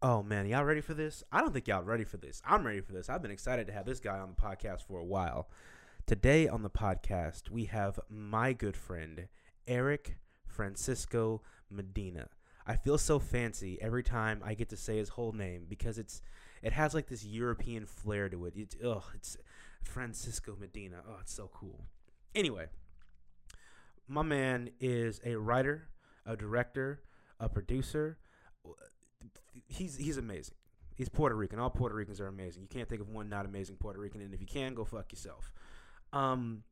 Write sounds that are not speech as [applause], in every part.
Oh man, y'all ready for this? I don't think y'all ready for this. I'm ready for this. I've been excited to have this guy on the podcast for a while. Today on the podcast, we have my good friend, Erik Francisco Medina. I feel so fancy every time I get to say his whole name because it's it has like this European flair to it. It's ugh, it's Francisco Medina. Oh, it's so cool. Anyway, my man is a writer, a director, a producer. He's he's amazing. He's Puerto Rican. All Puerto Ricans are amazing. You can't think of one not amazing Puerto Rican, and if you can, go fuck yourself. Um,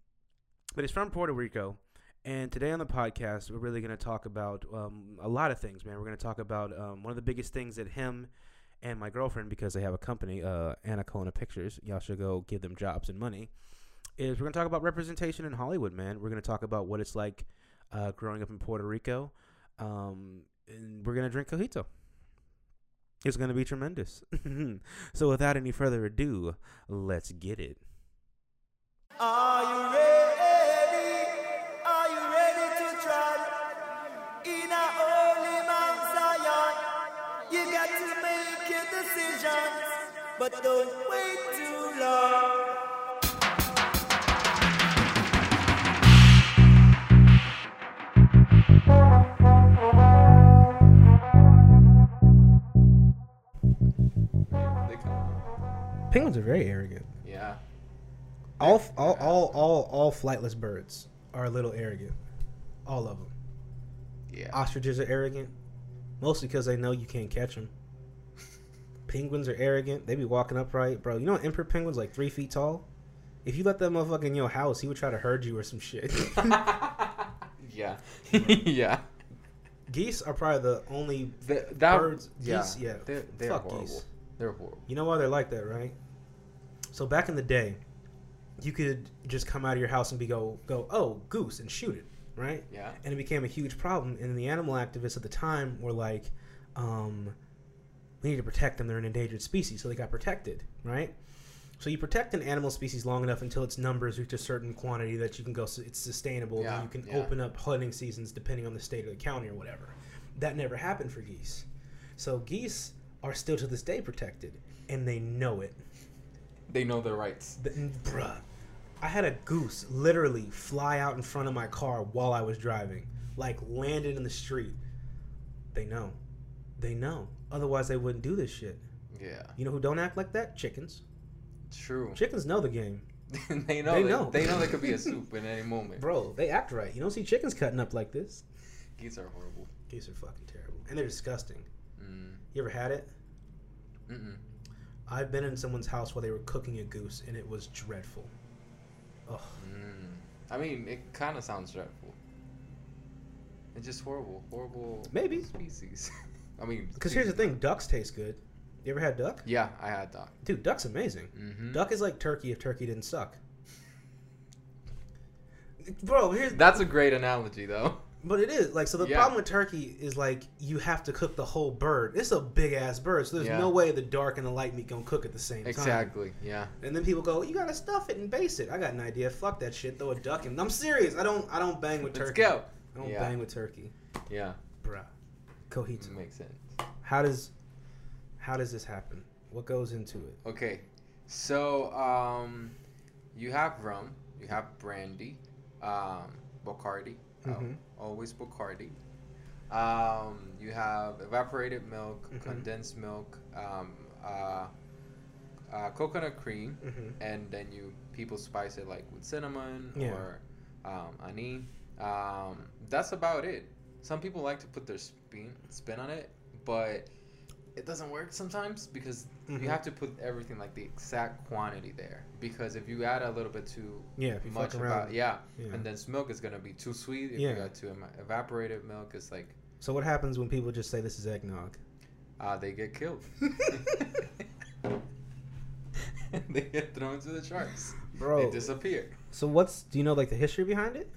but he's from Puerto Rico, and today on the podcast, we're really going to talk about um, a lot of things, man. We're going to talk about um, one of the biggest things that him and my girlfriend, because they have a company, uh, Anacaona Pictures, y'all should go give them jobs and money. Is we're going to talk about representation in Hollywood, man. We're going to talk about what it's like uh, growing up in Puerto Rico, um, and we're going to drink coquito. It's going to be tremendous. [laughs] so, without any further ado, let's get it. Are you ready? Are you ready to try? In a holy Mount Zion, you got to make but don't wait too long. They come. Penguins are very arrogant. Yeah. All, all, all, all, all flightless birds are a little arrogant. All of them. Yeah. Ostriches are arrogant, mostly because they know you can't catch them. Penguins are arrogant. They be walking upright, bro. You know, emperor penguins like three feet tall. If you let that motherfucker in your house, he would try to herd you or some shit. [laughs] yeah. [laughs] yeah. Geese are probably the only. The, that, Birds, yeah. geese, yeah. They're, they're Fuck horrible. geese. They're horrible. You know why they're like that, right? So back in the day, you could just come out of your house and be go go oh goose and shoot it, right? Yeah. and it became a huge problem. And the animal activists at the time were like, um, "We need to protect them; they're an endangered species." So they got protected, right? So you protect an animal species long enough until its numbers reach a certain quantity that you can go. It's sustainable. Yeah, and you can yeah. open up hunting seasons depending on the state of the county or whatever. That never happened for geese. So geese are still to this day protected, and they know it. They know their rights. The, bruh, I had a goose literally fly out in front of my car while I was driving, like landed in the street. They know, they know. Otherwise, they wouldn't do this shit. Yeah. You know who don't act like that? Chickens. True. Chickens know the game, [laughs] they know. They They, know. They know there could be a [laughs] soup in any moment. bro. They act right. You don't see chickens cutting up like this. Geese are horrible. Geese are fucking terrible, and they're disgusting. Mm. You ever had it? Mm-mm. I've been in someone's house while they were cooking a goose, and it was dreadful. Oh, Mm. I mean, it kind of sounds dreadful. It's just horrible. Horrible. Maybe. Species. [laughs] I mean. because here's the thing: ducks taste good. You ever had duck? Yeah, I had duck. Dude, duck's amazing. Mm-hmm. Duck is like turkey if turkey didn't suck. Bro, here's That's a great analogy, though. but it is like so. The Yeah. problem with turkey is like you have to cook the whole bird. It's a big ass bird, so there's Yeah. no way the dark and the light meat gonna cook at the same time. Exactly. Yeah. And then people go, "You gotta stuff it and base it." I got an idea. Fuck that shit. Throw a duck in. I'm serious. I don't. I don't bang with turkey. Let's go. I don't Yeah. bang with turkey, Yeah. bruh. Coquito. Makes sense. How does how does this happen? What goes into it? Okay, so um, you have rum, you have brandy, um, Bacardi, oh, Mhm. always Bacardi. Um, you have evaporated milk, Mhm. condensed milk, um, uh, uh, coconut cream, hmm and then you people spice it like with cinnamon Yeah. or um, anise. Um, that's about it. Some people like to put their spin spin on it, but it doesn't work sometimes because Mhm. you have to put everything like the exact quantity there. Because if you add a little bit too Yeah, much around. about yeah, Yeah. then milk is gonna be too sweet. If Yeah. you add too evaporated milk, it's like So what happens when people just say this is eggnog? uh, they get killed. [laughs] [laughs] they get thrown to the sharks. Bro. They disappear. So what's do you know like the history behind it?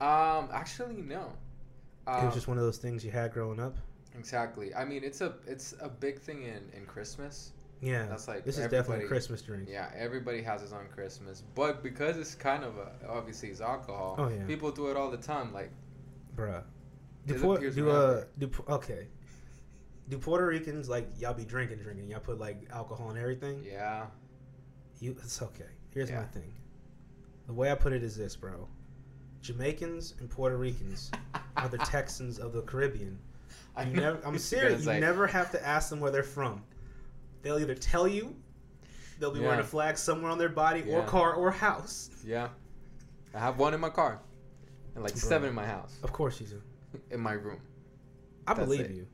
Um, actually, no. it Um, was just one of those things you had growing up. Exactly. I mean, it's a it's a big thing in in Christmas. Yeah, That's like this is definitely Christmas drink. Yeah, everybody has his own Christmas, but because it's kind of a obviously it's alcohol. Oh, yeah. People do it all the time. Like Bruh. Do, appears do uh do okay. do Puerto Ricans like y'all be drinking, drinking? Y'all put like alcohol and everything. Yeah. You, it's okay. Here's my thing. The way I put it is this, bro. Jamaicans and Puerto Ricans are the [laughs] Texans of the Caribbean. I never, I'm [laughs] serious. You say. never have to ask them where they're from. They'll either tell you, they'll be wearing a flag somewhere on their body or car or house. Yeah. I have one in my car, and like Bro. seven in my house, Of course you do. [laughs] in my room, I That's believe it. you.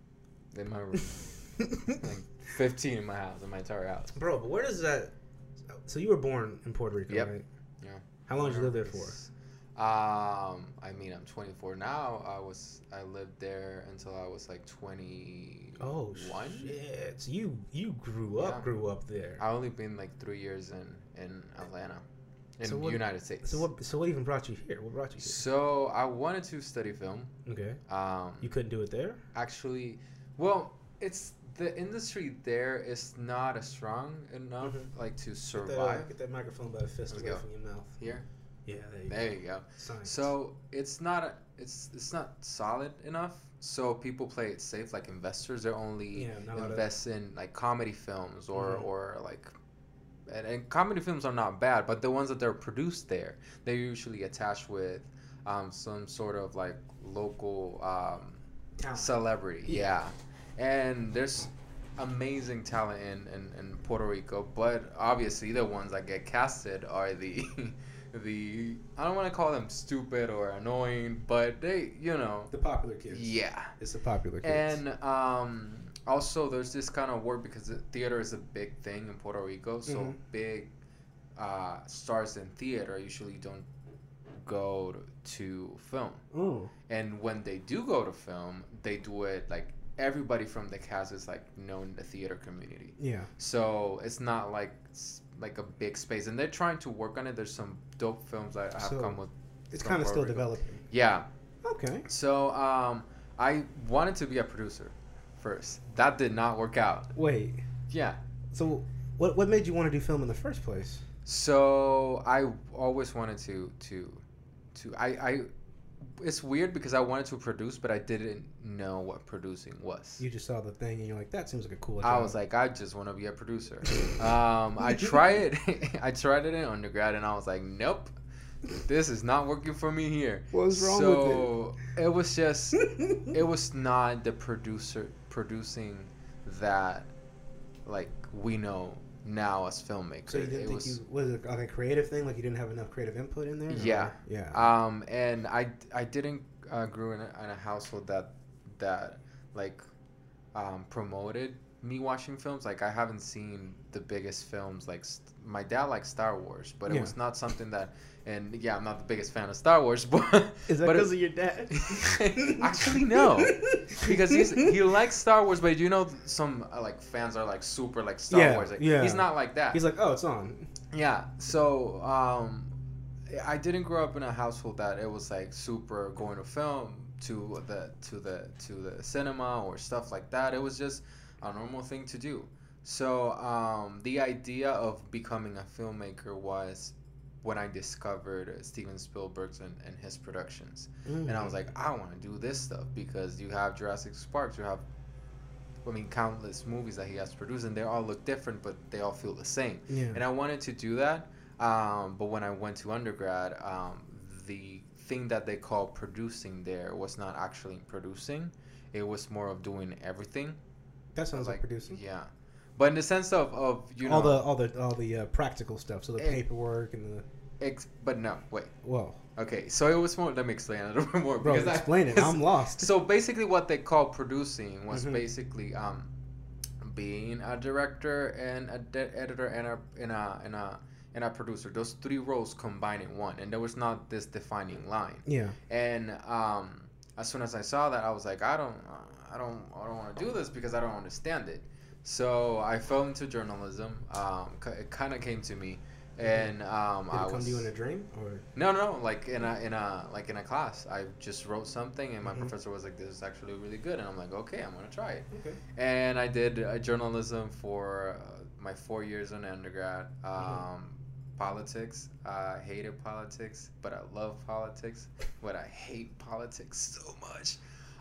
in my room, [laughs] like fifteen in my house, in my entire house. Bro, but where does that? So you were born in Puerto Rico, Yep. right? Yeah. How long did you live there for? Um, I mean, I'm 24 now. I was I lived there until I was like 21. Oh shit! So you you grew up Yeah. grew up there. I only been like three years in in Atlanta, in So the what- United States. So what? So what even brought you here? What brought you here? So I wanted to study film. Okay. Um, You couldn't do it there. actually, well, it's the industry there is not as strong enough Mhm. like to Get that, uh, survive get that microphone by the fist away go. from your mouth. here. Yeah, there you There go. you go. So it's not a, it's it's not solid enough. So people play it safe, like investors. They're only Yeah, of- invest in like comedy films or Mhm. or like. And, and comedy films are not bad, but the ones that they're produced there, they're usually attached with um, some sort of like local um, Talent. celebrity. Yeah. Yeah. And there's amazing talent in, in, in Puerto Rico, but obviously the ones that get casted are the [laughs] the I don't want to call them stupid or annoying, but they, you know, the popular kids. yeah. It's the popular kids. And um also there's this kind of work because theater is a big thing in Puerto Rico, so Mhm. big uh, stars in theater usually don't go to film Ooh. and when they do go to film they do it like everybody from the cast is like known in the theater community Yeah. so it's not like s- like a big space and they're trying to work on it there's some dope films that have So, come with It's kind of still Rico. developing. yeah Okay. so um i wanted to be a producer first that did not work out Wait. yeah So what what made you want to do film in the first place? so i always wanted to to to i i it's weird because i wanted to produce but i didn't know what producing was You just saw the thing and you're like, that seems like a cool. I was like, I just want to be a producer. [laughs] um, I tried it. [laughs] I tried it in undergrad, and I was like, nope, this is not working for me here. What was wrong so with it? was just, [laughs] it was not the producer producing that, like we know now as filmmakers. So you didn't it think was, you was it like a creative thing? Like you didn't have enough creative input in there? Yeah. Yeah. um, and I I didn't uh, grew in a, in a household that that like um, promoted me watching films. Like I haven't seen the biggest films. Like st- my dad likes Star Wars, but Yeah. it was not something that. And yeah, I'm not the biggest fan of Star Wars, [laughs] but Is that because of your dad? [laughs] Actually, no. because he's he likes Star Wars, but you know some uh, like fans are like super like Star Yeah, Wars. Like, yeah. He's not like that. He's like, oh, it's on. Yeah. So um, I didn't grow up in a household that it was like super going to film to the to the to the cinema or stuff like that. It was just a normal thing to do. So um, the idea of becoming a filmmaker was when I discovered Steven Spielberg's and, and his productions. And I was like, I want to do this stuff because you have Jurassic Park, you have, I mean, countless movies that he has produced, and they all look different, but they all feel the same. yeah. And I wanted to do that, um, but when I went to undergrad, um, the thing that they call producing there was not actually producing; it was more of doing everything. That sounds like, producing. Yeah, but in the sense of of you know, all the all the all the uh, practical stuff. So the Eh. paperwork and the ex- but no, wait. well, Okay, so it was more. Let me explain it a little bit [laughs] more. bro, because I- explain it. I'm [laughs] lost. So basically, what they call producing was Mhm. basically um, being a director and a de- editor and a in a in a and a producer. Those three roles combined in one, and there was not this defining line. yeah. And um, as soon as I saw that, I was like, I don't, I don't, I don't want to do this because I don't understand it. So I fell into journalism. Um, it kind of came to me, and um, Did I it come was to you in a dream or? no, no, like in a in a like in a class. I just wrote something, and my Mhm. professor was like, "This is actually really good," and I'm like, "Okay, I'm gonna try it." Okay. And I did uh, journalism for uh, my four years in undergrad. Um, Mhm. Politics, I hated politics, but I love politics. But I hate politics so much.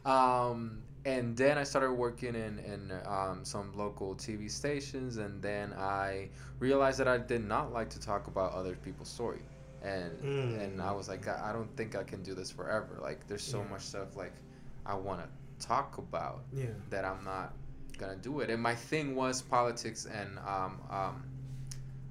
Um, and then I started working in in um, some local TV stations, and then I realized that I did not like to talk about other people's story, and Mm. and I was like, I I don't think I can do this forever. Like, there's so Yeah. much stuff like I want to talk about Yeah. that I'm not gonna do it. And my thing was politics and um um,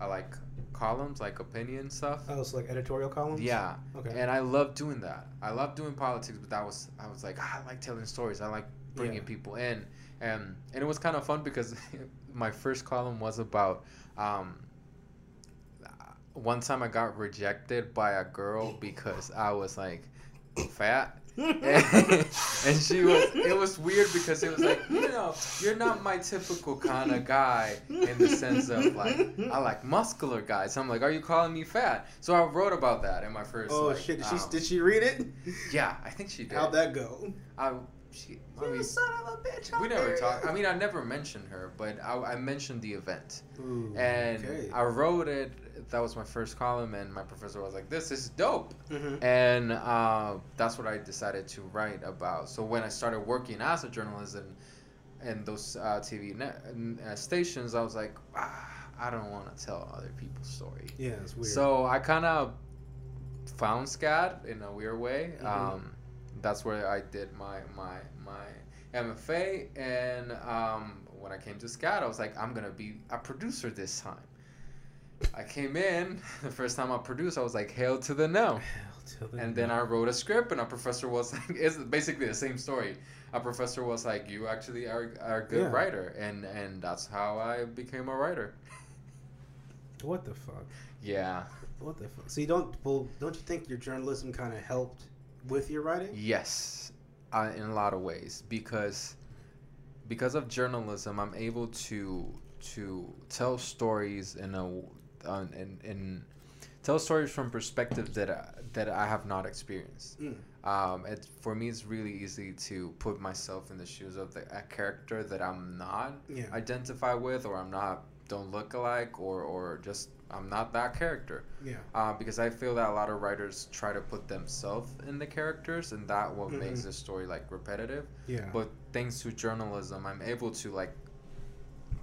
I like columns, like opinion stuff. Oh, it's like editorial columns. Yeah, Okay. and I love doing that. I love doing politics, but that was I was like ah, I like telling stories. I like bringing Yeah. people in, and and it was kind of fun because [laughs] my first column was about. Um, one time I got rejected by a girl because I was like fat [laughs] and she was it was weird because it was like you know you're not my typical kind of guy in the sense of like i like muscular guys i'm like are you calling me fat so i wrote about that in my first Oh like, shit! Did she um, did she read it? yeah i think she did How'd that go? I, she, I mean, son of a bitch! we never talked i mean i never mentioned her but i, I mentioned the event Ooh, and okay. i wrote it that was my first column and my professor was like this is dope Mhm. and uh, that's what I decided to write about. So when I started working as a journalist and and those uh, TV net, uh, stations, I was like, ah, I don't want to tell other people's story. Yeah, it's weird. So I kind of found SCAD in a weird way. Mhm. Um, that's where I did my my my MFA, and um, when I came to SCAD, I was like, I'm gonna be a producer this time. I came in [laughs] the first time I produced. I was like, "Hail to the no!" To the And then. I wrote a script, and a professor was like, [laughs] "It's basically the same story." A professor was like, "You actually are, are a good Yeah. writer," and and that's how I became a writer. What the fuck? Yeah. What the fuck? So you don't well, don't you think your journalism kind of helped with your writing? Yes, uh, in a lot of ways because because of journalism, I'm able to to tell stories in a uh, in, in tell stories from perspectives that I, that I have not experienced. Mm. Um, it for me, it's really easy to put myself in the shoes of the, a character that I'm not Yeah. identify with, or I'm not don't look alike, or or just I'm not that character Yeah. uh, because I feel that a lot of writers try to put themselves in the characters, and that what makes Mhm. the story like repetitive. Yeah. But thanks to journalism, I'm able to like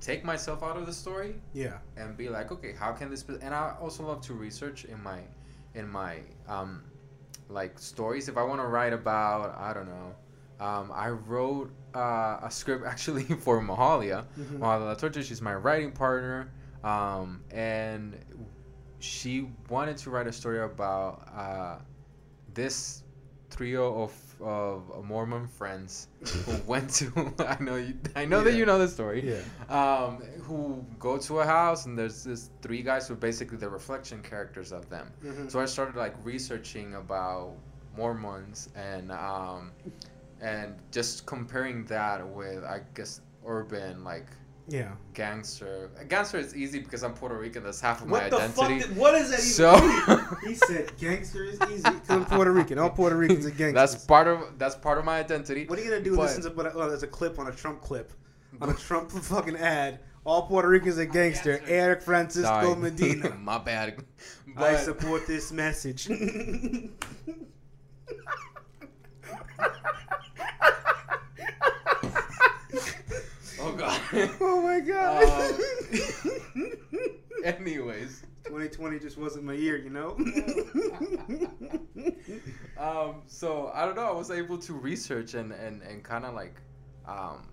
take myself out of the story yeah. and be like, okay, how can this? Be? And I also love to research in my in my um, like stories. If I want to write about, I don't know. Um, I wrote uh, a script [laughs] actually for Mahalia. Mhm. Mahalia La Torre, she's my writing partner. Um, and she wanted to write a story about uh, this trio of, of Mormon friends who [laughs] went to [laughs] I know you I know that you know the story Yeah. um, who go to a house and there's this three guys who are basically the reflection characters of them. Mhm. So I started like researching about Mormons and um, and just comparing that with I guess urban like Yeah. gangster. Gangster is easy because I'm Puerto Rican. That's half of What my the identity. fuck? Did, what is that even So- mean? [laughs] He said gangster is easy because I'm Puerto Rican. All Puerto Ricans are gangsters. That's part of that's part of my identity. What are you gonna do? But- Listen to what oh, there's a clip on a Trump clip, on a [laughs] Trump fucking ad. All Puerto Ricans are gangster. gangster. Erik Francisco Sorry. [laughs] Medina. my bad. I support this message. Oh god. [laughs] oh my god. Um, [laughs] Anyways. 2020 just wasn't my year, you know. [laughs] um, so I don't know. I was able to research and and, and kind of like um,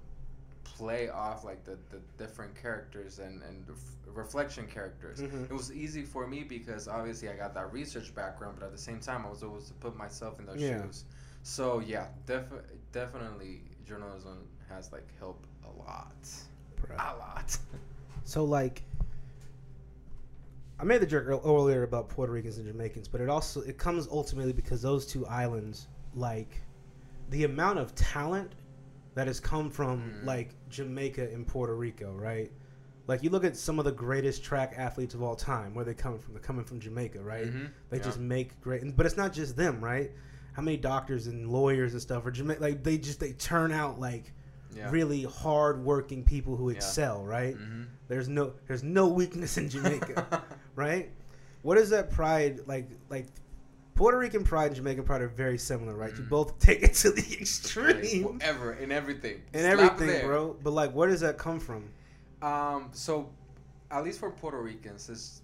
play off like the, the different characters and and ref- reflection characters. Mhm. It was easy for me because obviously I got that research background, but at the same time I was able to put myself in those Yeah. shoes. So yeah, def- definitely journalism has like helped a lot, a lot. [laughs] So like, I made the joke earlier about Puerto Ricans and Jamaicans, but it also it comes ultimately because those two islands, like, the amount of talent that has come from Mm. like Jamaica and Puerto Rico, right? Like you look at some of the greatest track athletes of all time, where they coming from? They're coming from Jamaica, right? Mhm. They Yeah. just make great, but it's not just them, right? How many doctors and lawyers and stuff are Jamaica? Like they just they turn out like Yeah. really hard working people who excel, right? Mhm. There's no there's no weakness in Jamaica, [laughs] right? What is that pride like like Puerto Rican pride and Jamaican pride are very similar, right? You Mhm. both [laughs] take it to the Like, extreme whatever in everything. and Slap everything, there. bro. But like, where does that come from? Um, so at least for Puerto Ricans, it's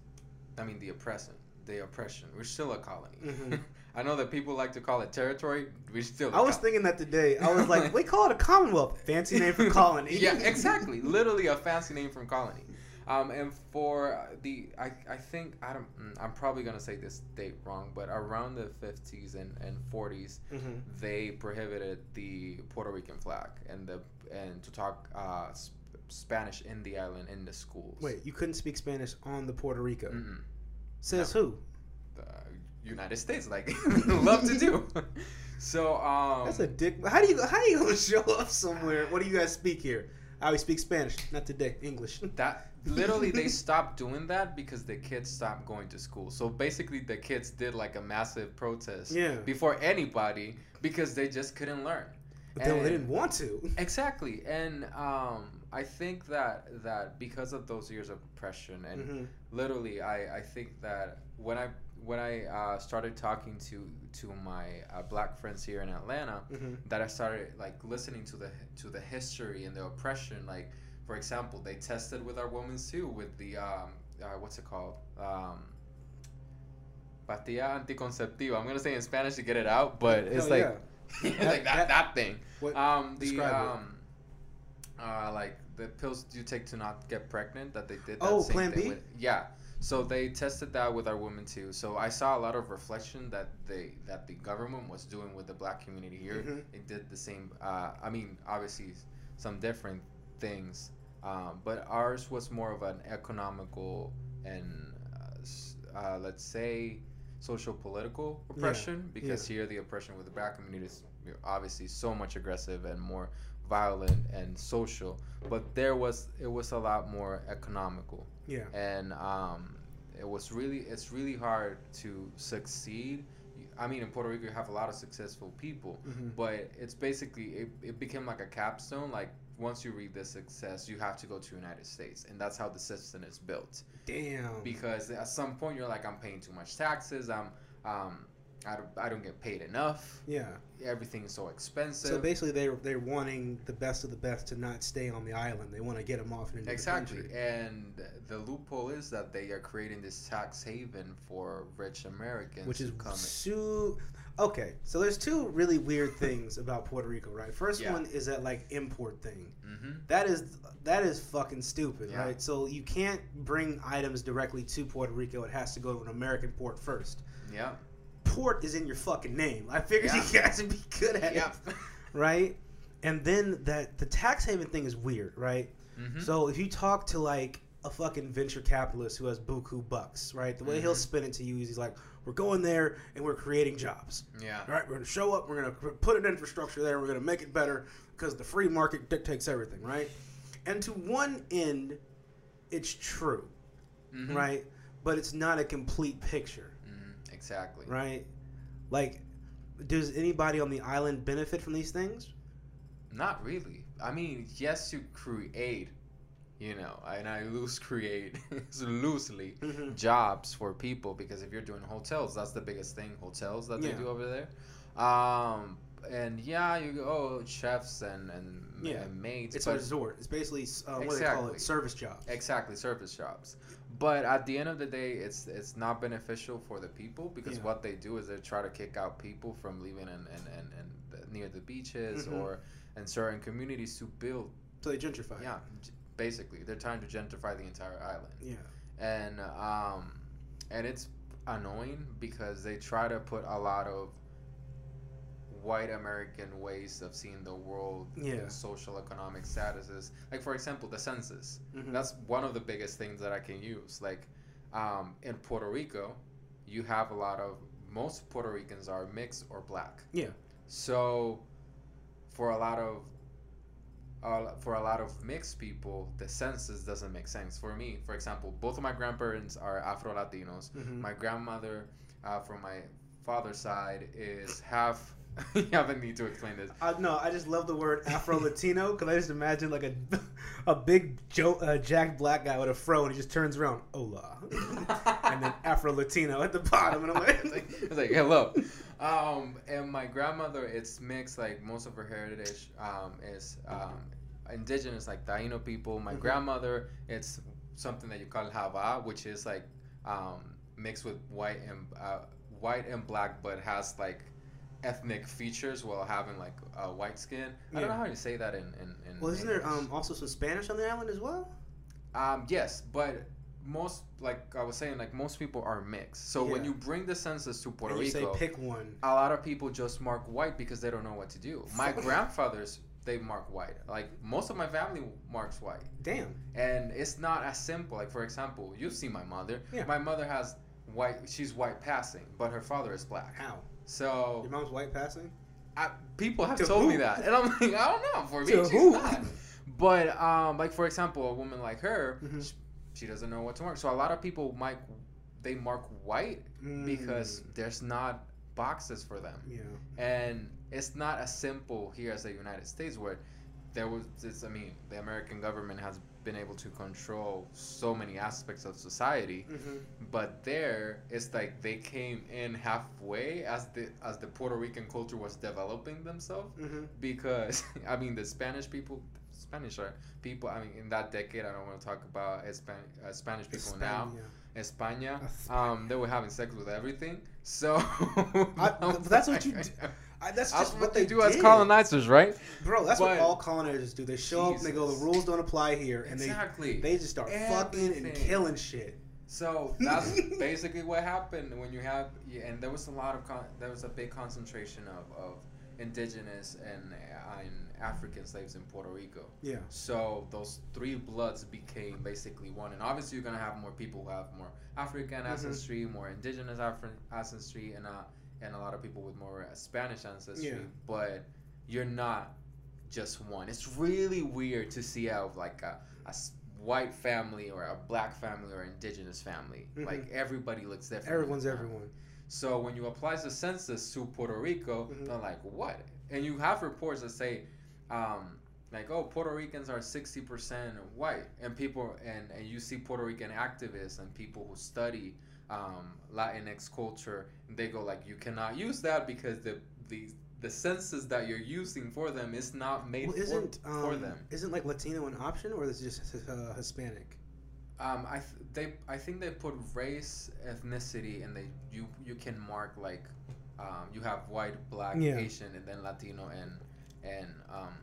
I mean the oppression, the oppression. We're still a colony. Mhm. [laughs] I know that people like to call it territory. We're still. I was thinking that today. I was like, [laughs] we call it a Commonwealth. Fancy name for colony. yeah, [laughs] exactly. Literally a fancy name from colony. Um, and for the, I, I think I don't. mm, I'm probably gonna say this date wrong, but around the 50s and, and 40s, Mhm. they prohibited the Puerto Rican flag and the and to talk uh, sp- Spanish in the island in the schools. Wait, you couldn't speak Spanish on the Puerto Rico. Mm-mm. Says who? United States like [laughs] love to do. [laughs] So um, That's a dick. How do you how do you gonna [laughs] show up somewhere? What do you guys speak here? I always speak Spanish. Not today. English. that literally they stopped doing that because the kids stopped going to school. So basically, the kids did like a massive protest Yeah. before anybody because they just couldn't learn. But they, they And- didn't want to. Exactly, and um, I think that that because of those years of oppression and Mhm. literally I, I think that when I when I uh, started talking to to my uh, black friends here in Atlanta Mhm. that I started like listening to the to the history and the oppression like for example they tested with our women too with the um, uh, what's it called um, pastilla anticonceptiva I'm gonna say in Spanish to get it out but it's Hell like yeah. [laughs] like that, that thing What- um the um uh like the pills you take to not get pregnant that they did that Oh, same Plan thing B? with yeah so they tested that with our women too. So i saw a lot of reflection that they that the government was doing with the black community here. Mhm. it did the same uh i mean obviously some different things um, but ours was more of an economical and uh, uh, let's say social political oppression because here the oppression with the black community is obviously so much aggressive and more violent and social but there was it was a lot more economical Yeah. and um, it was really it's really hard to succeed i mean in puerto rico you have a lot of successful people Mhm. but it's basically it, it became like a capstone like once you read this success you have to go to united states and that's how the system is built Damn. because at some point you're like i'm paying too much taxes i'm um i don't, I don't get paid enough yeah. everything's so expensive So basically, they they're wanting the best of the best to not stay on the island. They want to get them off into Exactly, the country. and the loophole is that they are creating this tax haven for rich Americans, Which is come. su- okay. So there's two really weird things about Puerto Rico, right? First Yeah. one is that like import thing. Mhm. That is that is fucking stupid, Yeah. right? So you can't bring items directly to Puerto Rico. It has to go to an American port first. Yeah, Port is in your fucking name. I figured Yeah. you guys would be good at yeah. it, right? And then that the tax haven thing is weird, right? Mhm. So if you talk to like a fucking venture capitalist who has buku bucks, right? The way he'll Mhm. spin it to you is he's like, "We're going there and we're creating jobs. yeah, right, we're gonna show up. We're gonna put an infrastructure there. We're gonna make it better because the free market dictates everything, right? And to one end, it's true, Mhm. right? But it's not a complete picture. Exactly. right? Like, does anybody on the island benefit from these things? Not really. I mean, yes, you create, you know, and I lose [laughs] create [laughs] loosely Mm-hmm. jobs for people because if you're doing hotels, that's the biggest thing. Hotels that they Yeah. do over there. Um, and yeah, you go oh, chefs and and, Yeah. and maids. It's a resort. It's basically uh, what they call it? Service jobs. exactly service jobs. But at the end of the day, it's it's not beneficial for the people because Yeah. what they do is they try to kick out people from living in and and, and near the beaches Mhm. or in certain communities to build. So they gentrify. Yeah, basically, they're trying to gentrify the entire island. Yeah. and um, and it's annoying because they try to put a lot of white American ways of seeing the world Yeah. and social economic statuses. Like for example, the census. Mhm. That's one of the biggest things that I can use. Like um, in Puerto Rico, you have a lot of most Puerto Ricans are mixed or black. Yeah. So for a lot of uh, for a lot of mixed people, the census doesn't make sense. For me, for example, both of my grandparents are Afro Latinos. Mhm. My grandmother, uh, from my father's side, is half. [laughs] you haven't need to explain this. Uh, no, I just love the word Afro Latino because I just imagine like a [laughs] a big Joe uh, Jack Black guy with a fro and he just turns around. Hola. [laughs] and then Afro Latino at the bottom, and I'm like, it's like hello. Um, and my grandmother, it's mixed. Like most of her heritage um, is um, indigenous, like Taino people. My Mhm. grandmother, it's something that you call hava, which is like um, mixed with white and uh, white and black, but has like ethnic features while having like uh, white skin. I don't know how you say that in in. in well, isn't there um, also some Spanish on the island as well? Um, yes, but most like I was saying, like most people are mixed. So when you bring the census to Puerto Rico, say pick one. a lot of people just mark white because they don't know what to do. [laughs] My grandfathers, they mark white. Like most of my family marks white, Damn. and it's not as simple. Like for example, you see my mother. Yeah. My mother has white. She's white passing, but her father is black. How? So Your mom's white passing? I, people have To told me that, and I'm like, I don't know. For me, To she's who? not. But um, like for example, a woman like her, Mhm. sh- she doesn't know what to mark. So a lot of people might they mark white because Mm, there's not boxes for them, yeah. and it's not as simple here as the United States where there was this. I mean, the American government has been able to control so many aspects of society Mm-hmm. but there it's like they came in halfway as the as the Puerto Rican culture was developing themselves Mm-hmm. because [laughs] I mean the Spanish people Spanish are people I mean in that decade I don't want to talk about Span- uh, Spanish people now España España. um they were having sex with everything so [laughs] I- [laughs] that's what you d- I, that's just what what they they do as colonizers right Bro, that's what all colonizers do. They show up and they go, the rules don't apply here, and exactly they they just start fucking and killing shit. So that's [laughs] basically what happened when you have, and there was a lot of con- there was a big concentration of, of indigenous and, uh, and African slaves in Puerto Rico. Yeah. So those three bloods became basically one, and obviously you're gonna have more people who have more African Mhm. ancestry, more indigenous Afri- ancestry, and uh, and a lot of people with more uh, Spanish ancestry. Yeah. But you're not just one. It's really weird to see out of like a white family or a black family or indigenous family. Mhm. Like everybody looks different. Everyone's everyone. So when you apply the census to Puerto Rico, Mhm. they're like, what? And you have reports that say, um, like, oh, Puerto Ricans are sixty percent white, and people, and and you see Puerto Rican activists and people who study um, Latinx culture, they go like, you cannot use that because the the the census that you're using for them is not made Well, for, isn't um, for them. isn't like Latino an option, or is it just uh, Hispanic? Um, I th- they I think they put race, ethnicity, and they you you can mark like um, you have white, black, Yeah. Asian, and then Latino and and um,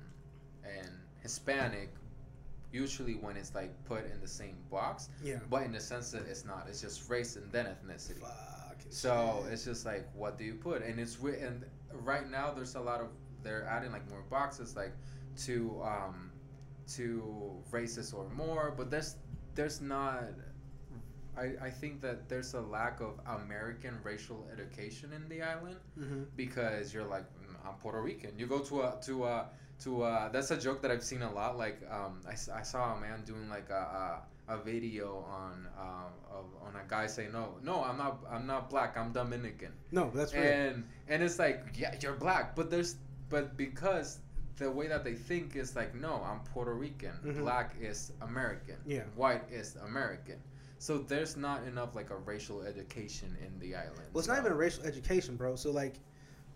and Hispanic. Usually, when it's like put in the same box, Yeah. but in the sense that it's not. It's just race and then ethnicity. Fucking So shit. it's just like, what do you put? And it's re- and right now there's a lot of they're adding like more boxes like to um to races or more, but there's there's not. I, I think that there's a lack of American racial education in the island Mhm. because you're like "Mm, I'm Puerto Rican. You go to a to a to a, that's a joke that I've seen a lot. Like um, I, I saw a man doing like a, a, a video on uh, of, on a guy saying no no I'm not I'm not black I'm Dominican No, that's right. and and it's like yeah you're black but there's but because the way that they think is like no I'm Puerto Rican Mhm. black is American Yeah. white is American so there's not enough like a racial education in the island Well, it's not even a racial education, bro. So like,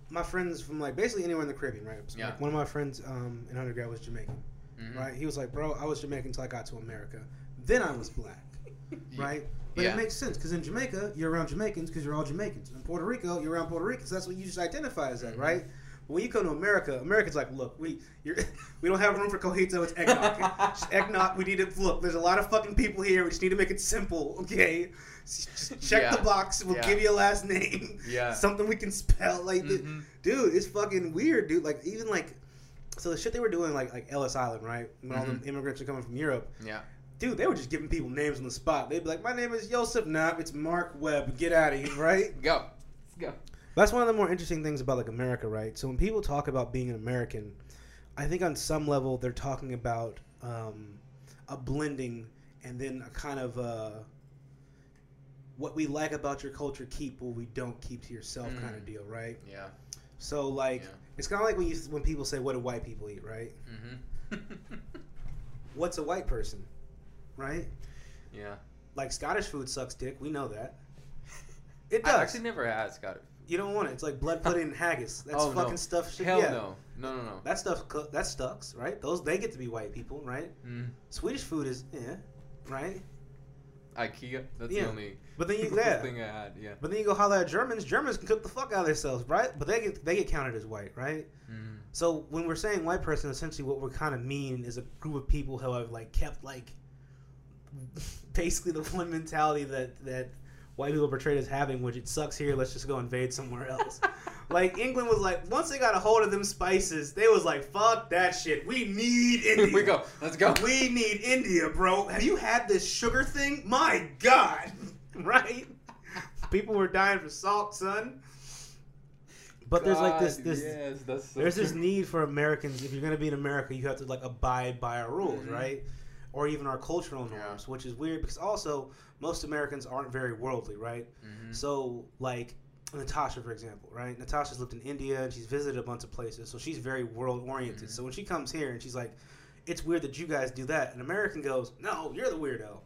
my friends from like basically anywhere in the Caribbean, right? So, Yeah. Like, one of my friends um, in undergrad was Jamaican, Mhm. right? He was like, bro, I was Jamaican until I got to America. Then I was black, [laughs] right? But Yeah. it makes sense because in Jamaica, you're around Jamaicans because you're all Jamaicans. In Puerto Rico, you're around Puerto Ricans. That's what you just identify as that, Mhm. right? But when you come to America, Americans like, look, we you're, [laughs] we don't have room for coquito. It's eggnog. [laughs] Just eggnog. We need to look. There's a lot of fucking people here. We just need to make it simple, okay? Just [laughs] check Yeah. the box. We'll Yeah. give you a last name. Yeah. [laughs] Something we can spell. Like, Mhm. dude, it's fucking weird, dude. Like, even like, so the shit they were doing, like, like Ellis Island, right? When all Mhm. the immigrants are coming from Europe, yeah dude, they were just giving people names on the spot. They'd be like, "My name is Joseph Knapp. It's Mark Webb. Get out of here!" [laughs] Right? go go That's one of the more interesting things about like America, right? So when people talk about being an American, I think on some level they're talking about um, a blending and then a kind of uh, what we like about your culture keep what we don't keep to yourself kind of Mm. deal, right? yeah So like Yeah. it's kind of like when you when people say, "What do white people eat?" Right? mm-hmm. [laughs] What's a white person? Right? yeah like Scottish food sucks dick. We know that. [laughs] It does. I actually never had Scottish. you don't want it. It's like blood pudding and haggis. [laughs] That's Oh, no. fucking stuff. Shit. Hell yeah. no, no, no, no. That stuff that sucks, right? Those they get to be white people, right? Mm. Swedish food is yeah, right? IKEA. That's Yeah. the only But then you yeah. [laughs] thing I had. Yeah. But then you go holler at Germans. Germans can cook the fuck out of themselves, right? But they get they get counted as white, right? Mm. So when we're saying white person, essentially what we're kind of mean is a group of people who have like kept like [laughs] basically the one mentality that that white people portrayed as having, which it sucks here. Let's just go invade somewhere else. [laughs] like England was like once they got a hold of them spices, they was like fuck that shit. We need India. [laughs] Here we go. Let's go. We need India, bro. Have you had this sugar thing? My God, [laughs] right? People were dying for salt, son. But there's like this this Yes, so there's this need for Americans. If you're gonna be in America, you have to like abide by our rules, Mhm. right? Or even our cultural Yeah. norms, which is weird because also most Americans aren't very worldly, right? Mhm. So like Natasha, for example, right? Natasha's lived in India and she's visited a bunch of places, so she's very world oriented. Mhm. So when she comes here and she's like, "It's weird that you guys do that," an American goes, "No, you're the weirdo,"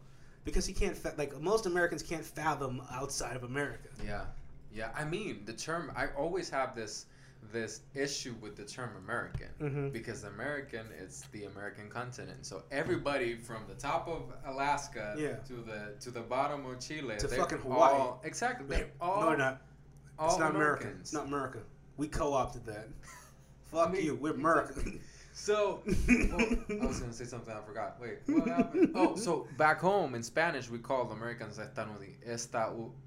because he can't fa- like most Americans can't fathom outside of America. Yeah, yeah. I mean, the term. I always have this this issue with the term American Mhm. because American is the American continent. So everybody from the top of Alaska Yeah. to the to the bottom of Chile To fucking Hawaii. all- exactly. They all no, they're not. It's not America. Americans. It's not America. We co-opted that. [laughs] Fuck I mean, you. We're. American. So well, [laughs] I was gonna say something I forgot. Wait, what happened? [laughs] Oh, so back home in Spanish we call Americans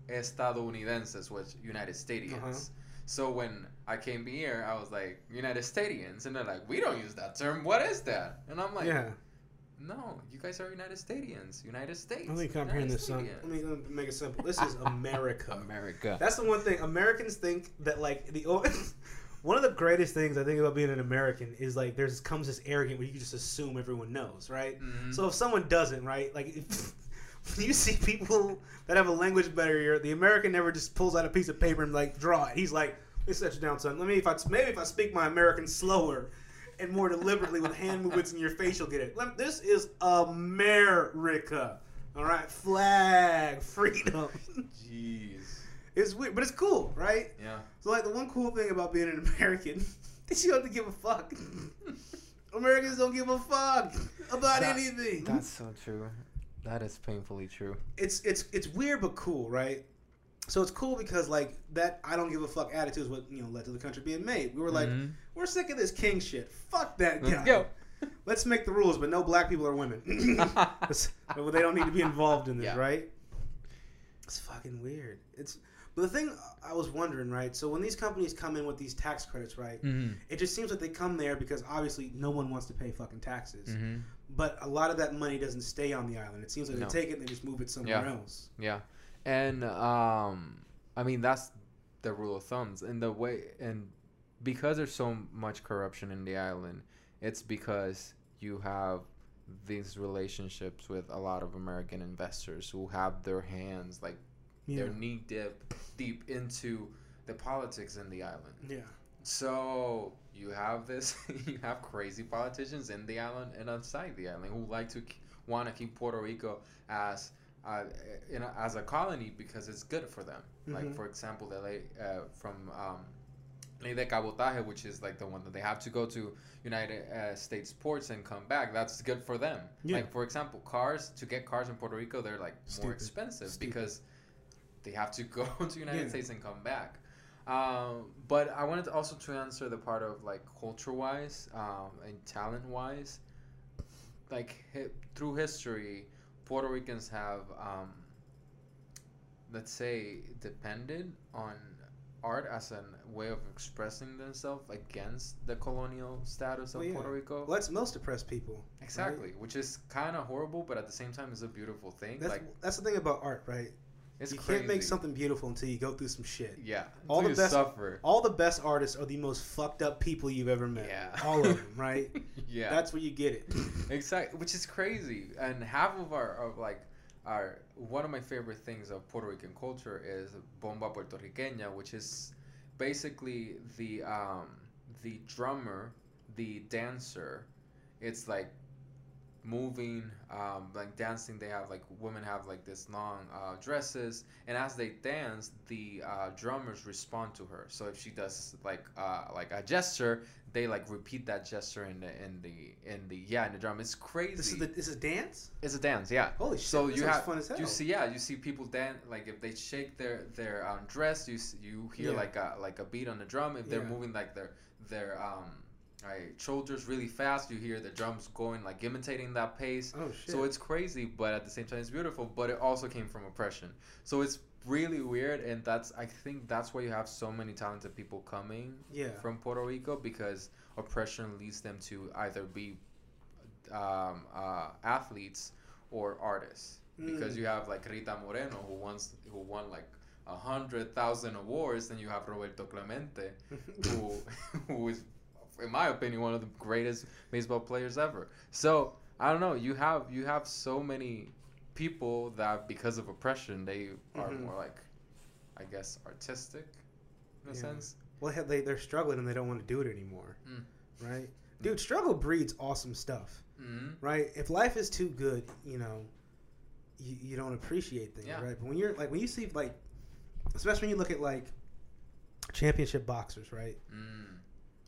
estadounidenses, which United Statians. Uh-huh. So when I came here, I was like United Statians, and they're like, we don't use that term. What is that? And I'm like, yeah. no, you guys are United Statians, United States. Let me comprehend this. Statians." Let me, let me make it simple. This is [laughs] America. America. That's the one thing Americans think that like the [laughs] one of the greatest things I think about being an American is like there's comes this arrogant where you just assume everyone knows, right? Mhm. So if someone doesn't, right, like if, [laughs] [laughs] you see people that have a language barrier, the American never just pulls out a piece of paper and like draw it. He's like, "Let me set you down, son. Let me if I maybe if I speak my American slower." And more deliberately with hand movements in your face, you'll get it. Lem- This is America. All right, flag, [laughs] freedom. Jeez. It's weird, but it's cool, right? Yeah. So like the one cool thing about being an American [laughs] is you don't have to give a fuck. Americans don't give a fuck about That- anything. That's so true. That is painfully true. It's it's it's weird but cool, right? So it's cool because like that I don't give a fuck attitude is what you know led to the country being made. We were like, Mhm. we're sick of this king shit. Fuck that guy. Let's go. Let's make the rules, but no black people or women. [laughs] Well, they don't need to be involved in this, Yeah. right? It's fucking weird. It's but the thing I was wondering, right? So when these companies come in with these tax credits, right? Mhm. It just seems like they come there because obviously no one wants to pay fucking taxes. Mhm. But a lot of that money doesn't stay on the island. It seems like No. they take it and they just move it somewhere Yeah. else. Yeah, and um, I mean that's the rule of thumbs, and the way and because there's so much corruption in the island, it's because you have these relationships with a lot of American investors who have their hands like Yeah. they're knee deep deep into the politics in the island. Yeah. So you have this, [laughs] you have crazy politicians in the island and outside the island who like to want to keep Puerto Rico as uh, in a, as a colony because it's good for them. Like Mhm. for example, the lay uh, from um, Ley de Cabotaje, which is like the one that they have to go to United uh, States ports and come back. That's good for them. Yeah. Like for example, cars to get cars in Puerto Rico, they're like more expensive Stupid. because they have to [laughs] go to United Yeah. States and come back. Um, but I wanted to also to answer the part of like culture wise um, and talent wise. Like hi- through history, Puerto Ricans have, um, let's say, depended on art as a way of expressing themselves against the colonial status of Well, yeah. Puerto Rico. Well, that's most oppressed people. Exactly, which is kind of horrible, but at the same time, is a beautiful thing. That's like that's the thing about art, right? It's you crazy. can't make something beautiful until you go through some shit. Yeah, All the you best- suffer. All the best artists are the most fucked up people you've ever met. Yeah. All of them, [laughs] right? yeah, That's where you get it. exactly, which is crazy. And half of our of like our one of my favorite things of Puerto Rican culture is bomba puertorriqueña, which is basically the um the drummer, the dancer. It's like moving, um, like dancing. They have like women have like this long uh, dresses, and as they dance, the uh, drummers respond to her. So if she does like uh, like a gesture, they like repeat that gesture in the in the in the yeah in the drum. It's crazy. This is the this is dance. it's a dance, yeah. Holy shit! So you have fun as hell. you see yeah you see people dance like if they shake their their um, dress you you hear Yeah. like a like a beat on the drum if they're moving like their their um right shoulders really fast you hear the drums going like imitating that pace oh shit! so it's crazy but at the same time it's beautiful but it also came from oppression so it's really weird and that's I think that's why you have so many talented people coming yeah. from Puerto Rico because oppression leads them to either be um, uh, athletes or artists. Because Mm. you have like Rita Moreno who wants who won like a hundred thousand awards, then you have Roberto Clemente [laughs] who [laughs] who is, in my opinion, one of the greatest baseball players ever. So I don't know. You have you have so many people that because of oppression they are Mhm. more like, I guess, artistic in a sense. well, they- they they're struggling and they don't want to do it anymore, Mm. right? Dude, struggle breeds awesome stuff, hmm right? If life is too good, you know, you, you don't appreciate things, Yeah. right? But when you're like when you see like, especially when you look at like championship boxers, right? Mm.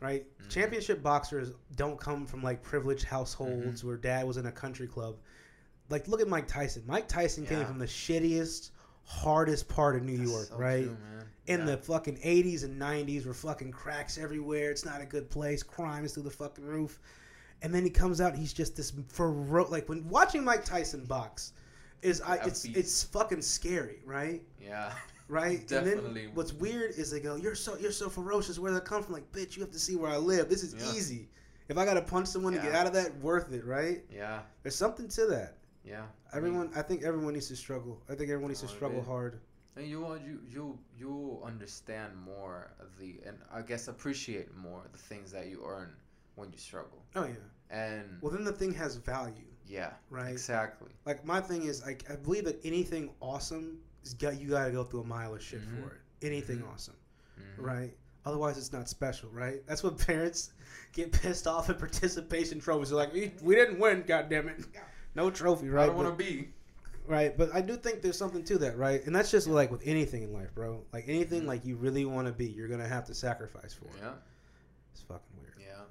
Right? Mhm. Championship boxers don't come from like privileged Mm-hmm. households where dad was in a country club. Like, look at Mike Tyson. Mike Tyson came from the shittiest, hardest part of New That's York, so right? true. In Yeah. the fucking 80s and 90s, where fucking cracks everywhere. It's not a good place. Crime is through the fucking roof. And then he comes out. He's just this fero- like when watching Mike Tyson box is I it's it's fucking scary, right? yeah, [laughs] right? Definitely. And then what's weird is they go, "You're so you're so ferocious. Where did that come from?" Like, bitch, you have to see where I live. This is Yeah. easy. If I gotta punch someone to get out of that, worth it, right? yeah, There's something to that. yeah. Everyone, I think everyone needs to struggle. I think everyone needs to Oh, struggle hard. And you you you you understand more of the and I guess appreciate more the things that you earn when you struggle. Oh yeah. And Well, then the thing has value, yeah, right? exactly. Like my thing is, like I believe that anything awesome got you got to go through a mile of shit Mhm. for it. Anything Mhm. awesome, Mhm. right? Otherwise, it's not special, right? That's what [laughs] parents get pissed off at participation trophies. They're like, we, we didn't win, goddamn it, no trophy, right? I don't want to be. Right, but I do think there's something to that, right? And that's just like with anything in life, bro. Like anything Mhm. like you really want to be, you're gonna have to sacrifice for. it. Yeah, It's fucking weird. yeah,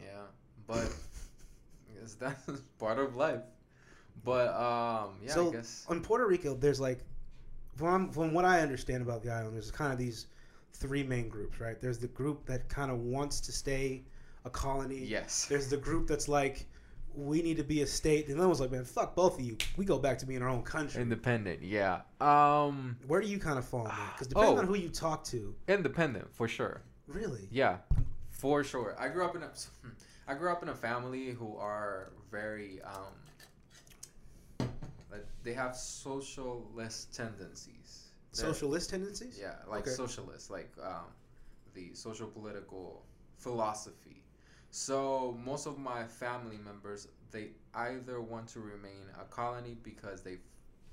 yeah. But [laughs] I guess that's [laughs] part of life. But um, yeah, So, I guess. On Puerto Rico, there's like, from from what I understand about the island, there's kind of these three main groups, right? There's the group that kind of wants to stay a colony. Yes. There's the group that's like, we need to be a state. And then was like, man, fuck both of you. We go back to being our own country. Independent. Yeah. Um, Where do you kind of fall. Because depending Oh. on who you talk to, independent for sure. really. Yeah, for sure. I grew up in a, [laughs] I grew up in a family who are very um, like they have socialist tendencies. They're- Socialist tendencies? Yeah, like Okay. socialist, like um, the social political philosophy. So most of my family members, they either want to remain a colony because they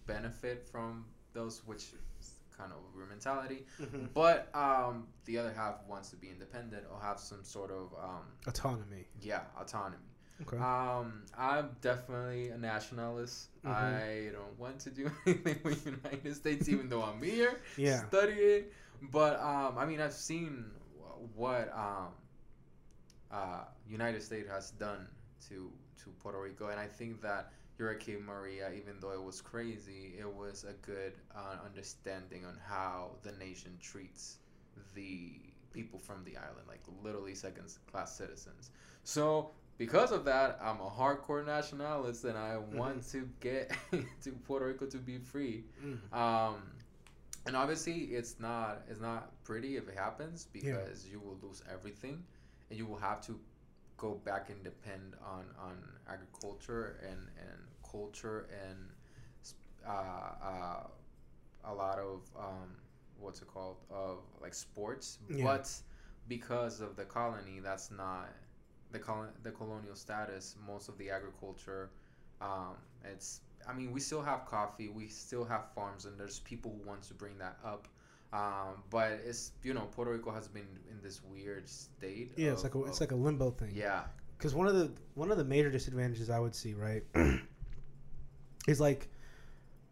benefit from those, which is kind of your mentality. Mhm. But um, the other half wants to be independent or have some sort of um, Autonomy. yeah autonomy. Okay. Um, I'm definitely a nationalist. Mhm. I don't want to do [laughs] anything with United States, even though I'm here yeah. studying. But um, I mean, I've seen what um, uh, United States has done to to Puerto Rico, and I think that Hurricane Maria, even though it was crazy, it was a good uh, understanding on how the nation treats the people from the island, like literally second class citizens. So because of that, I'm a hardcore nationalist, and I want to get [laughs] to Puerto Rico to be free. Mm. Um, and obviously, it's not it's not pretty if it happens because you will lose everything, and you will have to go back and depend on on agriculture and and culture and uh, uh, a lot of um, what's it called of like sports. Yeah. But because of the colony, that's not the colon the colonial status. Most of the agriculture, um, it's I mean, we still have coffee, we still have farms, and there's people who want to bring that up. Um, but it's you know Puerto Rico has been in this weird state. Yeah, it's like a, it's like a limbo thing. yeah, because one of the one of the major disadvantages I would see, right, [clears throat] is like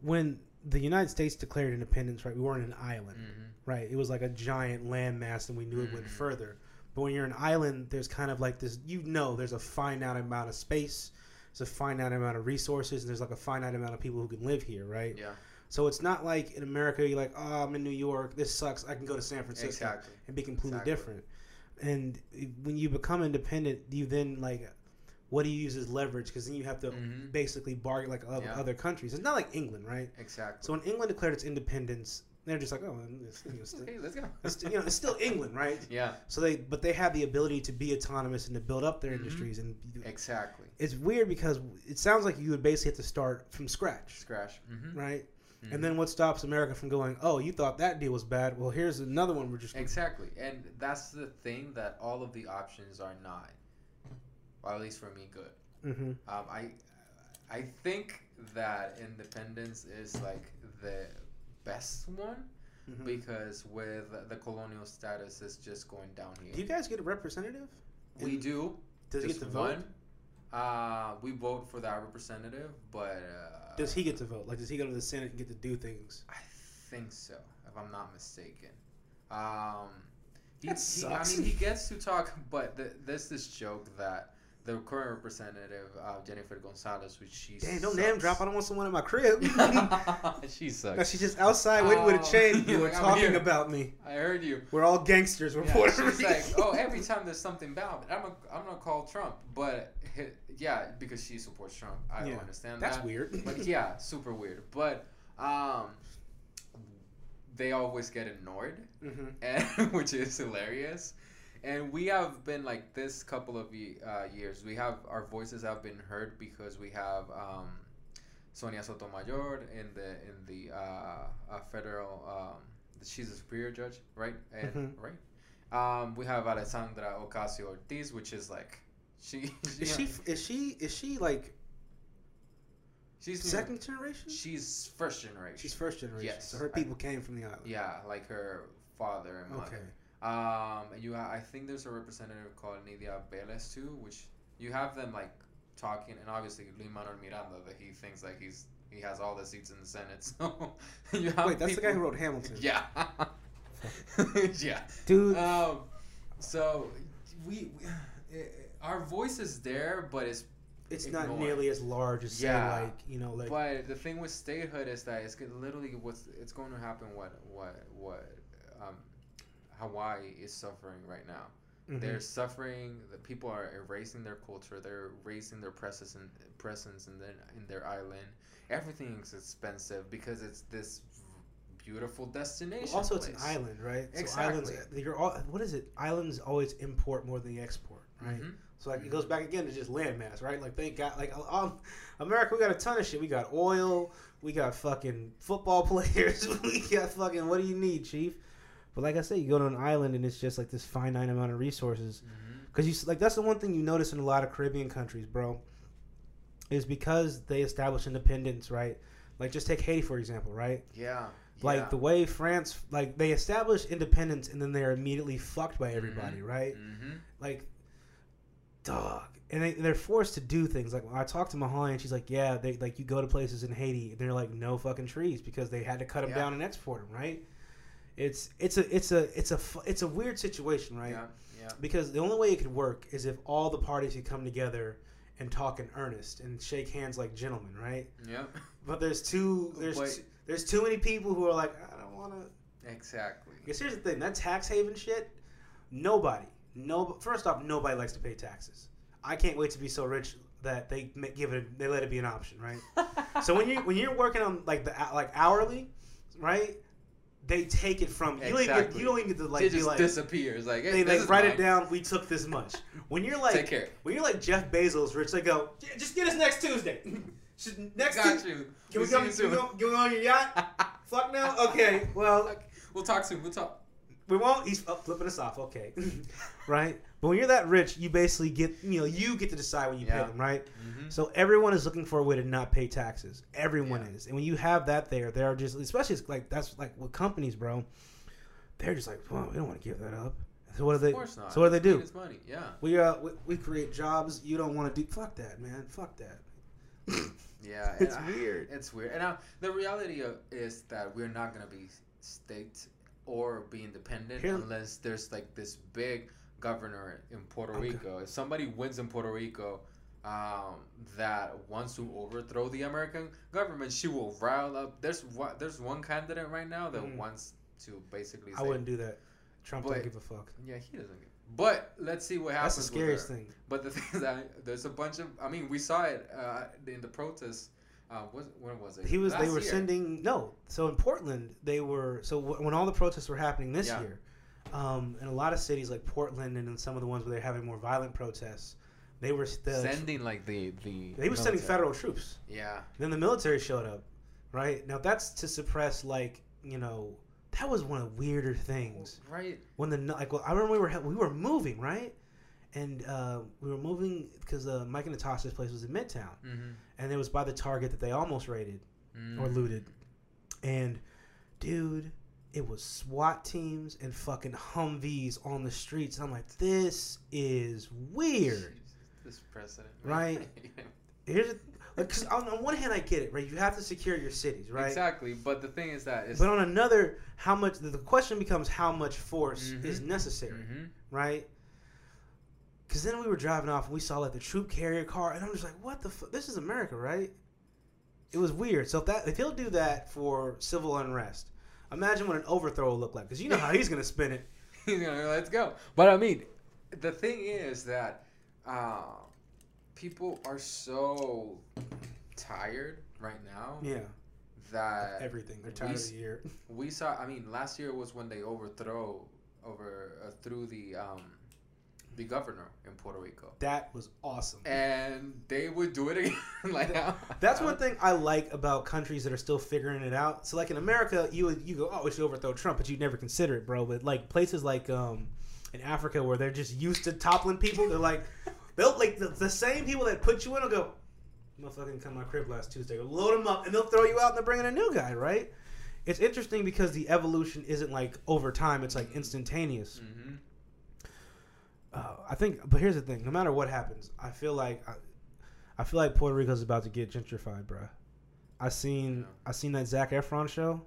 when the United States declared independence, right? We weren't an island, Mhm. right? It was like a giant landmass, and we knew it went Mhm. further. But when you're an island, there's kind of like this. You know, there's a finite amount of space, there's a finite amount of resources, and there's like a finite amount of people who can live here, right? Yeah. So it's not like in America, you're like, oh, I'm in New York. This sucks. I can go to San Francisco Exactly. and be completely Exactly. different. And when you become independent, you then like, what do you use as leverage? Because then you have to Mhm. basically bargain like other, Yeah. other countries. It's not like England, right? Exactly. So when England declared its independence, they're just like, oh, it's, it's, okay, let's go. it's, you know, it's still England, right? Yeah. So they, but they have the ability to be autonomous and to build up their Mhm. industries. And Exactly. it's weird because it sounds like you would basically have to start from scratch, Scratch. Mm-hmm. right? And then what stops America from going, oh, you thought that deal was bad? Well, here's another one. We're just Exactly, and that's the thing that all of the options are not, or at least for me, good. hmm Um, I, I think that independence is like the best one Mhm. because with the colonial status is just going down here. Do you guys get a representative? we do. Does he get to vote? one. Uh, we vote for that representative, but uh, Does he get to vote? Like, does he go to the Senate and get to do things? I think so, if I'm not mistaken. Um, he, That he- I mean, he gets to talk, but the, there's this joke that the current representative, uh, Jennifer Gonzalez, which she Damn, don't sucks. name drop. I don't want someone in my crib. [laughs] [laughs] she no, sucks. she's just outside waiting with a Oh, chain. You [laughs] were talking about me. I heard you. We're all gangsters. We're Yeah, Puerto she's Rican. like, oh, every time there's something bad, I'm gonna, I'm gonna call Trump. But yeah, because she supports Trump. I Yeah, don't understand That's that. weird. But yeah, super weird. But um, they always get annoyed, hmm and which is hilarious. And we have been like this couple of uh, years. We have our voices have been heard because we have um, Sonia Sotomayor in the in the uh, uh, federal. Um, she's a superior judge, right? And, Mhm. Right. Um, we have Alexandria Ocasio Cortez, which is like she. [laughs] Is she? Is she? Is she like She's second generation? She's first generation. She's first generation. Yes. So her people came from the island. Yeah, like her father and mother. Okay. Um, and you, ha- I think there's a representative called Nidia Velez too, which you have them like talking, and obviously Lin Manuel Miranda that he thinks like he's he has all the seats in the Senate. [laughs] So you have Wait, that's the guy who wrote Hamilton. [laughs] Yeah, [laughs] yeah. Dude. Um, so we, we our voice is there, but it's it's not nearly as large as say Yeah. like you know like But the thing with statehood is that it's literally what's it's going to happen. What what what Hawaii is suffering right now. mhm. They're suffering. The people are erasing their culture. They're erasing their presence and presence in their in their island. Everything's expensive because it's this beautiful destination. also it's an island, right? So Exactly. islands, you're all, what is it? Islands always import more than they export, right? Mhm. So like it goes back again to just landmass, right? Like they got like um, America, we got a ton of shit. We got oil, we got fucking football [laughs] players, we got fucking what do you need, chief? But like I said, you go to an island and it's just like this finite amount of resources. Because you s- like that's the one thing you notice in a lot of Caribbean countries, bro, is because they establish independence, right? Like just take Haiti for example, right? Yeah. Like yeah. the way France, like they establish independence and then they're immediately fucked by everybody, right? Mhm. Like, dog, and they, they're forced to do things. Like I talked to Mahali and she's like, yeah, they like you go to places in Haiti and they're like no fucking trees because they had to cut them Yeah. down and export them, right? It's it's a it's a it's a it's a weird situation, right? Yeah. Yeah. Because the only way it could work is if all the parties could come together and talk in earnest and shake hands like gentlemen, right? Yeah. But there's too there's there's too many people who are like, I don't want to. Exactly. Because here's the thing: that tax haven shit. Nobody, no. First off, nobody likes to pay taxes. I can't wait to be so rich that they give it, they let it be an option, right? [laughs] so when you when you're working on like the like hourly, right? They take it from you. Don't even get, Exactly. you don't even get to like it just like disappears. Like hey, they this like is write mine. it down. We took this much. When you're like Take care. when you're like Jeff Bezos, rich, they go just get us next Tuesday. [laughs] Next Got Tuesday. you. Can we see come? you Can we go, can we on your yacht? [laughs] Fuck no. Okay. Well, We'll talk soon. We'll talk. we won't. He's oh, flipping us off. Okay. [laughs] right. But when you're that rich, you basically get you know you get to decide when you Yeah. pay them, right? Mm-hmm. So everyone is looking for a way to not pay taxes. Everyone Yeah. is, and when you have that there, they're just especially like that's like with companies, bro. They're just like, well, we don't want to give that up, So what do they? Of course not. So what do they do? It's money. Yeah. We uh we, we create jobs. You don't want to do. Fuck that, man. Fuck that. [laughs] Yeah. It's I- weird. It's weird. And uh, the reality of, is that we're not gonna be state or be independent Here- unless there's like this big governor in Puerto Okay. Rico. If somebody wins in Puerto Rico. Um, that wants to overthrow the American government, she will rile up. There's one. There's one candidate right now that Mm. wants to basically. I wouldn't do that. Trump But- don't give a fuck. Yeah, he doesn't. Get, but let's see what happens. That's the scariest thing. But the [laughs] thing is that there's a bunch of. I mean, we saw it uh, in the protests. Uh, was, when was it? He was. they were year. sending no. So in Portland, they were. So w- when all the protests were happening this Yeah. year, um, in a lot of cities like Portland and in some of the ones where they're having more violent protests, they were the, sending like the the. they were sending federal troops. Yeah. Then the military showed up, right? Now that's to suppress like you know that was one of the weirder things Right. when the like well, I remember we were we were moving right, and uh, we were moving because uh, Mike and Natasha's place was in Midtown, Mm-hmm. and it was by the Target that they almost raided or looted, and dude, it was SWAT teams and fucking Humvees on the streets. And I'm like, this is weird. This president. Right. [laughs] Here's like, cause on, on one hand I get it, right? You have to secure your cities, right? Exactly. But the thing is that it's. But on another, how much? The question becomes how much force Mhm. is necessary, hmm right? Because then we were driving off and we saw like the troop carrier car, and I'm just like, what the? Fu- this is America, right? It was weird. So if that if he'll do that for civil unrest, imagine what an overthrow will look like. Because you know how he's gonna spin it. [laughs] He's gonna let's go. But I mean, the thing is that uh, people are so tired right now Yeah, that everything. They're tired we of the year. [laughs] we saw. I mean, last year was when they overthrow over uh, through the um, the governor in Puerto Rico, That was awesome. and they would do it again. [laughs] like how- [laughs] That's one thing I like about countries that are still figuring it out. So, like in America, you would you go, oh, we should overthrow Trump, but you'd never consider it, bro. But like places like um, in Africa where they're just used to toppling people, they're like, [laughs] they'll like the, the same people that put you in will go, motherfucking come to my crib last Tuesday, load them up, and they'll throw you out and they're bringing a new guy, right? It's interesting because the evolution isn't like over time; it's like instantaneous. Mhm. Uh, I think, but here's the thing: no matter what happens, I feel like I, I feel like Puerto Rico's about to get gentrified, bruh. I seen. I seen that Zac Efron show,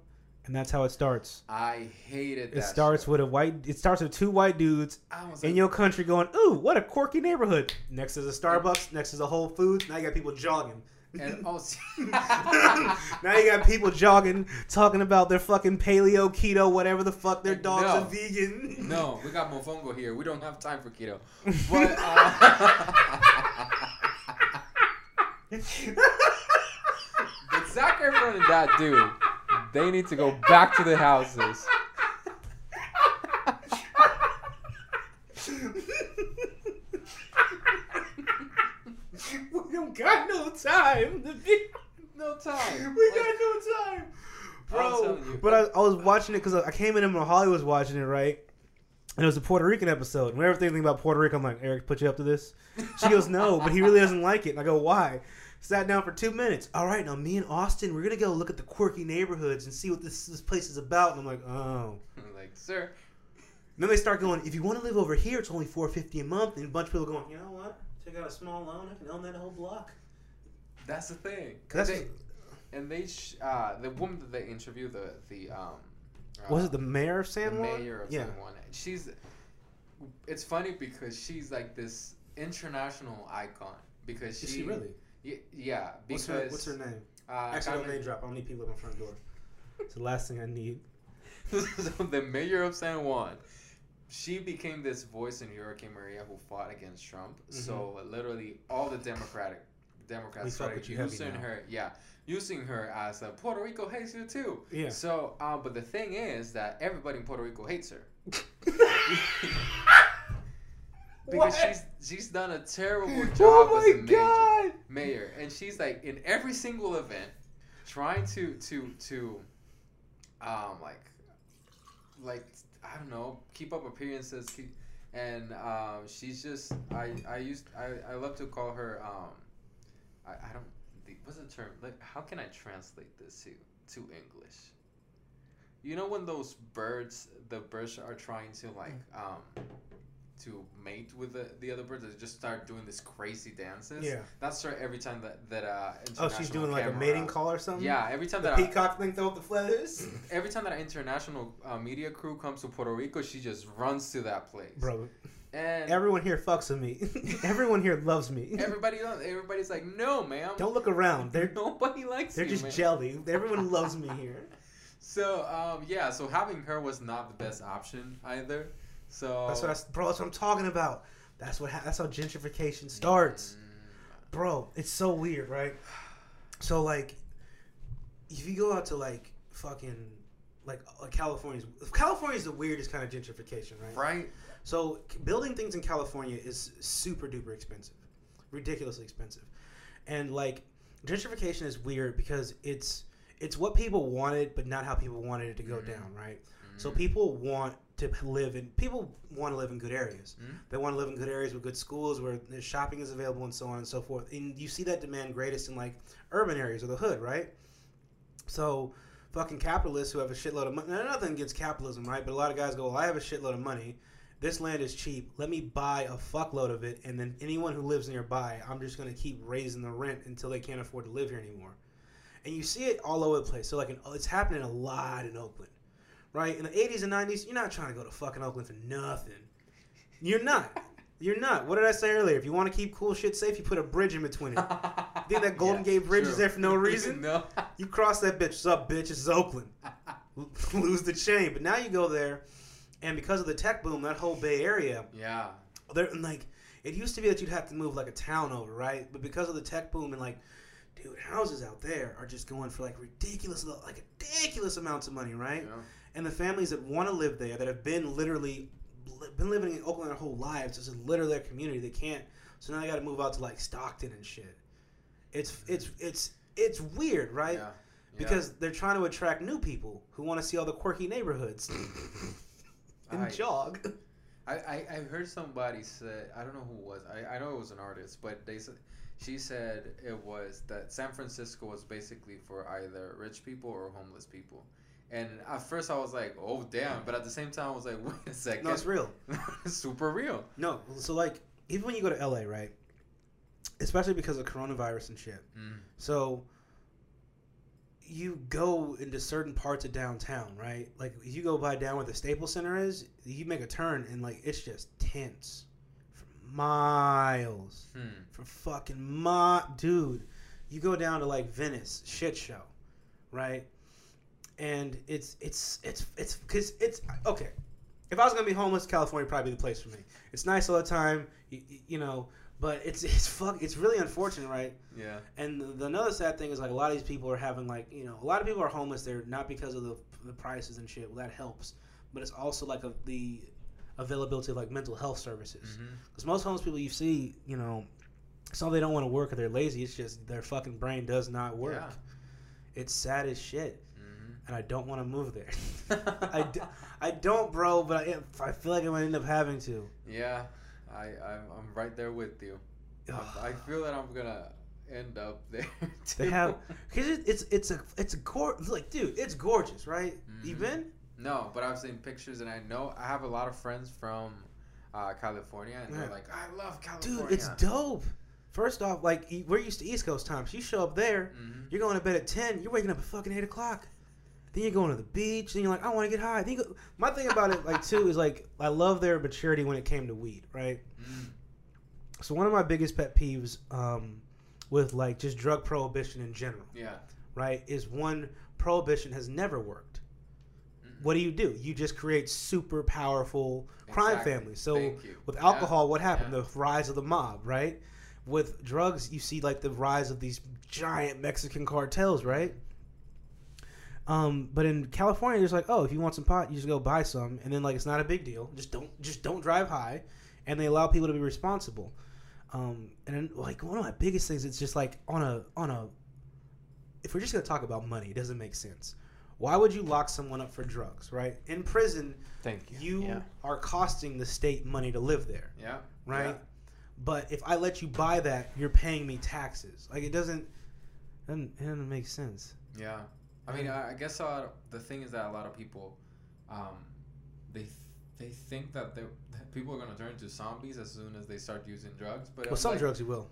and that's how it starts. I hated that. It starts show. with a white. It starts with two white dudes in like, your country going, "Ooh, what a quirky neighborhood." Next is a Starbucks. Next is a Whole Foods. Now you got people jogging. And [laughs] oh, [laughs] now you got people jogging, talking about their fucking paleo, keto, whatever the fuck their dogs No. are vegan. No, we got mofongo here. We don't have time for keto. But [laughs] uh, but Zac Efron and that dude, they need to go back to the houses. we don't got no time. to be- [laughs] No time. [laughs] We Like, got no time, I'm bro. telling you. But I, I was watching it because I came in and Holly was watching it, right? And it was a Puerto Rican episode. Whenever thinking about Puerto Rico, I'm like, Erik, put you up to this? She goes, no, but he really doesn't like it. And I go, why? Sat down for two minutes. All right, now me and Austin, we're gonna go look at the quirky neighborhoods and see what this this place is about. And I'm like, oh. I'm like, sir. And then they start going, if you want to live over here, it's only four fifty a month. And a bunch of people going, you know what? Take out a small loan, I can own that whole block. That's the thing. And that's they, and they sh- uh, the woman that they interviewed, the the um, was uh, it the mayor of San Juan? mayor of yeah. San Juan. She's. It's funny because she's like this international icon because she. Is she really? Y- yeah, What's because her, what's her name? Uh, Actually, don't name drop. I don't need people at my front door. It's the last thing I need. so [laughs] the mayor of San Juan, she became this voice in Hurricane Maria who fought against Trump. So literally all the Democratic Democrats started with you heavy using her, yeah, using her as a Puerto Rico hates you too. Yeah. So, um, but the thing is that everybody in Puerto Rico hates her [laughs] because What? she's she's done a terrible job Oh as a major god! mayor, and she's like in every single event, trying to to to, um, like, like I don't know, keep up appearances, keep, and um, she's just I I used I I love to call her um, I I don't the, what's the term like how can I translate this to to English? You know when those birds, the birds are trying to like um, to mate with the, the other birds, they just start doing this crazy dances. Yeah. That's her every time that that uh. Oh, she's doing like a mating call or something. Yeah, every time The that peacock thing throw up the feathers. [clears throat] every time that an international uh, media crew comes to Puerto Rico, she just runs to that place. Bro, and everyone here fucks with me. [laughs] everyone here loves me. [laughs] everybody everybody's like, no, ma'am. Don't look around. They're [laughs] nobody likes they're you, just man. jelly. Everyone loves me here. So um, yeah, so having her was not the best option either. So That's what I, bro. That's what I'm talking about. That's what. Ha- that's how gentrification starts, Mm, bro. It's so weird, right? So like, if you go out to like fucking like uh, California's California's the weirdest kind of gentrification, right? right? So building things in California is super duper expensive, ridiculously expensive, and like gentrification is weird because it's it's what people wanted, but not how people wanted it to go Mhm. down, right? So Mhm. people want to live in people want to live in good areas. Mhm. They want to live in good areas with good schools where shopping is available and so on and so forth. And you see that demand greatest in like urban areas or the hood, right? So fucking capitalists who have a shitload of money. Now, nothing against capitalism, right? But a lot of guys go, "Well, I have a shitload of money. This land is cheap. Let me buy a fuckload of it, and then anyone who lives nearby, I'm just going to keep raising the rent until they can't afford to live here anymore." And you see it all over the place. So like, in, it's happening a lot in Oakland, right? In the 80s and 90s, you're not trying to go to fucking Oakland for nothing. You're not. You're not. What did I say earlier? If you want to keep cool shit safe, you put a bridge in between it. [laughs] think that Golden Gate Bridge is there for no [laughs] reason? no. You cross that bitch. What's up, bitch? It's Oakland. [laughs] Lose the chain. But now you go there, and because of the tech boom, that whole Bay Area, yeah. there and like it used to be that you'd have to move like a town over, right? But because of the tech boom and like, dude, houses out there are just going for like ridiculous, like ridiculous amounts of money, right? Yeah. And the families that want to live there, that have been literally been living in Oakland their whole lives, this is literally their community. They can't, so now they got to move out to like Stockton and shit. It's it's it's it's weird, right? Yeah. Because they're trying to attract new people who want to see all the quirky neighborhoods [laughs] and I- jog. I, I, I heard somebody said I don't know who it was I, I know it was an artist but they said she said it was that San Francisco was basically for either rich people or homeless people and at first I was like oh damn but at the same time I was like [laughs] wait a second No, it's real. it's [laughs] super real No, so like even when you go to LA, right? Especially because of coronavirus and shit. mm. So you go into certain parts of downtown, right? Like if you go by down where the Staples Center is, you make a turn and like it's just tents for miles. hmm. For fucking my dude. You go down to like Venice, shit show, right? And it's it's it's it's cuz it's okay. If I was to be homeless, California would probably be the place for me. It's nice all the time, you, you know, but it's [laughs] it's fuck it's really unfortunate, right? yeah And the, the another sad thing is like a lot of these people are having like you know a lot of people are homeless. They're not because of the the prices and shit. Well, that helps, but it's also like a, the availability of like mental health services. Mm-hmm. Because most homeless people you see, you know, it's not they don't want to work or they're lazy. It's just their fucking brain does not work. Yeah. It's sad as shit. And I don't want to move there. [laughs] I, d- I don't, bro, but I, I feel like I'm gonna end up having to. yeah I I'm, I'm right there with you I, I [sighs] feel that I'm gonna end up [laughs] there They have because it, it's it's a it's a gor- like dude, it's gorgeous, right? You Mhm. been? No, but I've seen pictures, and I know I have a lot of friends from uh, California, and Yeah. they're like, "I love California." Dude, it's dope. First off, like we're used to East Coast times. You show up there, Mhm. you're going to bed at ten. You're waking up at fucking eight o'clock. Then you're going to the beach. Then you're like, I want to get high. Then you go, my thing about it, like too, is like I love their maturity when it came to weed, right? Mm. So one of my biggest pet peeves um, with like just drug prohibition in general, Yeah. right, is one prohibition has never worked. Mhm. What do you do? You just create super powerful crime Exactly. families. So with Yeah. alcohol, what happened? Yeah. The rise of the mob, right? With drugs, you see like the rise of these giant Mexican cartels, right? Um, but in California, it's like, oh, if you want some pot, you just go buy some, and then like it's not a big deal. Just don't, just don't drive high, and they allow people to be responsible. Um, and like one of my biggest things, it's just like on a on a. If we're just gonna talk about money, it doesn't make sense. Why would you lock someone up for drugs, right? In prison, Thank you. you Yeah. are costing the state money to live there Yeah. right? But if I let you buy that, you're paying me taxes. Like it doesn't, doesn't it doesn't make sense. Yeah. I mean, I, I guess a lot of, the thing is that a lot of people, um, they th- they think that, they that people are gonna turn into zombies as soon as they start using drugs. But Well, some like- drugs you will.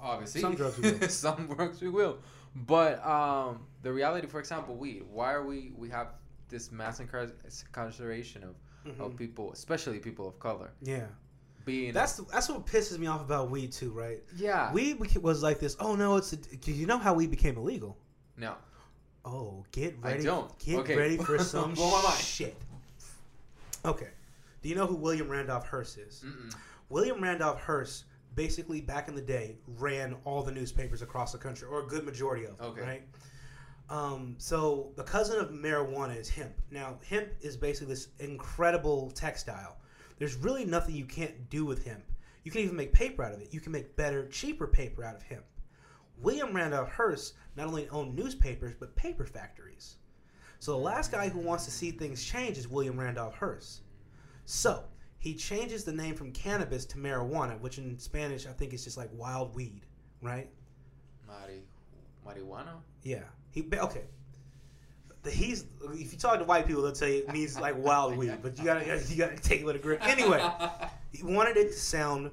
Obviously Some drugs we will. [laughs] some drugs we will but um the reality for example weed why are we we have this mass incar- incarceration of, of Mhm. people especially people of color Yeah, being that's that's what pisses me off about weed too, right? yeah Weed was like this. Oh no, it's. A, do you know how weed became illegal? no Oh, get ready. I don't. Get Okay. ready for [laughs] some Blow my mind. shit. Okay. Do you know who William Randolph Hearst is? Mm-mm. William Randolph Hearst basically back in the day ran all the newspapers across the country, or a good majority of them, Okay. right? Um, so the cousin of marijuana is hemp. Now, hemp is basically this incredible textile. There's really nothing you can't do with hemp. You can even make paper out of it. You can make better, cheaper paper out of hemp. William Randolph Hearst not only owned newspapers but paper factories. So the last guy who wants to see things change is William Randolph Hearst. So he changes the name from cannabis to marijuana, which in Spanish I think is just like wild weed, right? Mari- marijuana Yeah. He okay. He's if you talk to white people, they'll tell you it means like wild weed, but you gotta you gotta take it with a grip. Anyway, he wanted it to sound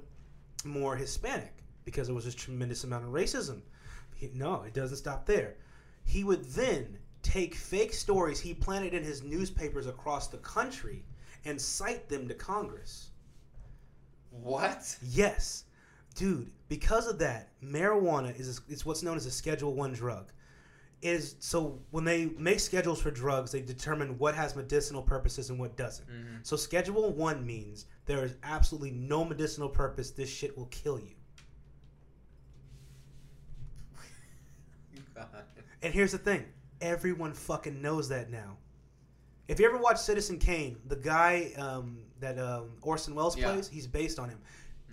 more Hispanic because there was this tremendous amount of racism. He, no, it doesn't stop there. He would then take fake stories he planted in his newspapers across the country and cite them to Congress. what Yes, dude. Because of that, marijuana is it's what's known as a Schedule One drug. It Is so when they make schedules for drugs, they determine what has medicinal purposes and what doesn't. Mhm. So Schedule One means there is absolutely no medicinal purpose. This shit will kill you. God. And here's the thing: everyone fucking knows that now. If you ever watch Citizen Kane, the guy um, that um, Orson Welles Yeah. plays, he's based on him.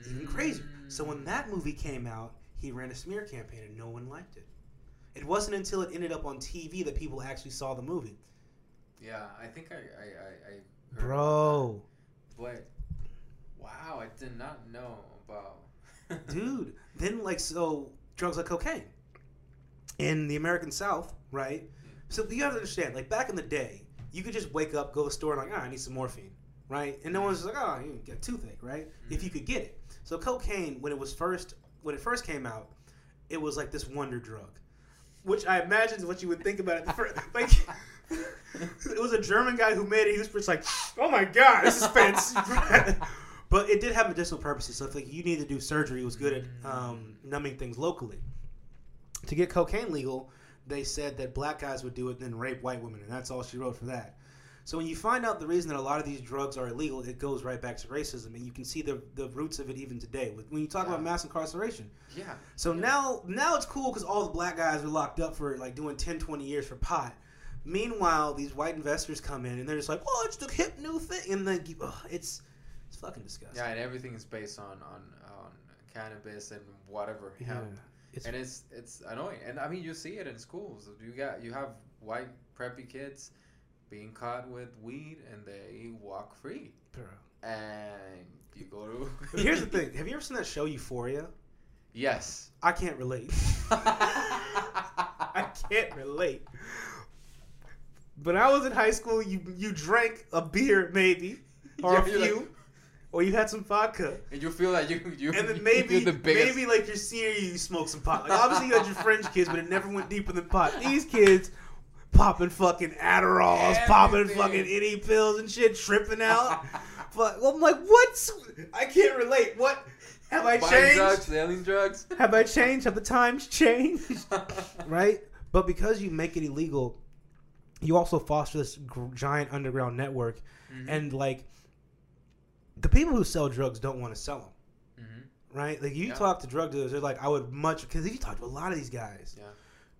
Even crazier. So when Mm. that movie came out, he ran a smear campaign and no one liked it. It wasn't until it ended up on TV that people actually saw the movie. yeah i think i i i, I heard Bro, but wow i did not know about dude. Then like so drugs like cocaine in the American South, right? So you have to understand, like back in the day, you could just wake up, go to the store, and like, ah, I need some morphine, right? And no one's just like, oh, you get a toothache, right? If you could get it. So cocaine, when it was first, when it first came out, it was like this wonder drug, which I imagine is what you would think about it. First. [laughs] Like, [laughs] it was a German guy who made it. He was just like, oh my god, this is fancy. [laughs] but it did have medicinal purposes. So if like you need to do surgery, it was good at um, numbing things locally. To get cocaine legal, they said that black guys would do it and then rape white women, and that's all she wrote for that. So when you find out the reason that a lot of these drugs are illegal, it goes right back to racism, and you can see the the roots of it even today. When you talk about mass incarceration, yeah so Yeah. now now it's cool because all the black guys are locked up for like doing 10, 20 years for pot. Meanwhile, these white investors come in and they're just like, "Oh, it's the hip new thing," and then it's it's fucking disgusting. yeah and everything is based on on on cannabis and whatever Yeah. It's, and it's it's annoying. And I mean, you see it in schools. You got you have white preppy kids being caught with weed, and they walk free. bro. And you go to. Here's the thing: [laughs] Have you ever seen that show Euphoria? Yes. I can't relate. [laughs] I can't relate. But I was in high school. You you drank a beer maybe, or Yeah, a you're like- few, or you had some vodka. and you feel like you you And then [laughs] maybe, the biggest. maybe like your senior year, you smoked some pot. Like obviously you had your French kids, but it never went deeper than pot. These kids popping fucking Adderalls, popping fucking any pills and shit, tripping out. [laughs] but I'm like, what's? I can't relate. What have I Buying changed? drugs, selling drugs. Have I changed? Have the times changed? [laughs] right? But because you make it illegal, you also foster this gr- giant underground network, Mhm. and like the people who sell drugs don't want to sell them Mhm. right? Like you Yeah. talk to drug dealers, they're like, I would much because if you talk to a lot of these guys, Yeah.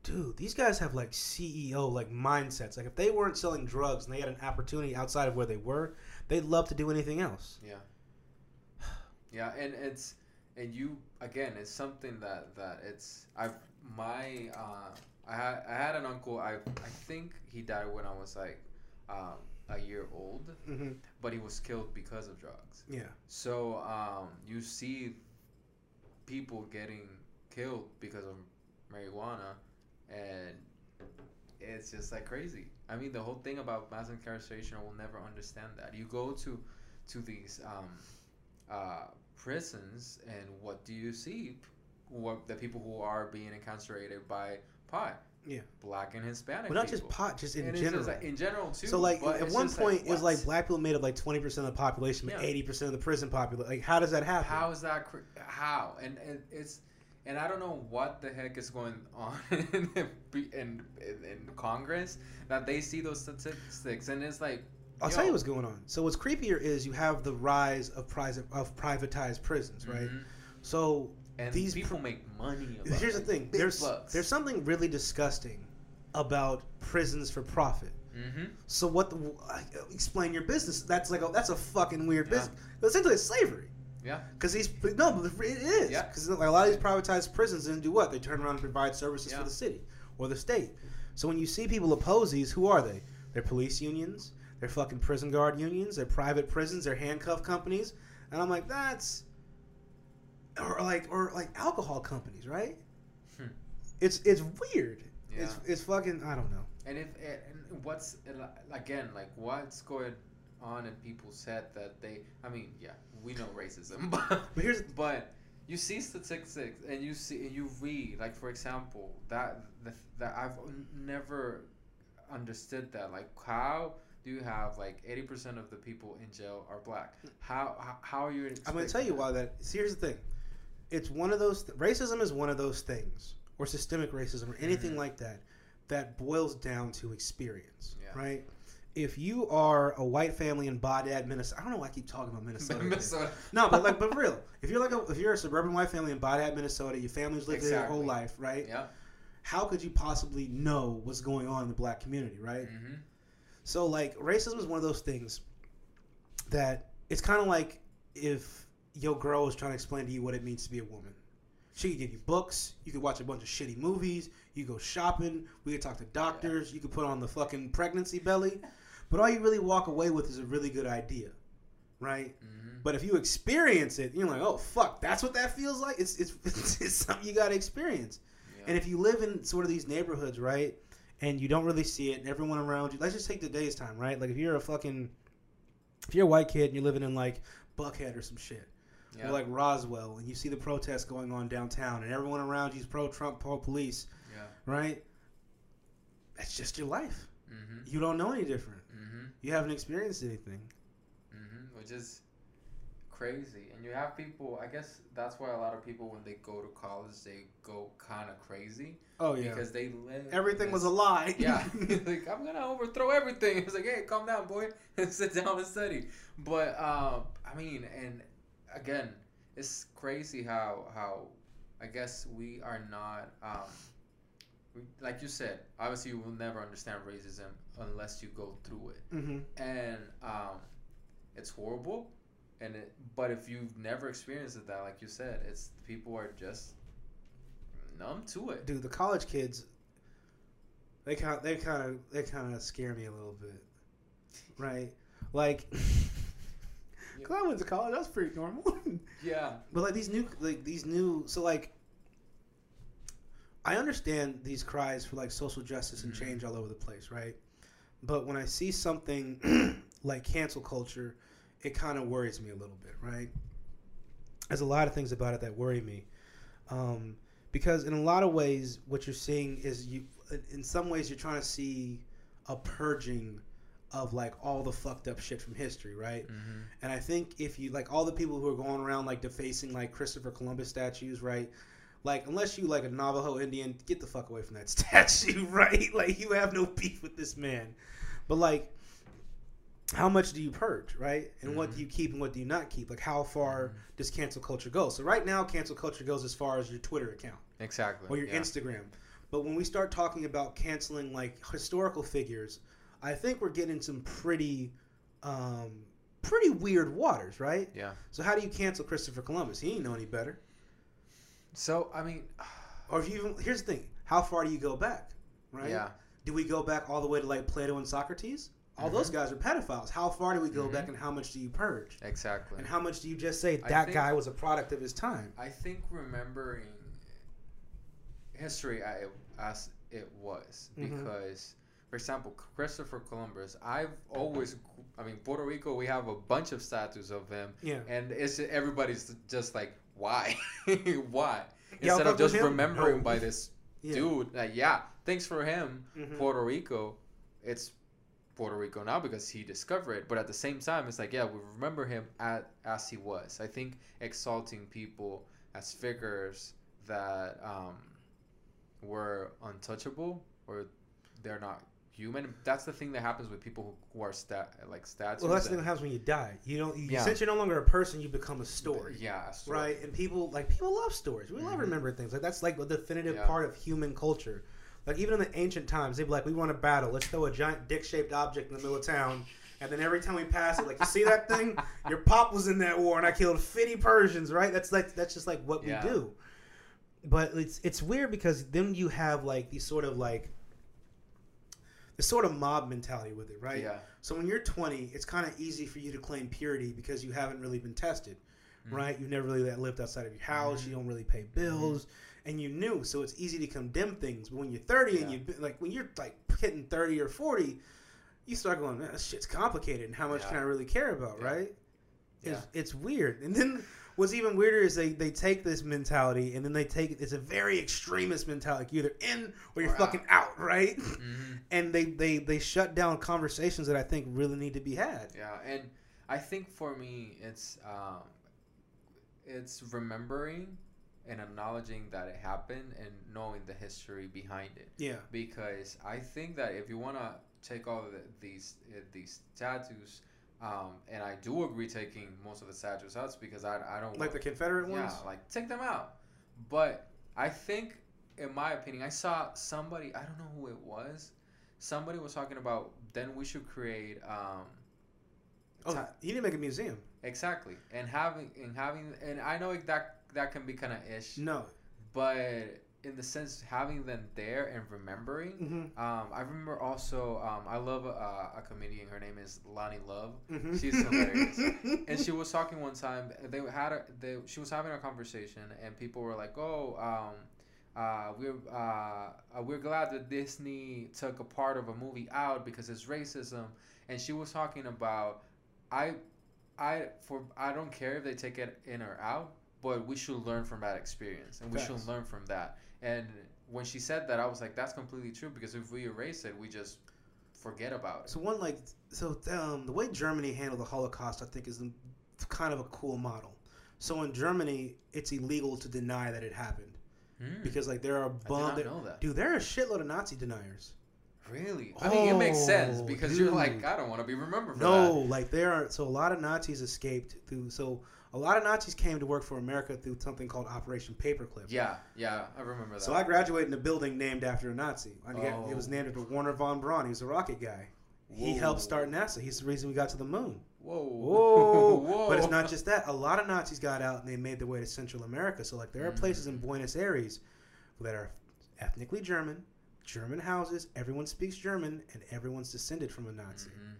dude, these guys have like CEO like mindsets. Like if they weren't selling drugs and they had an opportunity outside of where they were, they'd love to do anything else. Yeah. [sighs] Yeah, and it's and you again, it's something that that it's I've my uh I had I had an uncle I I think he died when I was like um a year old, Mm-hmm. but he was killed because of drugs. Yeah, So um you see people getting killed because of marijuana and it's just like crazy. I mean, the whole thing about mass incarceration, I will never understand that. You go to to these um, uh, prisons, and what do you see? What the people who are being incarcerated by pot? Yeah. black and Hispanic. Well, not just pot, just in And general. just in general too. so like at one point it was like black people made up like twenty percent of the population, but Yeah. eighty percent of the prison population. Like how does that happen? How is that? Cr- how? And, and it's and I don't know what the heck is going on [laughs] in, in, in, in Congress that they see those statistics and it's like. I'll yo, tell you what's going on. So what's creepier is you have the rise of private of privatized prisons, right? mhm. So And These people pr- make money. About here's the thing: Big there's bucks. there's something really disgusting about prisons for profit. Mhm. So what? The, explain your business. That's like a, that's a fucking weird Yeah. business. Essentially, it's slavery. Yeah. Because these no, it is. Yeah. Because like, a lot of these privatized prisons then do what? They turn around and provide services Yeah. for the city or the state. So when you see people oppose these, who are they? They're police unions. They're fucking prison guard unions. They're private prisons. They're handcuff companies. And I'm like, that's or like or like alcohol companies, right? Hmm. It's it's weird. Yeah. It's it's fucking I don't know. And if and what's again like what's going on in people's head that they I mean yeah we know racism [laughs] but But here's but you see statistics and you see and you read like for example that the, that I've never understood that like how do you have like 80% of the people in jail are black how how, how are you I'm going to tell you why that. See, here's the thing. It's one of those. racism is one of those things, or systemic racism, or anything Mhm. like that, that boils down to experience, Yeah. right? If you are a white family in Baudad, Minnesota, I don't know why I keep talking about Minnesota. [laughs] Minnesota. No, but like, but real, if you're like a, if you're a suburban white family in Baudad, Minnesota, your family's lived there their whole life, right? yeah How could you possibly know what's going on in the black community, right? hmm So like racism is one of those things that it's kind of like if your girl was trying to explain to you what it means to be a woman. She could give you books. You could watch a bunch of shitty movies. You go shopping. We could talk to doctors. You could put on the fucking pregnancy belly. But all you really walk away with is a really good idea, right? hmm But if you experience it, you're like, oh fuck, that's what that feels like. It's it's [laughs] it's something you got to experience. yeah. And if you live in sort of these neighborhoods, right, and you don't really see it, and everyone around you, let's just take today's time, right? Like if you're a fucking, if you're a white kid and you're living in like Buckhead or some shit, yeah. or like Roswell, and you see the protests going on downtown, and everyone around you's pro-Trump, pro-police, yeah right? That's just your life. hmm You don't know any different. hmm You haven't experienced anything. hmm which is crazy. And you have people. I guess that's why a lot of people, when they go to college, they go kind of crazy Oh yeah, because they live. everything was a lie. [laughs] Yeah, [laughs] [laughs] like I'm gonna overthrow everything. It's like, hey, calm down, boy, and sit down and study. But um, I mean, and again, it's crazy how how I guess we are not um, we, like you said. Obviously, you will never understand racism unless you go through it hmm and um, it's horrible. And it, but if you've never experienced it, that like you said, it's people are just numb to it. dude, the college kids, they kind they kind of they kind of scare me a little bit, right? Like, cause I went to college, that's pretty normal. [laughs] Yeah. but like these new like these new so like. I understand these cries for like social justice and Mhm. change all over the place, right? But when I see something [clears throat] like cancel culture, it kind of worries me a little bit, right? There's a lot of things about it that worry me. Um, because in a lot of ways, what you're seeing is you, in some ways, you're trying to see a purging of like all the fucked up shit from history, right? Mm-hmm. And I think if you like all the people who are going around like defacing like Christopher Columbus statues, right? Like unless you like a Navajo Indian, get the fuck away from that [laughs] statue, right? [laughs] Like you have no beef with this man. But like how much do you purge, right? And what Mhm. do you keep and what do you not keep? Like how far does cancel culture go? So right now cancel culture goes as far as your Twitter account Exactly. or your yeah. Instagram. But when we start talking about canceling like historical figures, I think we're getting some pretty, um, pretty weird waters, right? Yeah. So how do you cancel Christopher Columbus? He ain't know any better. So I mean, Or if you even here's the thing: how far do you go back, right? yeah. Do we go back all the way to like Plato and Socrates? All those Mm-hmm. guys are pedophiles. How far do we go Mhm. back, and how much do you purge? Exactly. And how much do you just say that think- guy was a product of his time? I think remembering history I- as it was Mhm. because for example, Christopher Columbus. I've always, I mean, Puerto Rico, we have a bunch of statues of him, Yeah. and it's everybody's just like, why, [laughs] why? Y'all Instead of just remembering No. by this [laughs] Yeah. dude, like, yeah, thanks for him, Mhm. Puerto Rico. It's Puerto Rico now because he discovered it, but at the same time, it's like, yeah, we remember him at, as he was. I think exalting people as figures that um, were untouchable or they're not human. That's the thing that happens with people who, who are stat like stats. Well, that's the thing that happens when you die. You don't. You, Yeah. Since you're no longer a person, you become a story. Yeah, a story. Right, and people like people love stories. We love Mhm. remembering things. Like that's like a definitive Yeah. part of human culture. Like even in the ancient times, they'd be like, "We want to battle. Let's throw a giant dick-shaped object in the middle of town." And then every time we pass it, like you see that thing, [laughs] your pop was in that war, and I killed fifty Persians. Right? That's like that's just like what Yeah. we do. But it's it's weird because then you have like these sort of like sort of mob mentality with it, right? Yeah. So when you're 20, it's kind of easy for you to claim purity because you haven't really been tested, Mhm. right? You've never really lived outside of your house. Mhm. You don't really pay bills, and you knew. So it's easy to condemn things. But when you're 30 and Yeah. you like when you're like hitting 30 or 40, you start going, "Man, this shit's complicated. And how much Yeah. can I really care about, right? It's, it's weird. And then what's even weirder is they, they take this mentality and then they take it's a very extremist mentality. You're either in or you're Or fucking out, right? Mhm. [laughs] and they, they they shut down conversations that I think really need to be had. Yeah, and I think for me, it's um, it's remembering and acknowledging that it happened and knowing the history behind it. Yeah. Because I think that if you want to take all of the, these uh, these statues, um, and I do agree taking most of the statues out because I, I don't Like the Confederate yeah ones? like take them out. But I think, in my opinion, I saw somebody I don't know who it was. Somebody was talking about then we should create um, Oh, need to make a museum. Exactly, and having and having and I know that that can be kind of ish, No. but in the sense having them there and remembering. Mm-hmm. Um, I remember also um, I love uh, a comedian. Her name is Loni Love, Mm-hmm. She's hilarious. [laughs] and she was talking one time. They had a they she was having a conversation, and people were like, "Oh, um, uh, we're uh, uh, we're glad that Disney took a part of a movie out because it's racism." And she was talking about, I, I for I don't care if they take it in or out, but we should learn from that experience, and we Facts. should learn from that. And when she said that, I was like, "That's completely true." Because if we erase it, we just forget about it. So one like so um, the way Germany handled the Holocaust, I think, is kind of a cool model. So in Germany, it's illegal to deny that it happened Hmm. because like there are a I did bun- there- that. dude, there are a shitload of Nazi deniers. Really? I mean, it makes sense Oh, because you're like. I don't want to be remembered for No, like there are so a lot of Nazis escaped through. So a lot of Nazis came to work for America through something called Operation Paperclip. Yeah, yeah, I remember that. So I graduated in a building named after a Nazi. Get, It was Oh. named after Wernher von Braun. He was a rocket guy. Whoa. He helped start NASA. He's the reason we got to the moon. Whoa. Whoa. [laughs] Whoa. But it's not just that. A lot of Nazis got out and they made their way to Central America. So like there are places in Mm. Buenos Aires that are ethnically German, German houses, everyone speaks German, and everyone's descended from a Nazi, Mhm.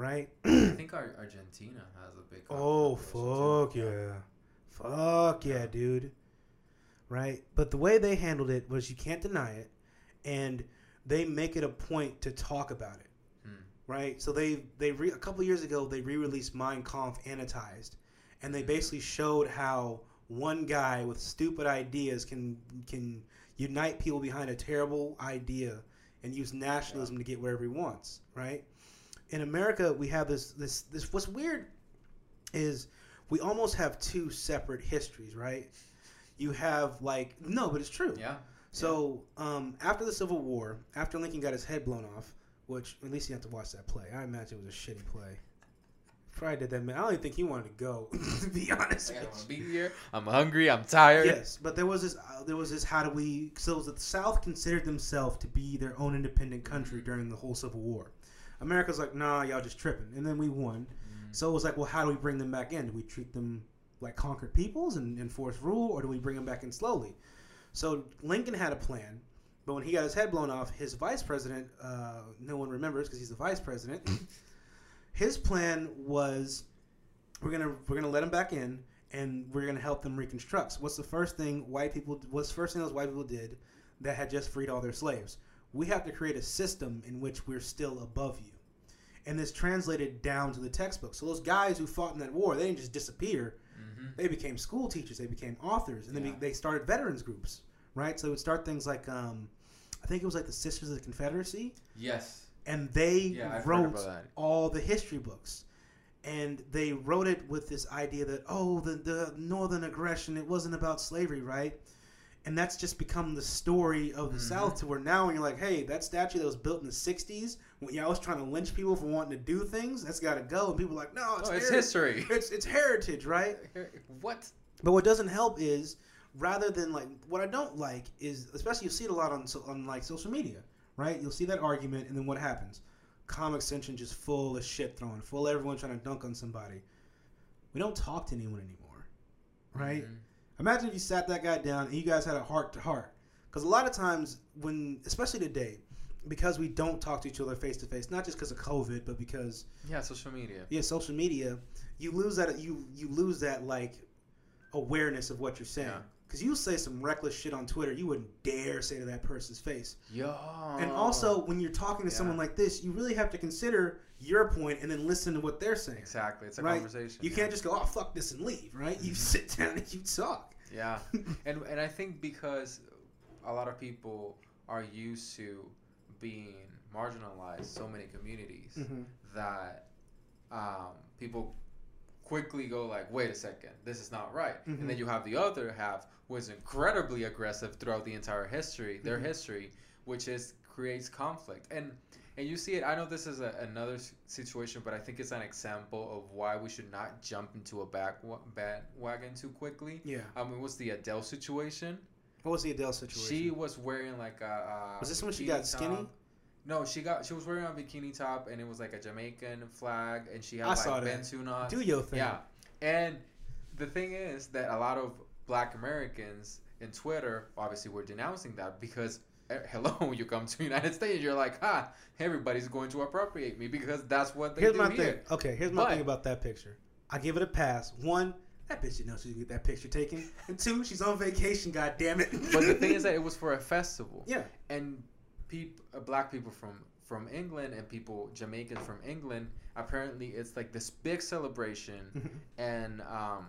Right? I think our Argentina has a big. Oh fuck too. yeah. Fuck yeah, dude. Right? But the way they handled it was you can't deny it and they make it a point to talk about it. Hmm. Right? So they they re- a couple years ago they re-released Mein Kampf annotated and they basically showed how one guy with stupid ideas can can unite people behind a terrible idea and use nationalism to get wherever he wants, right? In America, we have this this this what's weird is we almost have two separate histories, right? You have like no, but it's true. Yeah. So um, after the Civil War, after Lincoln got his head blown off, which at least you have to watch that play. I imagine it was a shitty play. Probably did that man. I don't even think he wanted to go. [laughs] to be honest, I want to be here. I'm hungry. I'm tired. Yes, but there was this. Uh, there was this. How do we? So the South considered themselves to be their own independent country during the whole Civil War. America's like, nah, y'all just tripping, and then we won. Mm. So it was like, well, how do we bring them back in? Do we treat them like conquered peoples and enforce rule, or do we bring them back in slowly? So Lincoln had a plan, but when he got his head blown off, his vice president, uh, no one remembers because he's the vice president. [laughs] his plan was, we're gonna we're gonna let them back in, and we're gonna help them reconstruct. So what's the first thing white people? What's the first thing those white people did that had just freed all their slaves? we have to create a system in which we're still above you. And this translated down to the textbook. So those guys who fought in that war, they didn't just disappear. hmm They became school teachers. They became authors, and then Yeah. they started veterans groups, right? So they would start things like, um, I think it was like the Sisters of the Confederacy, Yes. and they Yeah, wrote all the history books and they wrote it with this idea that oh the, the northern aggression it wasn't about slavery right and that's just become the story of the Mhm. south to where now when you're like hey that statue that was built in the 60s when y'all was trying to lynch people for wanting to do things that's got to go and people are like no it's, Oh, it's heri- history. it's, it's heritage right [laughs] what? but what doesn't help is rather than like what I don't like is especially you see it a lot on so- on like social media, right? You'll see that argument, and then what happens? Comic Central just full of shit throwing, full of everyone trying to dunk on somebody. We don't talk to anyone anymore, right? Mhm. Imagine if you sat that guy down and you guys had a heart to heart. Because a lot of times, when, especially today, because we don't talk to each other face to face, not just because of COVID, but because Yeah, social media. yeah, social media, you lose that you you lose that like awareness of what you're saying. Yeah. Because you say some reckless shit on Twitter, you wouldn't dare say to that person's face. Yo. And also, when you're talking to Yeah. someone like this, you really have to consider your point and then listen to what they're saying. exactly, it's a Right. conversation. You yeah. can't just go, "Oh fuck this" and leave, right? You Mhm. sit [laughs] down and you talk. Yeah, [laughs] and and I think because a lot of people are used to being marginalized, so many communities Mhm. that um, people quickly go like, "Wait a second, this is not right," Mhm. and then you have the other half who is incredibly aggressive throughout the entire history, their Mhm. history, which is creates conflict and. And you see it. I know this is a, another situation, but I think it's an example of why we should not jump into a back bandwagon too quickly. Yeah. I mean, what's the Adele situation. What was the Adele situation? She was wearing like a. Was this when she got skinny? top. No, she got she was wearing a bikini top and it was like a Jamaican flag and she had I like saw. Bantu knots. Do your thing. Yeah, and the thing is that a lot of Black Americans in Twitter obviously were denouncing that because. eh, [laughs] Hello, you come to the United States, you're like, ha, everybody's going to appropriate me because that's what they Here's do my here. thing. Okay, here's my But- thing about that picture. I give it a pass. One, that bitch didn't know she get that picture taken. And two, she's on vacation. God damn it. But the thing is that [laughs] it was for a festival. yeah, and peop, uh, black people from from England and people Jamaicans from England apparently it's like this big celebration and um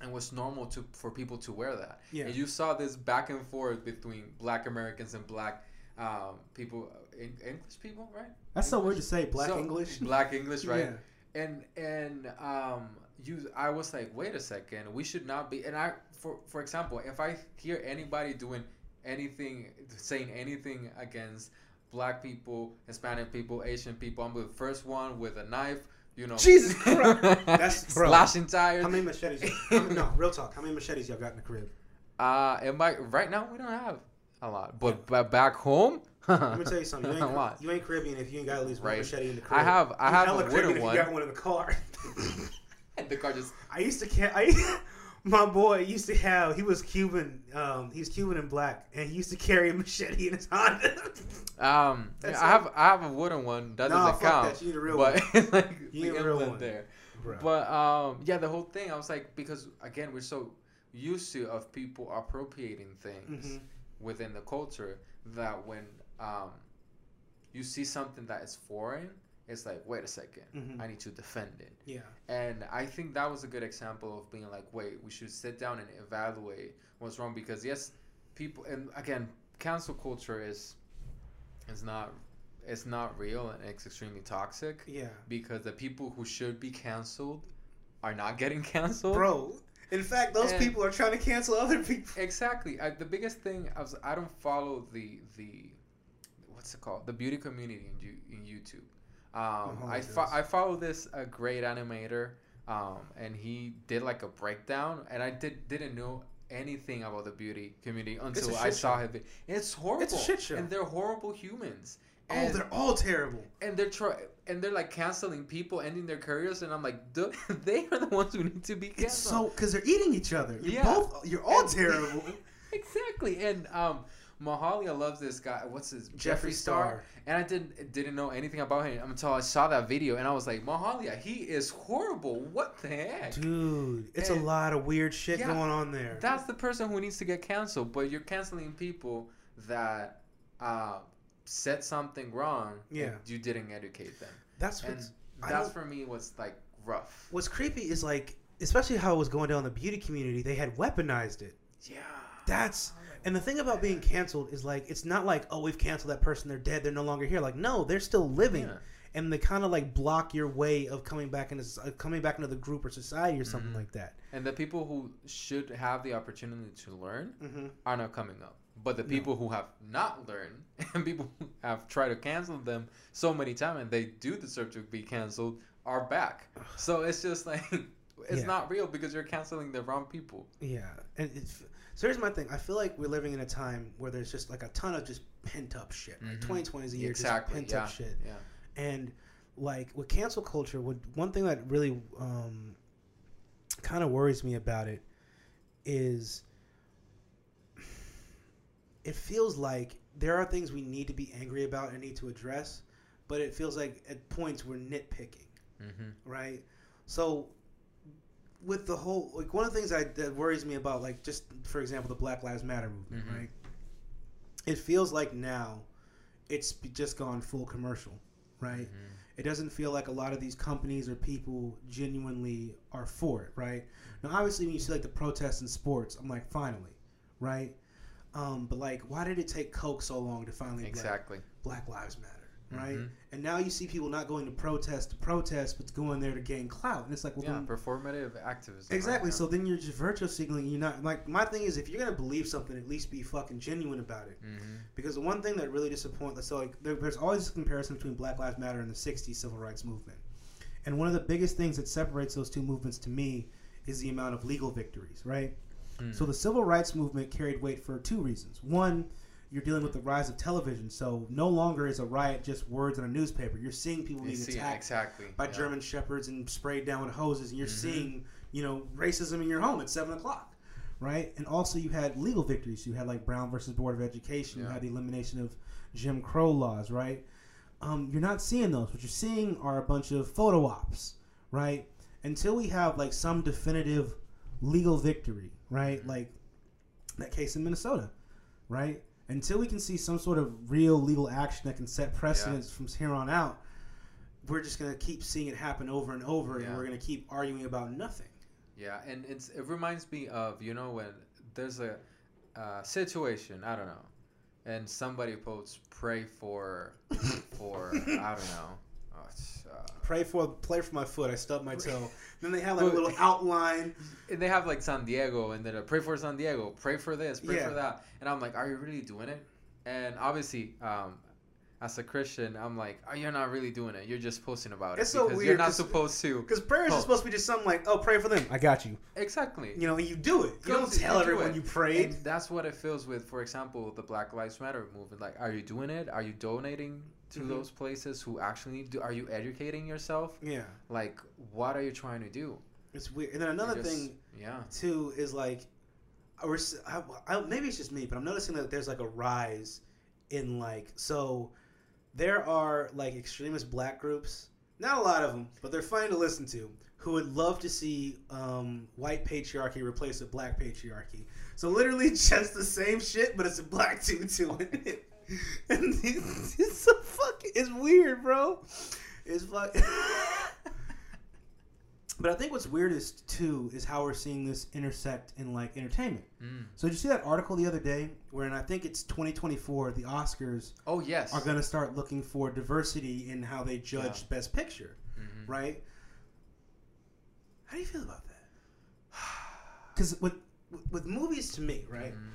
and was normal to for people to wear that yeah. and you saw this back and forth between black Americans and black um people en- English people right That's so weird to say. Black So, English. black English right Yeah. and and um you i was like wait a second we should not be and i for for example if i hear anybody doing anything saying anything against black people hispanic people asian people i'm the first one with a knife you know Jesus [laughs] Christ. That's- [laughs] bro. slashing tires How many machetes? How many, no, real talk. How many machetes y'all got in the crib? uh am i right now we don't have a lot but, but back home [laughs] Let me tell you something. You ain't, a ain't, lot you ain't Caribbean if you ain't got at least one Right. machete in the crib. i have i You have hella a Caribbean wooden if one You got one in the car. And the car just I used to ca- I [laughs] my boy used to have he was Cuban um he's Cuban and black and he used to carry a machete in his Honda. [laughs] Um, That's I have I have a wooden one. That Nah, doesn't fuck count. that. You need a real but [laughs] like You need a real one. there. Bro. But um, yeah, the whole thing. I was like, because again, we're so used to of people appropriating things Mhm. within the culture that when um, you see something that is foreign, it's like, wait a 2nd Mhm. I need to defend it. yeah. And I think that was a good example of being like, wait, we should sit down and evaluate what's wrong because yes, people and again, cancel culture is is not it's not real and it's extremely toxic Yeah. because the people who should be canceled are not getting canceled. Bro. In fact, those And- people are trying to cancel other people. Exactly. I, the biggest thing I was I don't follow the the what's it called the beauty community in, you, in YouTube. Um, Oh, I fo- I follow this a great animator, um, and he did like a breakdown, and I did didn't know anything about the beauty community until I saw show. him. It's horrible. It's a shit show. and they're horrible humans. Oh, they're all terrible. and they're try and they're like canceling people, ending their careers, and I'm like, [laughs] they are the ones who need to be canceled. It's so because they're eating each other. You're Yeah. both. You're all And- [laughs] terrible. exactly. And um, Mahalia loves this guy. What's his Jeffree Star. And I didn't didn't know anything about him until I saw that video, and I was like, Mahalia, he is horrible. What the heck? Dude, it's a lot of weird shit Yeah, going on there. That's the person who needs to get canceled. But you're canceling people that uh, said something wrong, and Yeah. you didn't educate them, That's and that's for me what's like rough. what's creepy is like, especially how it was going down in the beauty community. They had weaponized it. Yeah, That's and the thing about being canceled is like it's not like oh we've canceled that person they're dead they're no longer here like no they're still living Yeah. and they kind of like block your way of coming back into uh, coming back into the group or society or something Mhm. like that. and the people who should have the opportunity to learn Mm-hmm. are not coming up. But the No. people who have not learned [laughs] and people who have tried to cancel them so many times and they do deserve to be canceled are back. [sighs] So it's just like [laughs] it's Yeah. not real because you're canceling the wrong people. Yeah, and it's, so here's my thing. I feel like we're living in a time where there's just like a ton of just pent up shit. Like Mhm. 2020 is a year exactly. just pent yeah. up shit. Yeah. And like with cancel culture, what one thing that really um, kind of worries me about it is it feels like there are things we need to be angry about and need to address, but it feels like at points we're nitpicking Mm-hmm. right? So with the whole like one of the things I, that worries me about like just for example the Black Lives Matter movement, Mhm. right? It feels like now it's just gone full commercial, right? Mm-hmm. It doesn't feel like a lot of these companies or people genuinely are for it, right? Now obviously when you see like the protests in sports, I'm like finally, right? Um, but like why did it take Coke so long to finally Exactly. Black Lives Matter, right? Mhm. And now you see people not going to protest to protest, but going there to gain clout. And it's like, well, Yeah, then, performative activism. exactly. now. So then you're just virtue signaling. You're not like my thing is if you're gonna believe something, at least be fucking genuine about it. Mhm. Because the one thing that really disappoints, so like there, there's always this comparison between Black Lives Matter and the '60s civil rights movement. And one of the biggest things that separates those two movements to me is the amount of legal victories, right? Mm. So the civil rights movement carried weight for two reasons. One, you're dealing with the rise of television, so no longer is a riot just words in a newspaper. You're seeing people being attacked exactly. by yeah. German shepherds and sprayed down with hoses, and you're Mhm. seeing, you know, racism in your home at seven o'clock, right? And also you had legal victories. You had like Brown versus Board of Education. You had the elimination of Jim Crow laws, right? Um, you're not seeing those. What you're seeing are a bunch of photo ops, right? Until we have like some definitive legal victory, right? Mhm. Like that case in Minnesota, right? Until we can see some sort of real legal action that can set precedents from here on out, we're just gonna keep seeing it happen over and over, and we're gonna keep arguing about nothing. Yeah, and it's it reminds me of you know when there's a uh, situation I don't know, and somebody posts pray for for I don't know. It's, Pray for play for my foot. I stubbed my toe. [laughs] then they have like a little outline. and they have like San Diego, and then pray for San Diego, pray for this, pray Yeah. for that, and I'm like, are you really doing it? And obviously, um, as a Christian, I'm like, oh, you're not really doing it. You're just posting about It's it so weird you're not supposed to. Because prayers Oh. are supposed to be just something like, "Oh, pray for them." I got you. Exactly. You know, you do it. You don't tell you everyone it. you prayed. And that's what it feels with, for example, the Black Lives Matter movement. Like, are you doing it? Are you donating to Mhm. those places who actually need to? Are you educating yourself? yeah, Like, what are you trying to do? it's weird. And then another just- thing Yeah. too is like, or I, I, maybe it's just me, but I'm noticing that there's like a rise in like so there are like extremist black groups, not a lot of them, but they're funny to listen to. Who would love to see um, white patriarchy replace with black patriarchy? So literally [laughs] just the same shit, but it's a black dude doing it. [laughs] And it's, it's so fucking, it's weird, bro. It's fuck. [laughs] But I think what's weirdest too is how we're seeing this intersect in like entertainment. Mm. So did you see that article the other day wherein I think it's 2024 the Oscars Oh yes. are going to start looking for diversity in how they judge Yeah. best picture, Mhm. right? How do you feel about that? [sighs] Cuz with with movies to me, right? Mhm.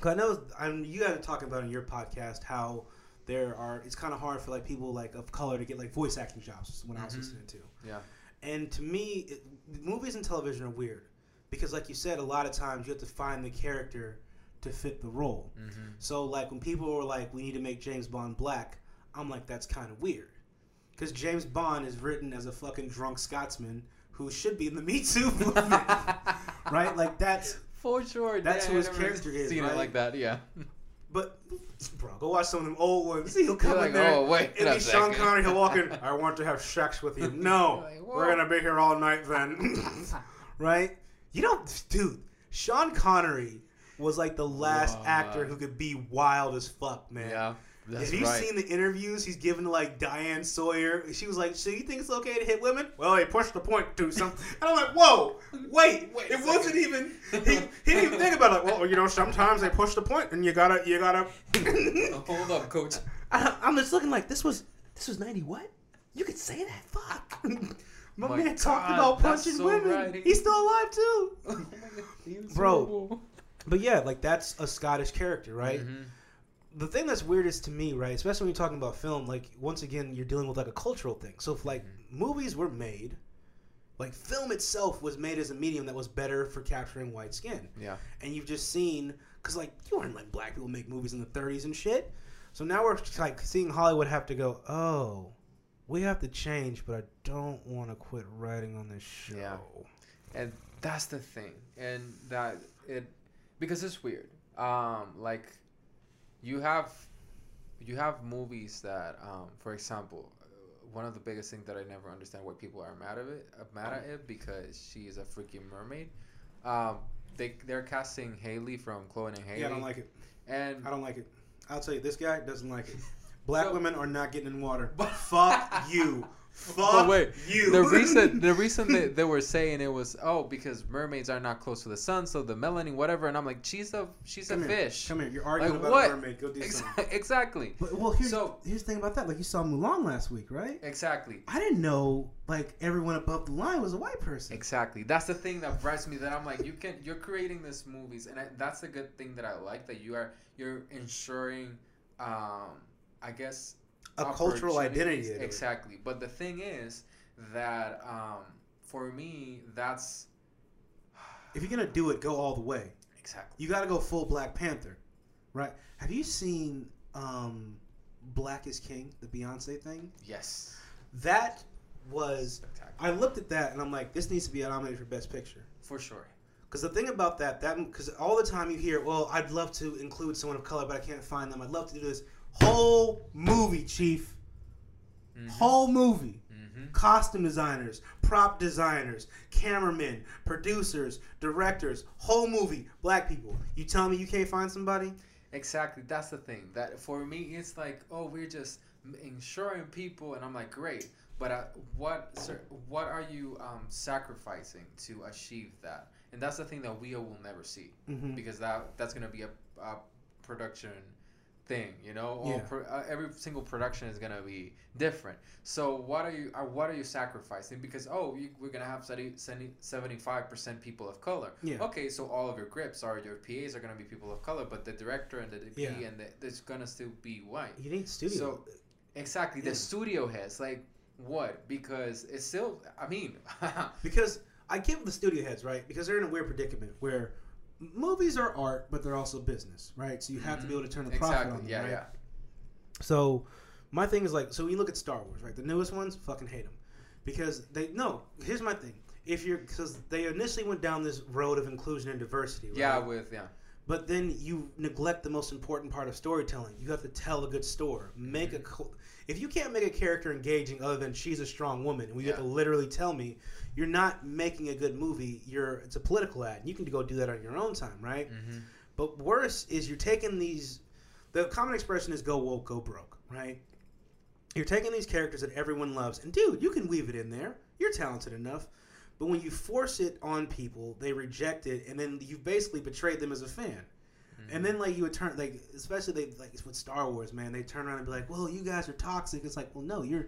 Cuz I know I'm you guys are talking about in your podcast how there are it's kind of hard for like people like of color to get like voice acting jobs when I was Mhm. listening to. Yeah. And to me, it, movies and television are weird because, like you said, a lot of times you have to find the character to fit the role. Mhm. So, like when people were like, "We need to make James Bond black," I'm like, "That's kind of weird," because James Bond is written as a fucking drunk Scotsman who should be in the Me Too movement, [laughs] right? Like that's. For sure. That's yeah, who his character is, Seen right? it like that, yeah. But, bro, go watch some of them old ones. See [laughs] he'll come You're in there. oh wait, It'll be Sean second. Connery. He'll walk in. [laughs] I want to have sex with you. [laughs] No, Like, we're gonna be here all night then. right? You don't, dude. Sean Connery was like the last Wow. actor who could be wild as fuck, man. Yeah. That's Have you right. seen the interviews he's given to like Diane Sawyer? She was like, "So you think it's okay to hit women?" Well, he pushed the point to something, [laughs] and I'm like, "Whoa, wait, Wait it wasn't second. even." He, he didn't even think about it. Like, well, you know, sometimes they push the point, and you gotta, you gotta. [laughs] Hold up, coach. [laughs] I, I'm just looking like this was this was ninety what? You could say that? Fuck. My, My man talked about punching so women. right. He's still alive too. Oh Bro. But yeah, like that's a Scottish character, right? Mhm. The thing that's weirdest to me, right, especially when you're talking about film, like once again, you're dealing with like a cultural thing. So if like Mm-hmm. movies were made, like film itself was made as a medium that was better for capturing white skin, Yeah. and you've just seen because like you weren't letting black people make movies in the 30s and shit. So now we're like seeing Hollywood have to go, oh, we have to change, but I don't want to quit writing on this show. Yeah. and that's the thing and that it because it's weird um like you have you have movies that um for example one of the biggest things that i never understand why people are mad of it uh, mad at it because she is a freaking mermaid um they they're casting halle from chloe and halle Yeah, I don't like it. and I don't like it. I'll tell you, this guy doesn't like it. [laughs] Black So- women are not getting in water. But- [laughs] Fuck you. Fuck But wait, you. the reason the [laughs] reason they, they were saying it was oh because mermaids are not close to the sun so the melanin whatever and I'm like she's a she's Come a here. fish Come here. You're arguing Like, about what? a mermaid. Go do Ex- something. [laughs] exactly But, well, here's, So- here's the thing about that. Like, you saw Mulan last week, right? exactly I didn't know, like, everyone above the line was a white person. exactly that's the thing that drives me that I'm like you can you're creating this movies and I, that's the good thing that I like that you are you're ensuring um I guess A cultural identity. exactly but the thing is that um for me that's If you're going to do it, go all the way. exactly You got to go full Black Panther, right? Have you seen um, Black is King, the Beyonce thing? yes That was. I looked at that and I'm like, this needs to be nominated for Best Picture. for sure Because the thing about that, that because all the time you hear, well, I'd love to include someone of color, but I can't find them. I'd love to do this whole movie, Chief. Mhm. Whole movie. Mhm. Costume designers, prop designers, cameramen, producers, directors, whole movie, black people. You tell me you can't find somebody? Exactly. That's the thing. That for me, it's like, oh, we're just ensuring people, and I'm like, great. But uh, what, sir, what are you um, sacrificing to achieve that? And that's the thing that we will never see Mm-hmm. because that that's gonna be a, a production thing, you know. Yeah. pro, uh, every single production is gonna be different. So what are you? Uh, what are you sacrificing? Because oh, you, we're gonna have 75 percent people of color. Yeah. Okay, so all of your grips are your PAs are gonna be people of color, but the director and the DP Yeah. and the, it's gonna still be white. You need studio. So- Exactly. The studio heads, like what? Because it's still. I mean, [laughs] because I get the studio heads, right? Because they're in a weird predicament where movies are art, but they're also business, right? So you have to be mm-hmm. able to turn a profit exactly. on them, Yeah, right? yeah. So my thing is like, so when you look at Star Wars, right? The newest ones, fucking hate them because they no. Here's my thing: if you're because they initially went down this road of inclusion and diversity, right? Yeah, with yeah. But then you neglect the most important part of storytelling. You have to tell a good story. Make mm-hmm. a. If you can't make a character engaging other than she's a strong woman, and you have to literally tell me you're not making a good movie. You're it's a political ad. and You can go do that on your own time, right? Mm-hmm. But worse is you're taking these. The common expression is "go woke, go broke," right? You're taking these characters that everyone loves, and dude, you can weave it in there. You're talented enough. But when you force it on people, they reject it, and then you basically betrayed them as a fan. Mm-hmm. And then like you would turn like especially they like with Star Wars, man, they turn around and be like, "Well, you guys are toxic." It's like, "Well, no, you're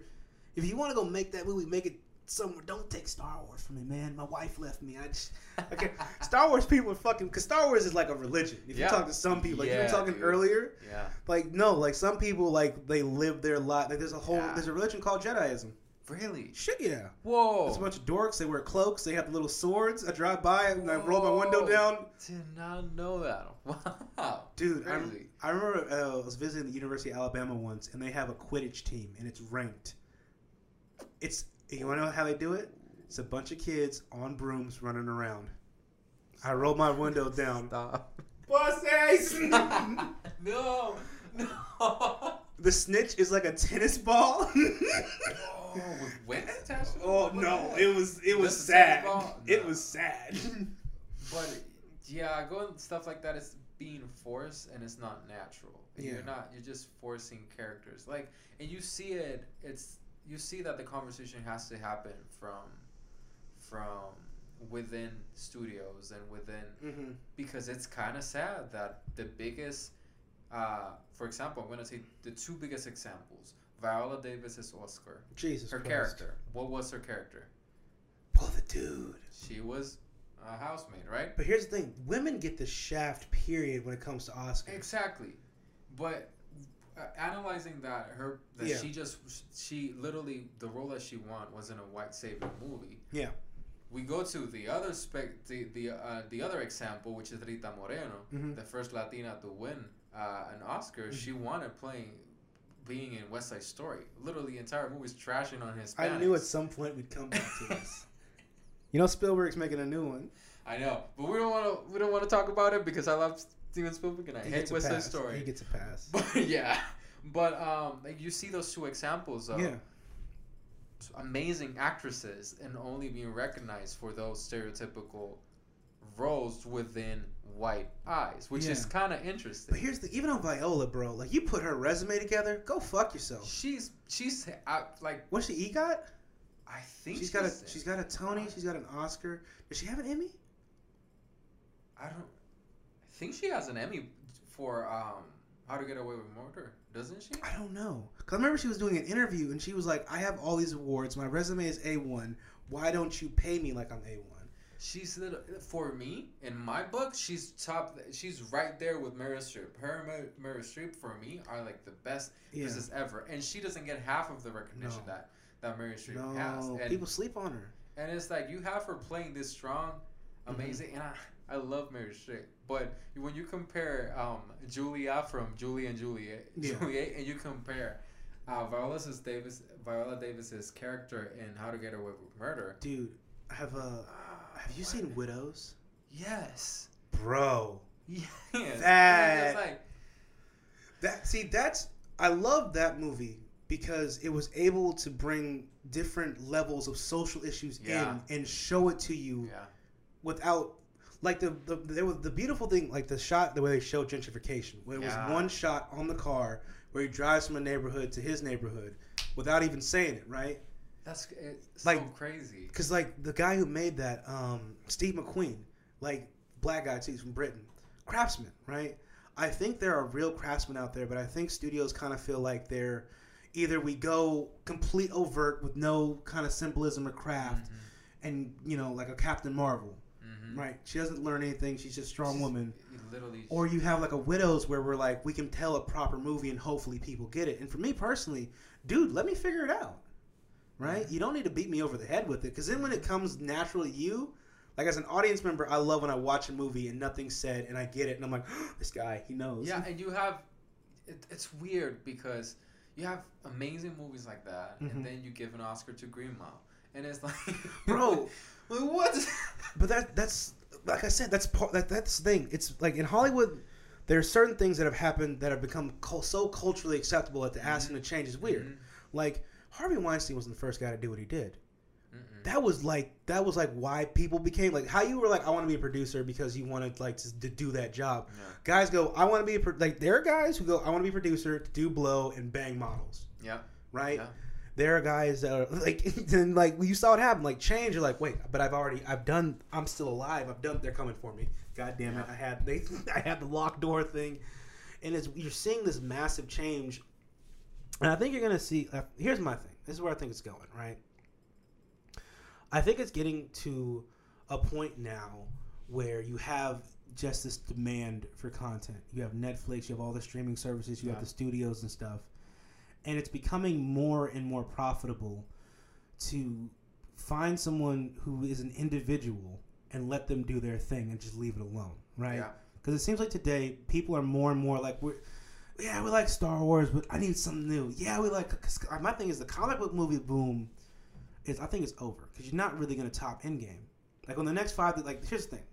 if you want to go make that movie, make it somewhere. Don't take Star Wars from me, man. My wife left me. I just okay. [laughs] Star Wars people are fucking because Star Wars is like a religion. If Yeah. you talk to some people, like you were talking dude. earlier, Yeah. like no, like some people like they live their life. Like there's a whole Yeah. there's a religion called Jediism. Really? Shit, yeah. Whoa. It's a bunch of dorks. They wear cloaks. They have little swords. I drive by and I roll my window down. Did not know that. [laughs] Wow. Dude, I, I remember uh, I was visiting the University of Alabama once, and they have a Quidditch team, and it's ranked. It's you want to know how they do it? It's a bunch of kids on brooms running around. I roll my window [laughs] down. Stop. Pussies! [laughs] no. No. the snitch is like a tennis ball. oh, [laughs] with wings attached to it? oh no, it was it was Just sad. ball? It was sad. But yeah, going stuff like that is being forced and it's not natural. Yeah. You're not. You're just forcing characters. Like, and you see it. It's you see that the conversation has to happen from, from within studios and within Mm-hmm. because it's kind of sad that the biggest, uh, for example, I'm gonna take the two biggest examples. Viola Davis's Oscar. Jesus Her Christ. character. What was her character? Well, the dude. She was a housemaid, right? But here's the thing: women get the shaft. Period. When it comes to Oscars. Exactly, but analyzing that her that Yeah. she just she literally the role that she won was in a white savior movie. Yeah. We go to the other spec the the uh, the other example, which is Rita Moreno, Mhm. the first Latina to win uh, an Oscar. She won it playing being in West Side Story. Literally, the entire movie's trashing on his. I knew at some point we'd come back to this. [laughs] you know, Spielberg's making a new one. I know, but we don't want to. We don't want to talk about it because I love Steven Spielberg and I He hate West Side. Story. He gets a pass. [laughs] But yeah, but um, like you see those two examples of yeah. amazing actresses and only being recognized for those stereotypical roles within white eyes, which is kind of interesting. But here's the even on Viola, bro. Like you put her resume together, go fuck yourself. she's she's uh, like What's she EGOT? I think She's got a she's got a Tony. She's got an Oscar. Does she have an Emmy? I don't. I think she has an Emmy for um How to Get Away with Murder, doesn't she? I don't know. Cause I remember she was doing an interview and she was like, "I have all these awards. My resume is A one. Why don't you pay me like I'm A one?" She's little, for me in my book. She's top. She's right there with Meryl Streep. Her and Meryl Streep for me are like the best Yeah. actresses ever, and she doesn't get half of the recognition No. that that Meryl Streep has. No, And, people sleep on her. and it's like you have her playing this strong, Mm-hmm. amazing, and I I love Meryl Streep. But when you compare um, Julia from Julie and Juliet, Yeah. Juliet, and you compare. Uh, Viola Davis, Viola Davis's character in How to Get Away with Murder. Dude, have uh, have you seen Widows? Yes. Bro, Yes. That- [laughs] like, that see that's I love that movie because it was able to bring different levels of social issues Yeah. in and show it to you yeah. without like the, the there was the beautiful thing like the shot the way they showed gentrification where it was Yeah. one shot on the car where he drives from a neighborhood to his neighborhood without even saying it right That's Like- so crazy. because like the guy who made that um steve mcqueen like black guy too he's from britain craftsman right i think there are real craftsmen out there but i think studios kind of feel like they're either we go complete overt with no kind of symbolism or craft and you know like a captain marvel Mm-hmm. right she doesn't learn anything she's just a strong woman Literally. or you have like a widows where we're like we can tell a proper movie and hopefully people get it and for me personally dude let me figure it out right you don't need to beat me over the head with it because then when it comes natural to you like as an audience member i love when i watch a movie and nothing's said and i get it and i'm like [gasps] this guy he knows yeah, and you have. It, it's weird because you have amazing movies like that, Mhm. and then you give an Oscar to Green Mile, and it's like, Bro. [laughs] like, what? [laughs] but that that's like i said that's part that, that's the thing it's like in hollywood there are certain things that have happened that have become so culturally acceptable that to ask them to change is weird Mhm. like harvey weinstein wasn't the first guy to do what he did Mm-mm. that was like that was like why people became like how you were like I want to be a producer because you wanted like to, to do that job. Yeah. Guys go I want to be a pro-, like there are guys who go I want to be a producer to do blow and bang models, Yeah. right? Yeah. There are guys that are [laughs] like [laughs] then like you saw it happen like change you're like wait but I've already I've done I'm still alive I've done they're coming for me. God damn it I had they [laughs] I had the locked door thing, and it's you're seeing this massive change, and I think you're gonna see. Uh, here's my thing. This is where I think it's going. Right. I think it's getting to a point now where you have just this demand for content. You have Netflix, you have all the streaming services, you Yeah. have the studios and stuff. And it's becoming more and more profitable to find someone who is an individual and let them do their thing and just leave it alone, right? Yeah. Because it seems like today people are more and more like we're yeah, we like Star Wars, but I need something new. Yeah, we like. Cause my thing is the comic book movie boom is I think it's over because you're not really going to top Endgame. Like on the next five, like here's the thing,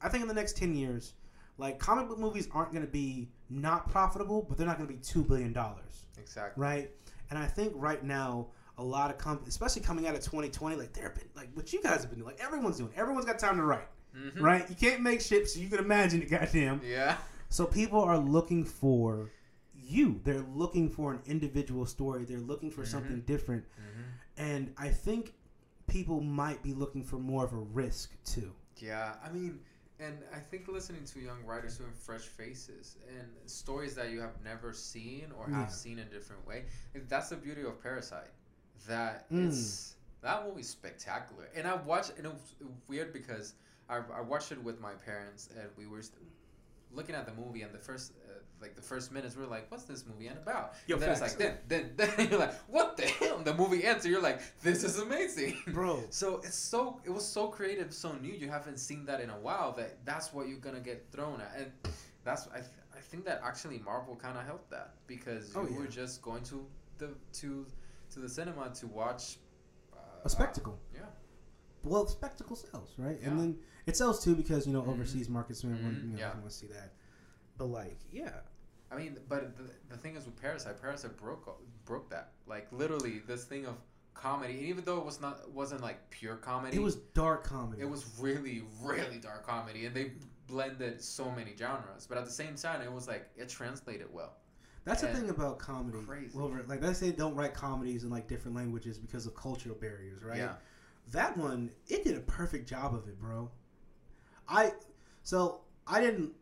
I think in the next ten years, like comic book movies aren't going to be not profitable, but they're not going to be two billion dollars, Exactly. right? And I think right now a lot of companies, especially coming out of 2020, like they've been like what you guys have been doing, like everyone's doing, everyone's got time to write, Mhm. right? You can't make shit, so you can imagine it, [laughs] goddamn. Yeah. So people are looking for you. They're looking for an individual story. They're looking for something different. And I think people might be looking for more of a risk too. Yeah, I mean, and I think listening to young writers who doing fresh faces and stories that you have never seen or have Yeah. seen in a different way, that's the beauty of Parasite. That Mm. it's that movie's spectacular, and I watched, and it was weird because I, I watched it with my parents, and we were looking at the movie, and the first. Uh, like the first minutes, we are like, "What's this movie and about?" Yo, and then facts. it's like, then, then, then [laughs] you're like, "What the hell?" The movie ends, and you're like, "This is amazing, Bro. [laughs] so it's so it was so creative, so new. You haven't seen that in a while. That that's what you're gonna get thrown at, and that's I, th- I think that actually Marvel kind of helped that because you Oh, yeah. were just going to the to to the cinema to watch uh, A spectacle. yeah. Well, spectacle sells, right? Yeah. And then it sells too because you know Mhm. overseas markets, man, Mhm, you know, yeah. want to see that. But like, yeah, I mean, but the, the thing is with Parasite, Parasite broke broke that. Like literally, this thing of comedy, and even though it was not wasn't like pure comedy, it was dark comedy. it was really really dark comedy, and they blended so many genres. But at the same time, it was like it translated well. That's the thing about comedy. crazy. Well, like they say, don't write comedies in like different languages because of cultural barriers, right? Yeah. That one, it did a perfect job of it, bro. I so I didn't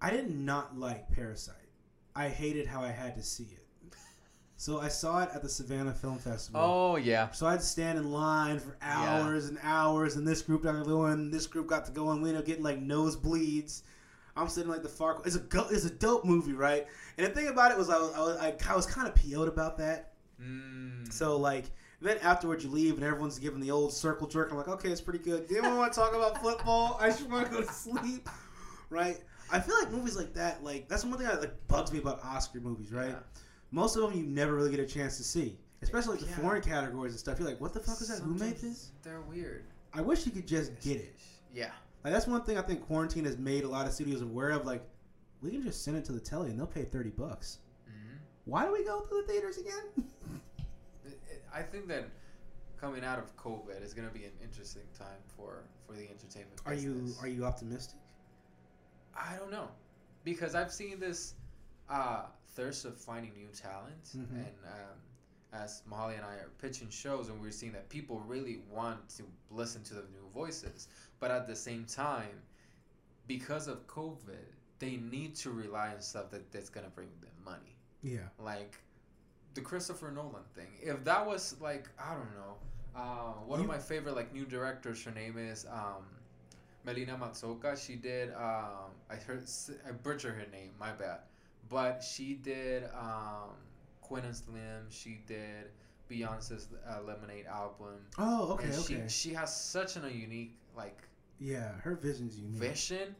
I did not like Parasite. I hated how I had to see it. So I saw it at the Savannah Film Festival. Oh yeah. So I'd stand in line for Yeah. hours and hours, and this group got to go in, this group got to go in. We ended up getting like nosebleeds. I'm sitting like the far. It's a go, it's a dope movie, right? And the thing about it was, I was I was, I, I was kind of PO'd about that. Mm. So like, then afterwards you leave and everyone's giving the old circle jerk. I'm like, okay, it's pretty good. Do anyone want to talk about football? [laughs] I just want to go to sleep, right? I feel like movies like that, like that's one thing that like bugs me about Oscar movies, right? Yeah. Most of them you never really get a chance to see, especially like the Yeah. foreign categories and stuff. You're like, what the fuck is that? Who made this? They're weird. I wish you could just get it. Yeah. Like that's one thing I think quarantine has made a lot of studios aware of. Like, we can just send it to the telly and they'll pay thirty bucks. hmm Why do we go to the theaters again? [laughs] I think that coming out of COVID is going to be an interesting time for for the entertainment. are you are you optimistic? I don't know, because I've seen this uh, thirst of finding new talent, Mhm. and um, as Mahali and I are pitching shows, and we're seeing that people really want to listen to the new voices, but at the same time, because of COVID, they need to rely on stuff that, that's gonna bring them money, Yeah. like the Christopher Nolan thing. If that was like I don't know, uh, one You- of my favorite like new directors, her name is. Um, Melina Matsuoka. She did. Um, I heard. I butchered her name. My bad. But she did. Um, Queen and Slim. She did Beyonce's uh, Lemonade album. Oh, okay, and okay. She she has such an, a unique like yeah, her vision's unique. vision.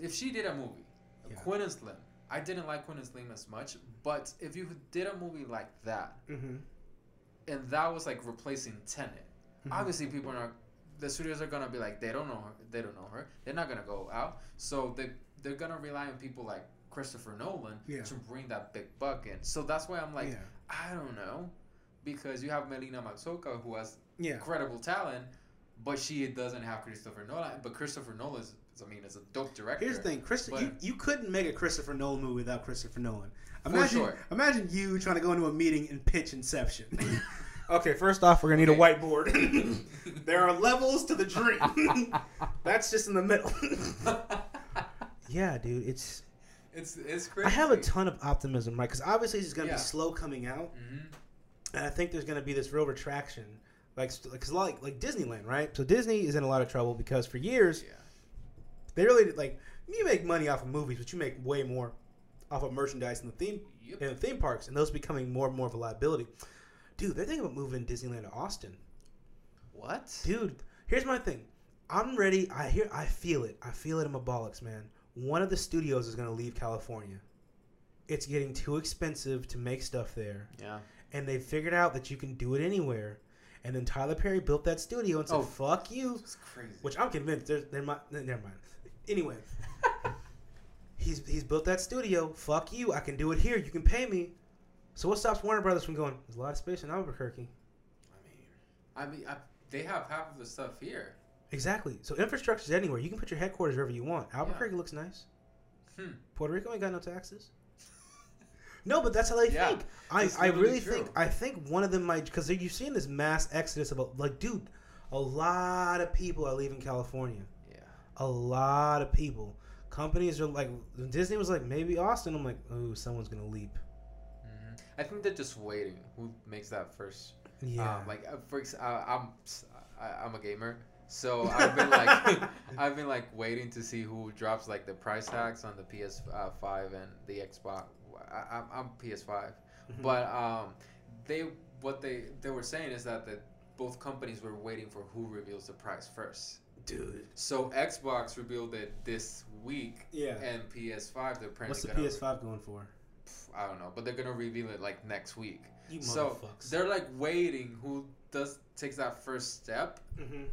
If she did a movie, Yeah. Queen and Slim. I didn't like Queen and Slim as much, but if you did a movie like that, Mm-hmm. and that was like replacing Tenet, Mhm. obviously people are the studios are gonna be like they don't know her they don't know her they're not gonna go out so they they're gonna rely on people like christopher nolan Yeah. to bring that big buck in so that's why i'm like yeah. i don't know because you have melina matsuoka who has Yeah. incredible talent but she doesn't have christopher nolan but christopher nolan is i mean is a dope director Here's the thing, Chris. But- you, you couldn't make a Christopher Nolan movie without Christopher Nolan. For Imagine, sure. imagine you trying to go into a meeting and pitch Inception. [laughs] okay, first off, we're gonna need a whiteboard. [laughs] there are levels to the dream. [laughs] That's just in the middle. yeah, dude, it's. it's it's crazy I have a ton of optimism, right? Because obviously it's gonna Yeah. be slow coming out, Mhm. and I think there's gonna be this real retraction, like because like like Disneyland, right? So Disney is in a lot of trouble because for years yeah they really like you make money off of movies, but you make way more off of merchandise in the theme yep in the theme parks, and those becoming more and more of a liability. Dude, they're thinking about moving Disneyland to Austin. what Dude, here's my thing. I'm ready. I hear. I feel it. I feel it in my bollocks, man. One of the studios is gonna leave California. It's getting too expensive to make stuff there, yeah and they figured out that you can do it anywhere. And then Tyler Perry built that studio and said, Oh. "Fuck you." it's crazy Which I'm convinced there's there might never mind. Anyway, [laughs] he's he's built that studio. Fuck you. I can do it here. You can pay me. So what stops Warner Brothers from going? There's a lot of space in Albuquerque. I mean, I mean, I, they have half of the stuff here. Exactly. So infrastructure is anywhere. You can put your headquarters wherever you want. Albuquerque looks nice. Hmm. Puerto Rico ain't got no taxes. [laughs] No, but that's how they Yeah, think. I, I really true. think I think one of them might because you've seen this mass exodus of like, dude, a lot of people are leaving California. A lot of people. Companies are like Disney was like maybe Austin. I'm like, oh, someone's gonna leap. hmm I think they're just waiting. Who makes that first? Yeah, Um, like uh, for ex- uh, I'm I, I'm a gamer, so I've been like [laughs] [laughs] I've been like waiting to see who drops like the price tags on the PS5 and the Xbox. I, I'm, I'm PS5, Mhm. but um, they what they they were saying is that the both companies were waiting for who reveals the price first. Dude. So Xbox revealed it this week, Yeah. and PS5 they're apparently What's the gonna, PS5 going for? I don't know, but they're gonna reveal it like next week. You So motherfuckers. they're like waiting who does takes that first step. Mhm.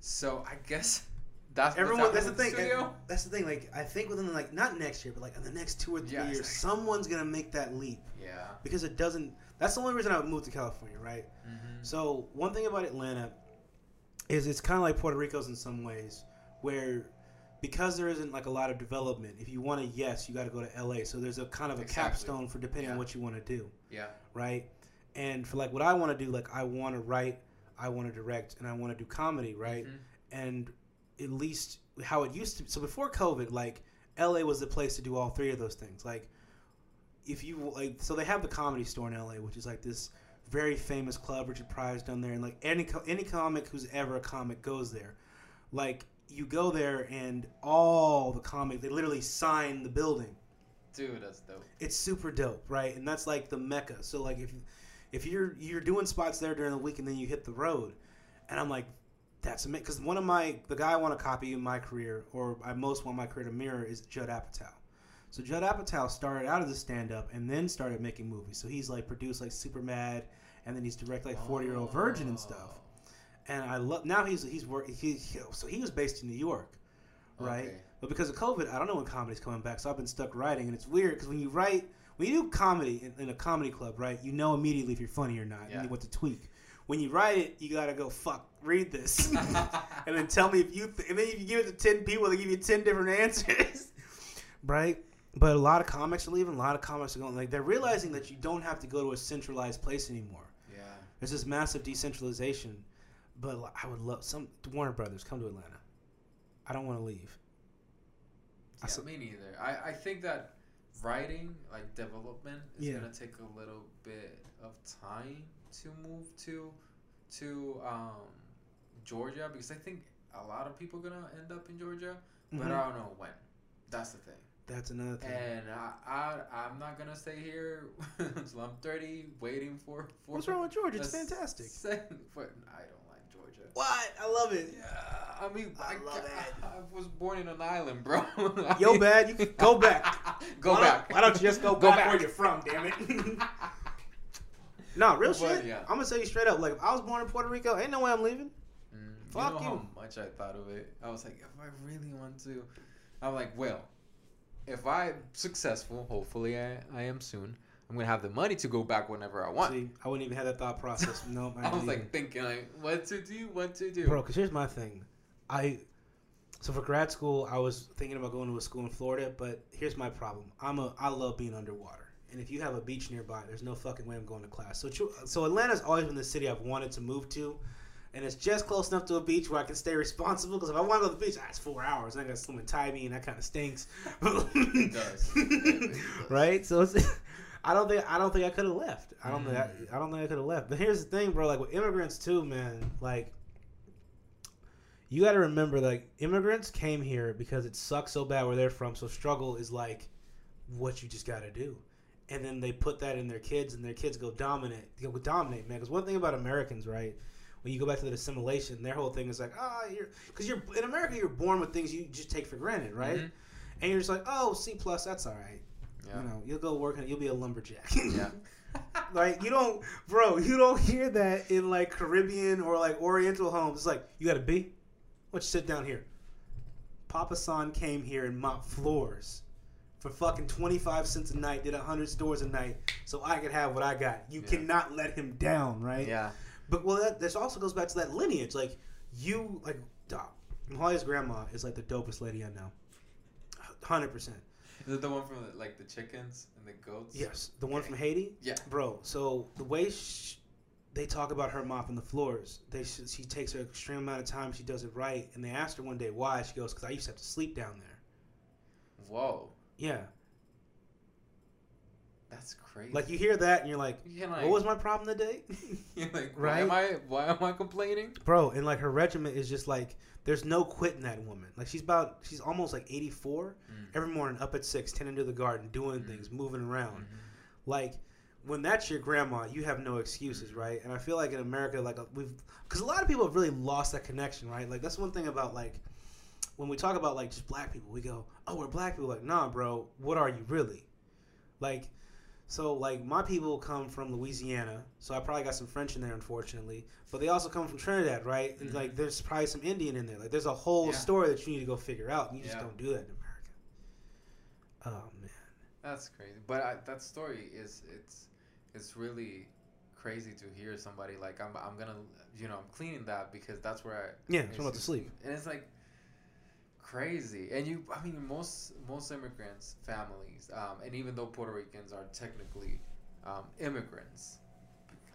So I guess [laughs] that's Everyone. what's That's the thing. with Studio. That's the thing. Like I think within like not next year, but like in the next two or three Yeah, years, exactly. someone's gonna make that leap Yeah. because it doesn't. That's the only reason I would move to California, right? Mm-hmm. So one thing about Atlanta is it's kind of like Puerto Rico's in some ways, where because there isn't like a lot of development. If you want a yes, you got to go to LA. So there's a kind of a Exactly. capstone for depending on what you want to do, Yeah. right? And for like what I want to do, like I want to write, I want to direct, and I want to do comedy, right? Mhm. And at least how it used to. So before COVID, like LA was the place to do all three of those things. Like if you like, so they have the comedy store in LA, which is like this very famous club. Richard Pryor's done there, and like any any comic who's ever a comic goes there. Like you go there, and all the comic they literally sign the building. Dude, that's dope. It's super dope, right? And that's like the mecca. So like if if you're you're doing spots there during the week, and then you hit the road, and I'm like. That's amazing because one of my the guy I want to copy in my career, or I most want my career to mirror, is Judd Apatow. So Judd Apatow started out as a stand-up and then started making movies. So he's like produced like Superbad, and then he's directed like Forty Year Old Virgin and stuff. And I love now he's he's work he, he so he was based in New York, right? Okay. But because of COVID, I don't know when comedy's coming back, so I've been stuck writing, and it's weird because when you write when you do comedy in, in a comedy club, right? You know immediately if you're funny or not, Yeah. and you what to tweak. When you write it, you gotta go fuck read this, [laughs] [laughs] and then tell me if you th- and then if you give it to ten people, they give you ten different [laughs] answers, right? But a lot of comics are leaving. A lot of comics are going like they're realizing that you don't have to go to a centralized place anymore. There's this massive decentralization, but I would love some Warner Brothers come to Atlanta. I don't want to leave. I Yeah, saw- me neither. I, I think that writing, like development, is Yeah. gonna take a little bit of time to move to to um, Georgia because I think a lot of people are gonna end up in Georgia, but Mhm. I don't know when. That's the thing. That's another thing. And I, I I'm not gonna stay here [laughs] until I'm 30, waiting for for. What's wrong with Georgia? It's fantastic. second- [laughs] but I don't like Georgia. What? I love it. Yeah, I mean, I I, love it. I was born in an island, bro. [laughs] Yo, bad. You can go back. go why back. Don't, why don't you just go, Go back, back. where you're from? Damn it. no, real But, shit. yeah. I'm gonna tell you straight up. Like, if I was born in Puerto Rico, ain't no way I'm leaving. Mm, Fuck you know you. how much I thought of it. I was like, if I really want to, I'm like, well, if I'm successful, hopefully I, I am soon. I'm gonna have the money to go back whenever I want. See, I wouldn't even have that thought process. [laughs] No, I was like thinking, like, what to do, what to do. bro. Because here's my thing. I so for grad school, I was thinking about going to a school in Florida, but here's my problem. I'm a I love being underwater, and if you have a beach nearby, there's no fucking way I'm going to class. So so Atlanta's always been the city I've wanted to move to. And it's just close enough to a beach where I can stay responsible. Because if I want to go to the beach, ah, four hours. And I got to swim in Tybee, and that kind of stinks. It does. [laughs] It does. right? So it's, [laughs] I don't think I don't think I could have left. I don't think Mm. I, I don't think I could have left. But here's the thing, bro. Like with immigrants too, man. Like you got to remember, like immigrants came here because it sucks so bad where they're from. So struggle is like what you just got to do. And then they put that in their kids, and their kids go dominate. Go dominate, man. Because one thing about Americans, right? When you go back to the assimilation, their whole thing is like, ah, you're because you're in America, you're born with things you just take for granted, right? Mhm. And you're just like, oh, C plus, that's all right. Yeah. You know, you'll go work and you'll be a lumberjack. Yeah. [laughs] like you don't, bro, you don't hear that in like Caribbean or like Oriental homes. It's like you got. Why don't you sit down here? Papa San came here and mopped floors for fucking twenty five cents a night. Did hundred stores a night so I could have what I got. You Yeah. cannot let him down, right? Yeah. But well, that this also goes back to that lineage. Like you, like, dog. Holly's grandma is like the dopest lady I know. Hundred percent. Is it the one from the, like the chickens and the goats? Yes, the one from Haiti. Yeah. bro. So the way sh- they talk about her mopping the floors, they sh- she takes her extreme amount of time. She does it right, and they asked her one day why. She goes, "Because I used to have to sleep down there." Whoa, Yeah, that's crazy. like you hear that, and you're like, you're like, "What was my problem today?" [laughs] you're like, Right? Why am I? Why am I complaining? bro and like her regiment is just like there's no quitting that woman like she's about she's almost like 84 Mm. every morning up at six tending to the garden doing Mm. things moving around Mhm. like when that's your grandma you have no excuses right and i feel like in america like uh, we've because a lot of people have really lost that connection right like that's one thing about like when we talk about like just black people we go oh we're black people like nah bro what are you really like so like my people come from louisiana so i probably got some french in there unfortunately but they also come from trinidad right and Mhm. like there's probably some indian in there like there's a whole Yeah. story that you need to go figure out and you just don't do that in america oh man That's crazy. But I, that story is it's it's really crazy to hear somebody like I'm I'm gonna you know I'm cleaning that because that's where I yeah i'm about to sleep and it's like crazy. And you i mean most most immigrants families um, and even though puerto ricans are technically um, immigrants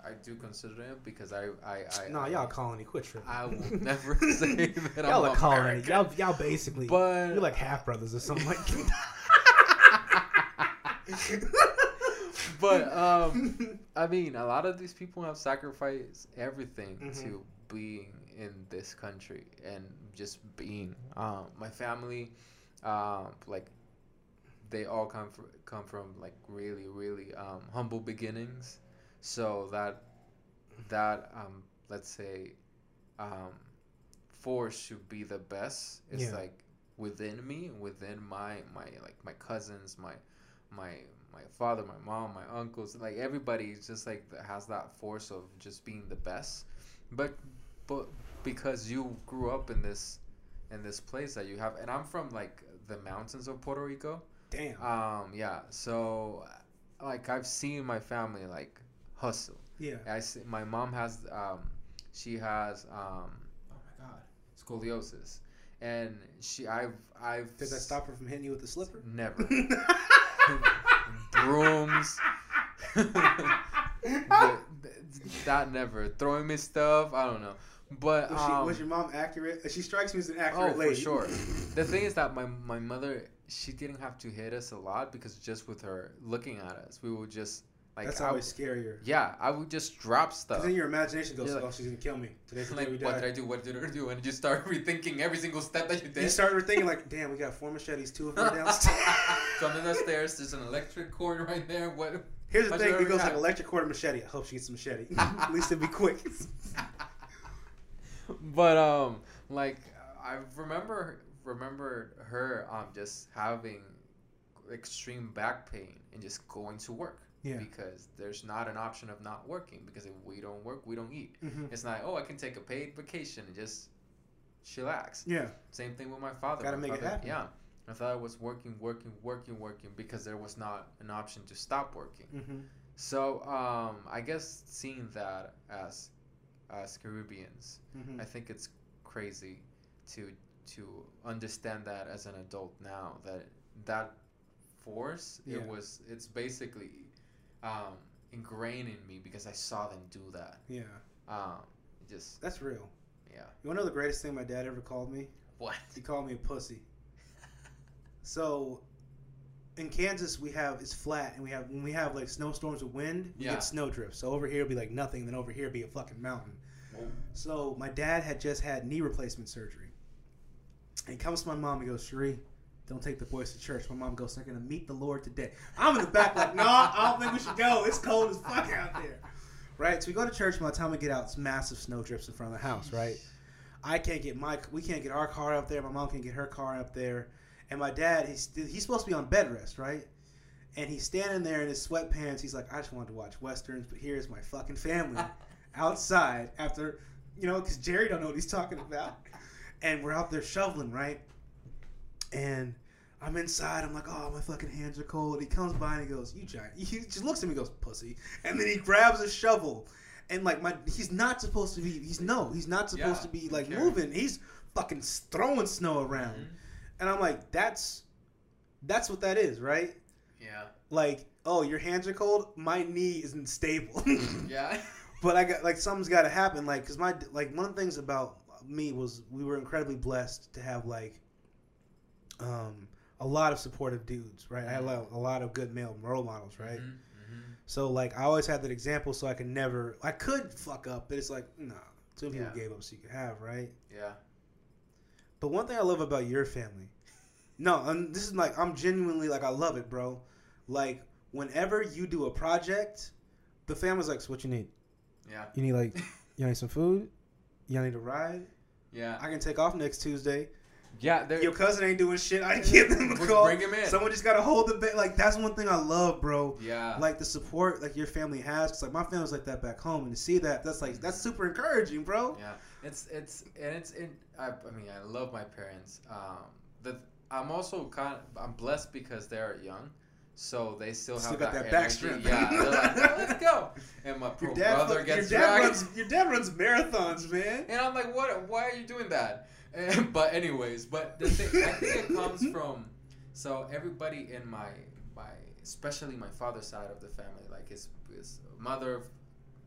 i do consider them because i i, I no I, y'all colony. Quit tripping. I will [laughs] never say that y'all I'm a colony. Y'all, y'all basically but you're like half brothers or something like [laughs] but um I mean, a lot of these people have sacrificed everything Mhm. to being in this country and just being. Um, my family, um, like, they all come from come from like really really um, humble beginnings. So that that um, let's say um, force to be the best is Yeah. like within me, within my my like my cousins, my my my father, my mom, my uncles, like everybody just like has that force of just being the best. But but because you grew up in this in this place that you have and I'm from like the mountains of Puerto Rico. damn Um yeah, so like I've seen my family like hustle. yeah I see, my mom has um she has um oh my god, scoliosis. And she I've I've did that stop her from hitting you with the slipper Never. [laughs] brooms. [laughs] [laughs] But th- that never throwing me stuff. I don't know, but was, she, um, was your mom accurate? She strikes me as an oh accurate lady. for sure. [laughs] The thing is that my my mother she didn't have to hit us a lot because just with her looking at us, we would just like That's always would- scarier. yeah, I would just drop stuff. then your imagination goes, like- "Oh, she's gonna kill me today's the day Like, we what did I do? What did I do? And you start [laughs] rethinking every single step that you did. You start rethinking like, "Damn, we got four machetes, two of them downstairs." [laughs] so I'm the stairs. There's an electric cord right there. What? Here's the thing: it goes like electric cord machete. I hope she gets a machete. [laughs] At least it'd be quick. [laughs] but um, like I remember remember her um just having extreme back pain and just going to work. Yeah. Because there's not an option of not working because if we don't work, we don't eat. Mhm. It's not oh I can take a paid vacation and just chillax. Yeah. Same thing with my father. Gotta My make it happen. Yeah. My father was working, working, working, working because there was not an option to stop working. Mm-hmm. So um, I guess seeing that as as Caribbeans, Mm-hmm. I think it's crazy to to understand that as an adult now that that force Yeah. it was it's basically um, ingrained in me because I saw them do that. Yeah. Um, just That's real. yeah. You wanna know the greatest thing my dad ever called me? What? He called me a pussy. So, in Kansas, we have it's flat, and we have when we have like snowstorms with wind, we Yeah. get snowdrift. So over here it'd be like nothing, and then over here it'd be a fucking mountain. So my dad had just had knee replacement surgery. And he comes to my mom and goes, Cherie, don't take the boys to church. My mom goes, they're gonna meet the Lord today. I'm in the back like, no, I don't think we should go. It's cold as fuck out there. Right? So we go to church. By the time we get out, it's massive snow drifts in front of the house. Right? I can't get my we can't get our car up there. My mom can't get her car up there. And my dad, he's he's supposed to be on bed rest, right? And he's standing there in his sweatpants. He's like, I just wanted to watch westerns, but here's my fucking family [laughs] outside after, you know, because Jerry don't know what he's talking about. And we're out there shoveling, right? And I'm inside. I'm like, oh, my fucking hands are cold. He comes by and he goes, you giant. [laughs] He just looks at me and goes, pussy. And then he grabs a shovel. And like my, he's not supposed to be. He's no. He's not supposed Yeah, to be like moving. He's fucking throwing snow around. Mhm. And I'm like, that's That's what that is, right? Yeah. Like, oh, your hands are cold. My knee isn't stable. [laughs] Yeah. but I got like something's got to happen. Like, cause my like one of the things about me was we were incredibly blessed to have like um a lot of supportive dudes, right? I had a lot, a lot of good male role models, right? Mhm, mhm. So like I always had that example, so I could never I could fuck up, but it's like nah, two people Yeah. gave up, so you could have, right? Yeah. But one thing I love about your family, no, and this is like I'm genuinely like I love it, bro. Like whenever you do a project, the family's like, so what you need? Yeah. You need like, [laughs] you need some food? You need a ride? Yeah. I can take off next Tuesday. Yeah. Your cousin ain't doing shit. I give them a call. bring him in. Someone just gotta hold the bait. Like that's one thing I love, bro. yeah. Like the support like your family has. Cause like my family's like that back home, and to see that, that's like that's super encouraging, bro. Yeah, it's it's and it's in. I, I mean, I love my parents. Um, the I'm also kind. Of, I'm blessed because they're young, so they still have got that, that back strength. Yeah, they're like, "Oh, let's go. And my [laughs] Your dad, brother gets your dad runs. Your dad runs marathons, man. And I'm like, what? Why are you doing that? And, [laughs] but anyways, but the thing, I think it comes [laughs] from. So everybody in my my, especially my father's side of the family, like his his mother,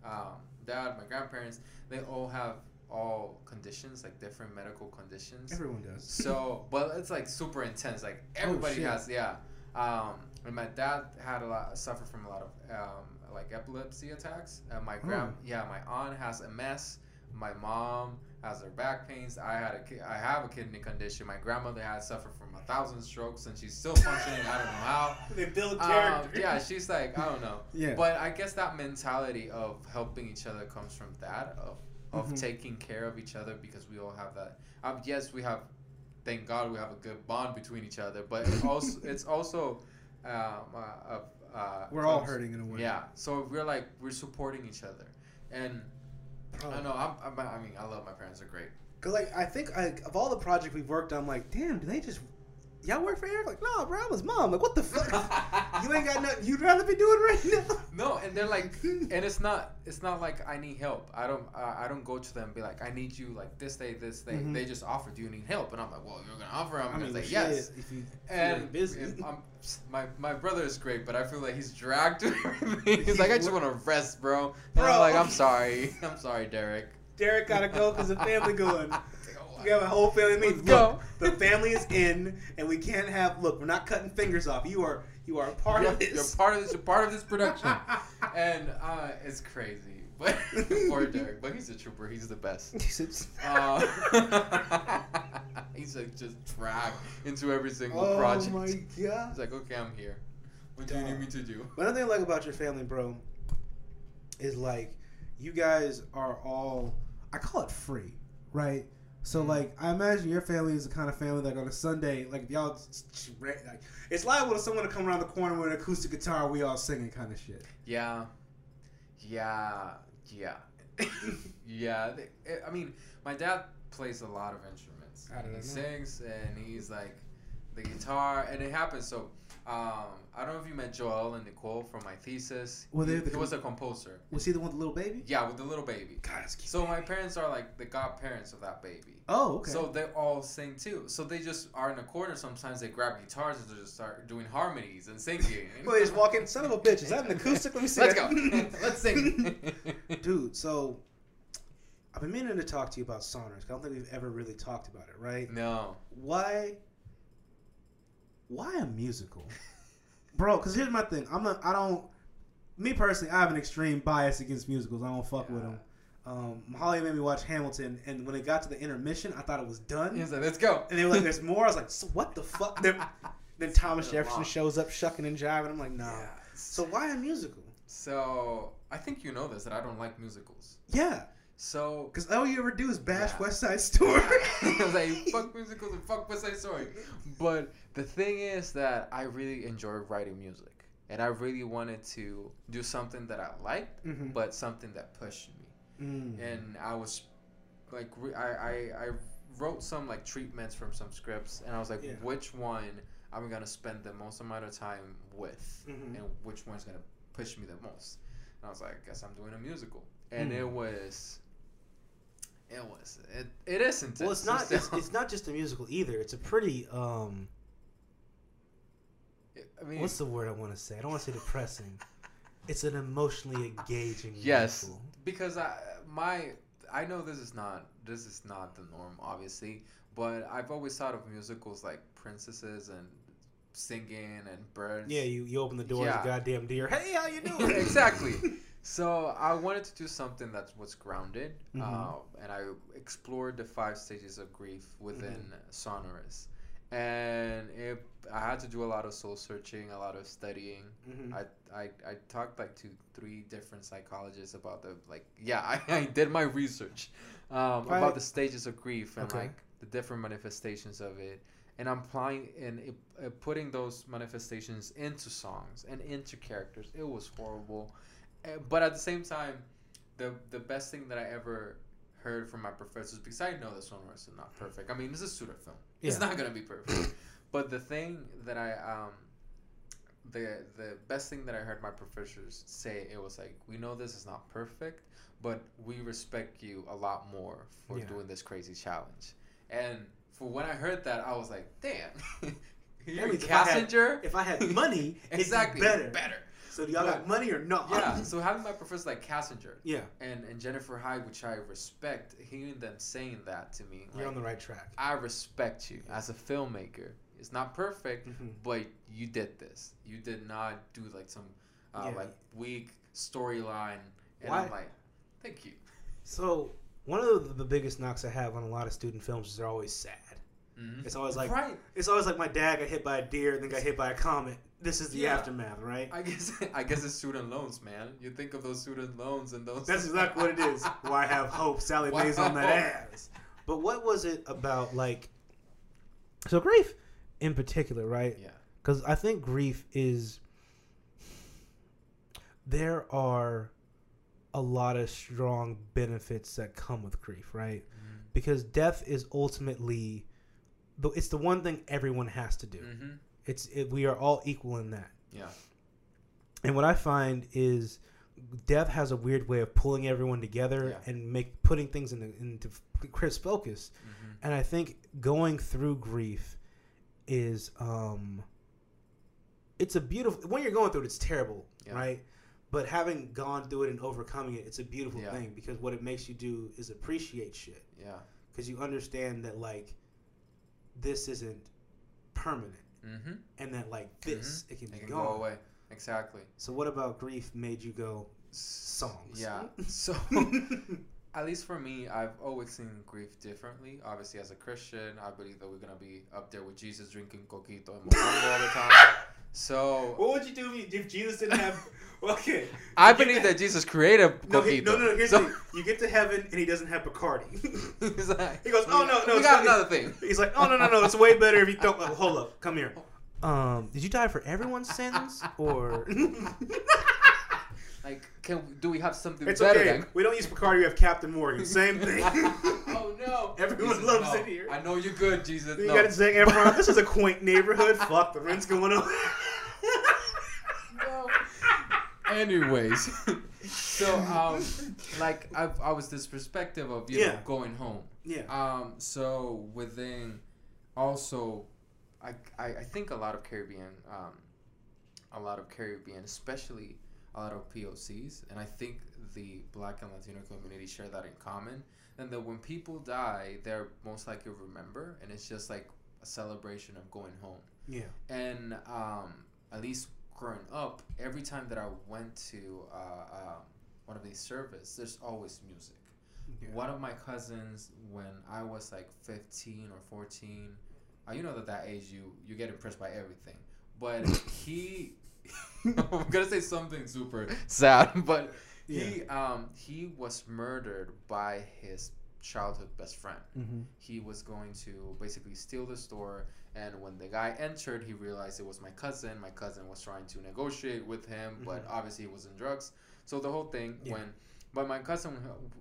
um, dad, my grandparents, they all have all conditions, like different medical conditions. Everyone does. So, but it's like super intense. Like everybody shit. has, yeah. Um, and my dad had a lot, suffered from a lot of um, like epilepsy attacks. And my grand, yeah, my aunt has MS. My mom has her back pains. I had a, ki- I have a kidney condition. My grandmother had suffered from a thousand strokes, and she's still functioning. I don't know how. [laughs] They build Um, character. yeah, she's like, I don't know. [laughs] Yeah. But I guess that mentality of helping each other comes from that of of Mhm. taking care of each other because we all have that. Um, yes, we have. Thank God we have a good bond between each other, but it also [laughs] it's also um, uh, uh, uh, We're all hurting in a way. Yeah, so we're like we're supporting each other, and. I don't know. I'm, I'm, I mean, I love my parents. They're great. Cause like I think like of all the projects we've worked on, I'm like, damn, do they just y'all work for Erik? Like, no, bro, I'm his mom. Like, what the fuck? [laughs] you ain't got nothing you'd rather be doing right now. No, and they're like, [laughs] and it's not, it's not like I need help. I don't, uh, I don't go to them and be like, I need you like this day, this day. Mhm. They just offer, do you need help? And I'm like, well, you're gonna offer. I'm I gonna mean, say yes. If you And, and busy. [laughs] my my brother is great, but I feel like he's dragged to everything. He's like, I just want to rest, bro. And Bro. I'm like, I'm sorry, I'm sorry, Derek. Derek gotta go because the family going. It's like, We have a whole family meeting. Let's go. Look, the family is in, and we can't have. Look, we're not cutting fingers off. You are you are a part you're, of this. you're part of this. You're part of this production, [laughs] and uh, it's crazy. But [laughs] poor Derek, but he's a trooper. He's the best. He says, Uh, [laughs] he's like just dragged into every single oh project. Oh my god. He's like, okay, I'm here. What do you need me to do? But another thing I like about your family, bro, is like you guys are all I call it free, right? So Mhm. like I imagine your family is the kind of family that on a Sunday, like if y'all, like, it's liable to someone to come around the corner with an acoustic guitar, we all singing kind of shit. Yeah, yeah, yeah, [laughs] yeah. I mean, my dad plays a lot of instruments. He know? sings and he's like the guitar, and it happens. So, um, I don't know if you met Joel and Nicole from my thesis. They he, the he was a composer. Was he the one with the little baby? Yeah, with the little baby. God, that's cute. So my parents are like the godparents of that baby. oh, okay. So they all sing too. So they just are in a corner. Sometimes they grab guitars and they just start doing harmonies and singing. [laughs] well, they just walk in. Son of a bitch, is that an acoustic? Let me see. Let's go. [laughs] Let's sing. [laughs] dude. So I've been meaning to talk to you about. 'cause I don't think we've ever really talked about it, right? no. Why? Why a musical, bro? Because here's my thing. I'm not. I don't. Me personally, I have an extreme bias against musicals. I don't fuck with them. Um, Holly made me watch Hamilton, and when it got to the intermission, I thought it was done. He's like, let's go. And they were like, "There's more." I was like, so "What the fuck?" Then, [laughs] then Thomas It's been a Jefferson shows up, shucking and jiving. I'm like, "Nah." Yeah. So why a musical? So I think you know this that I don't like musicals. Yeah, So because all you ever do is bash Yeah. West Side Story. [laughs] I was like, [laughs] fuck musicals and fuck West Side Story. But the thing is that I really enjoy writing music, and I really wanted to do something that I liked, Mhm. but something that pushed me. Mm. and I was like re- I, I I wrote some like treatments from some scripts and I was like Yeah. which one I'm gonna spend the most amount of time with Mhm. and which one's gonna push me the most and I was like I guess I'm doing a musical and Mm. it was it was it, it is intense Well, it's not. It's, it's not just a musical either. It's a pretty. um I mean, What's the word I want to say? I don't want to say depressing. [laughs] it's an emotionally engaging. yes, musical. because I my I know this is not this is not the norm, obviously, but I've always thought of musicals like princesses and singing and birds. Yeah, you, you open the door as Yeah. a goddamn deer. Hey, how you doing? [laughs] exactly. [laughs] So I wanted to do something that was grounded, Mhm. uh, and I explored the five stages of grief within Mm-hmm. Sonorous, and it, I had to do a lot of soul searching, a lot of studying. Mhm. I, I I talked like to three different psychologists about the like yeah I, [laughs] I did my research um, Right. about the stages of grief and Okay. like the different manifestations of it and I'm applying and it, uh, putting those manifestations into songs and into characters. It was horrible, but at the same time, the the best thing that I ever heard from my professors because I know that is not perfect. I mean, this is a student film. It's not gonna be perfect. [coughs] but the thing that I um the the best thing that I heard my professors say it was like we know this is not perfect, but we respect you a lot more for Yeah. doing this crazy challenge. And for when I heard that, I was like, damn, [laughs] means a if I had- passenger. If I had [laughs] money, exactly better. better. So do y'all But- got money or not? Yeah. So having my professor like Cassinger yeah, and and Jennifer Hyde, which I respect, hearing them saying that to me, you're like, on the right track. I respect you as a filmmaker. It's not perfect, Mhm. but you did this. You did not do like some uh, Yeah. like weak storyline, and Why- I'm like, thank you. So one of the, the biggest knocks I have on a lot of student films is they're always sad. Mhm. It's always like right. it's always like my dad got hit by a deer and then got hit by a comet. This is the Yeah. aftermath, right? I guess [laughs] I guess it's student loans, man. You think of those student loans and those. That's exactly what it is. [laughs] Why have hope? Sallie Why Mae's on that ass. But what was it about, like, so grief in particular, right? Yeah. Because I think grief is. There are a lot of strong benefits that come with grief, right? Mm-hmm. Because death is ultimately, the it's the one thing everyone has to do. Mm-hmm. It's it, we are all equal in that. Yeah. And what I find is death has a weird way of pulling everyone together Yeah. and make putting things into, into crisp focus. Mm-hmm. And I think going through grief is um it's a beautiful when you're going through it it's terrible, Yeah. right? But having gone through it and overcoming it, it's a beautiful Yeah. thing because what it makes you do is appreciate shit Yeah. because you understand that like this isn't permanent Mm-hmm. and that like this it can It be can gone. go away. Exactly. So what about grief made you go songs? Yeah. [laughs] So [laughs] at least for me, I've always seen grief differently. Obviously, as a Christian, I believe that we're gonna be up there with Jesus drinking coquito and mofongo all the time. So what would you do if, if Jesus didn't have? [laughs] Okay, I believe to- that Jesus created No, coquito. he, no, no, no. Here's So- the. You get to heaven and he doesn't have Bacardi. [laughs] He's like, He goes, "Oh, no, no, we it's got not- another thing. [laughs] He's like, oh no, no, no. It's way better if you don't. Oh, hold up, come here. Um, did you die for everyone's sins or? Like, can do we have something better? it's better okay. than? We don't use Bacardi. We have Captain Morgan. Same [laughs] thing. oh no! [laughs] Everyone Jesus, loves no. it here. I know you're good, Jesus. You no. got to say, Efron, this is a quaint neighborhood. Fuck, the rent's going up. No. [laughs] Anyways, so um, like I, I was this perspective of you Yeah. know going home. yeah. Um, so within also, I, I I think a lot of Caribbean um, a lot of Caribbean, especially a lot of POCs, and I think the Black and Latino community share that in common. And that when people die, they're most likely remember, and it's just like a celebration of going home. Yeah. And um, at least growing up, every time that I went to uh, uh, one of these services, there's always music. Yeah. One of my cousins, when I was like 15 or 14, uh, you know that that age you you get impressed by everything. But he, [laughs] I'm gonna say something super sad, [laughs] but he um he was murdered by his childhood best friend Mm-hmm. he was going to basically steal the store and when the guy entered he realized it was my cousin my cousin was trying to negotiate with him but Mhm. obviously he was in drugs so the whole thing Yeah. when but my cousin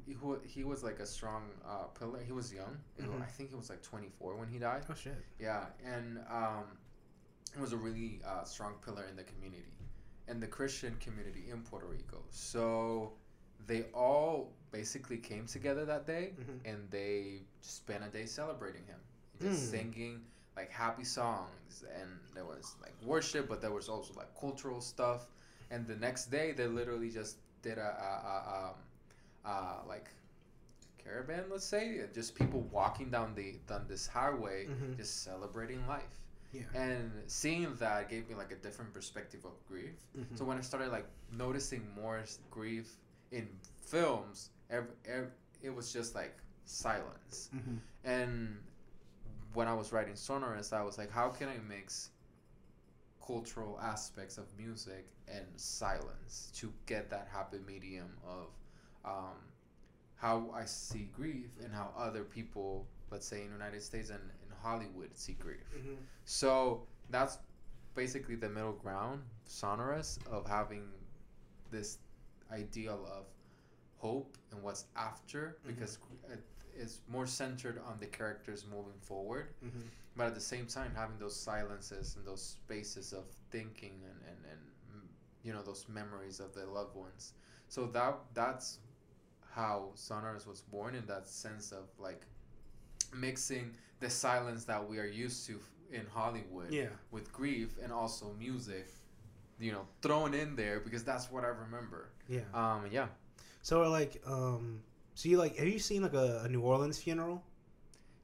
he, wa- he was like a strong uh, pillar he was young Mhm. i think he was like 24 when he died Oh shit. yeah, and um, was a really uh, strong pillar in the community, in the Christian community in Puerto Rico. So they all basically came together that day, Mhm. and they spent a day celebrating him, just Mm. singing like happy songs and there was like worship, but there was also like cultural stuff. And the next day, they literally just did a, a, a um, uh, like caravan, let's say, just people walking down the down this highway, Mhm. just celebrating life. Yeah. And seeing that gave me like a different perspective of grief. Mhm. So when I started like noticing more grief in films, ev ev it was just like silence. Mhm. And when I was writing Sonorous, I was like, how can I mix cultural aspects of music and silence to get that happy medium of um, how I see grief and how other people, let's say in the United States and Hollywood, grief. Mhm. So that's basically the middle ground, sonorous, of having this ideal of hope and what's after, Mhm. because it is more centered on the characters moving forward, Mhm. but at the same time having those silences and those spaces of thinking and, and, and you know those memories of the loved ones. So that that's how sonorous was born in that sense of like mixing the silence that we are used to in Hollywood Yeah. with grief and also music, you know, thrown in there because that's what I remember. Yeah. Um, yeah. So like, um, so you like, have you seen like a, a New Orleans funeral?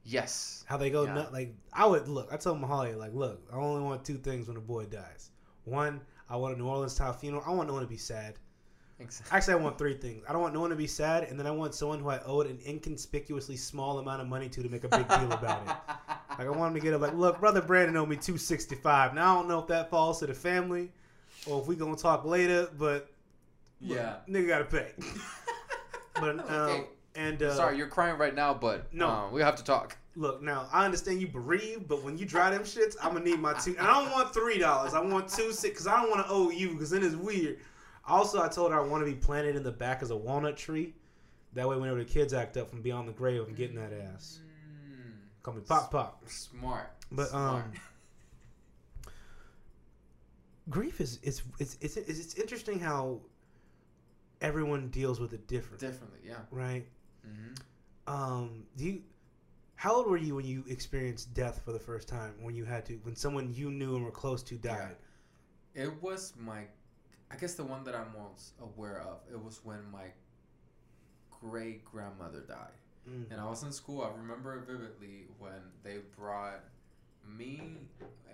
Yes. How they go Yeah. nut like I would look. I told Mahalia like, look, I only want two things when a boy dies. One, I want a New Orleans style funeral. I want no one to be sad. Exactly. Actually, I want three things. I don't want no one to be sad, and then I want someone who I owed an inconspicuously small amount of money to to make a big deal about it. [laughs] Like I want him to get up like, look, brother Brandon owed me two sixty five. Now I don't know if that falls to the family, or if we gonna talk later. But look, Yeah. nigga gotta pay. [laughs] But um, Okay. and uh, Sorry, you're crying right now, but No. um, we have to talk. Look, now I understand you bereaved, but when you dry them shits, I'm gonna need my two. And I don't want three dollars. I want two six because I don't want to owe you because then it's weird. Also, I told her I want to be planted in the back as a walnut tree. That way, whenever the kids act up from beyond the grave, I'm getting that ass. Mm, Call me Pop Pop. smart. But, Smart. um, [laughs] Grief is it's it's it's it's, interesting how everyone deals with it differently, differently, yeah. right? hmm Um, do you? How old were you when you experienced death for the first time? When you had to, when someone you knew and were close to died? It was my, I guess the one that I'm most aware of. It was when my great grandmother died. Mm. And I was in school. I remember it vividly when they brought me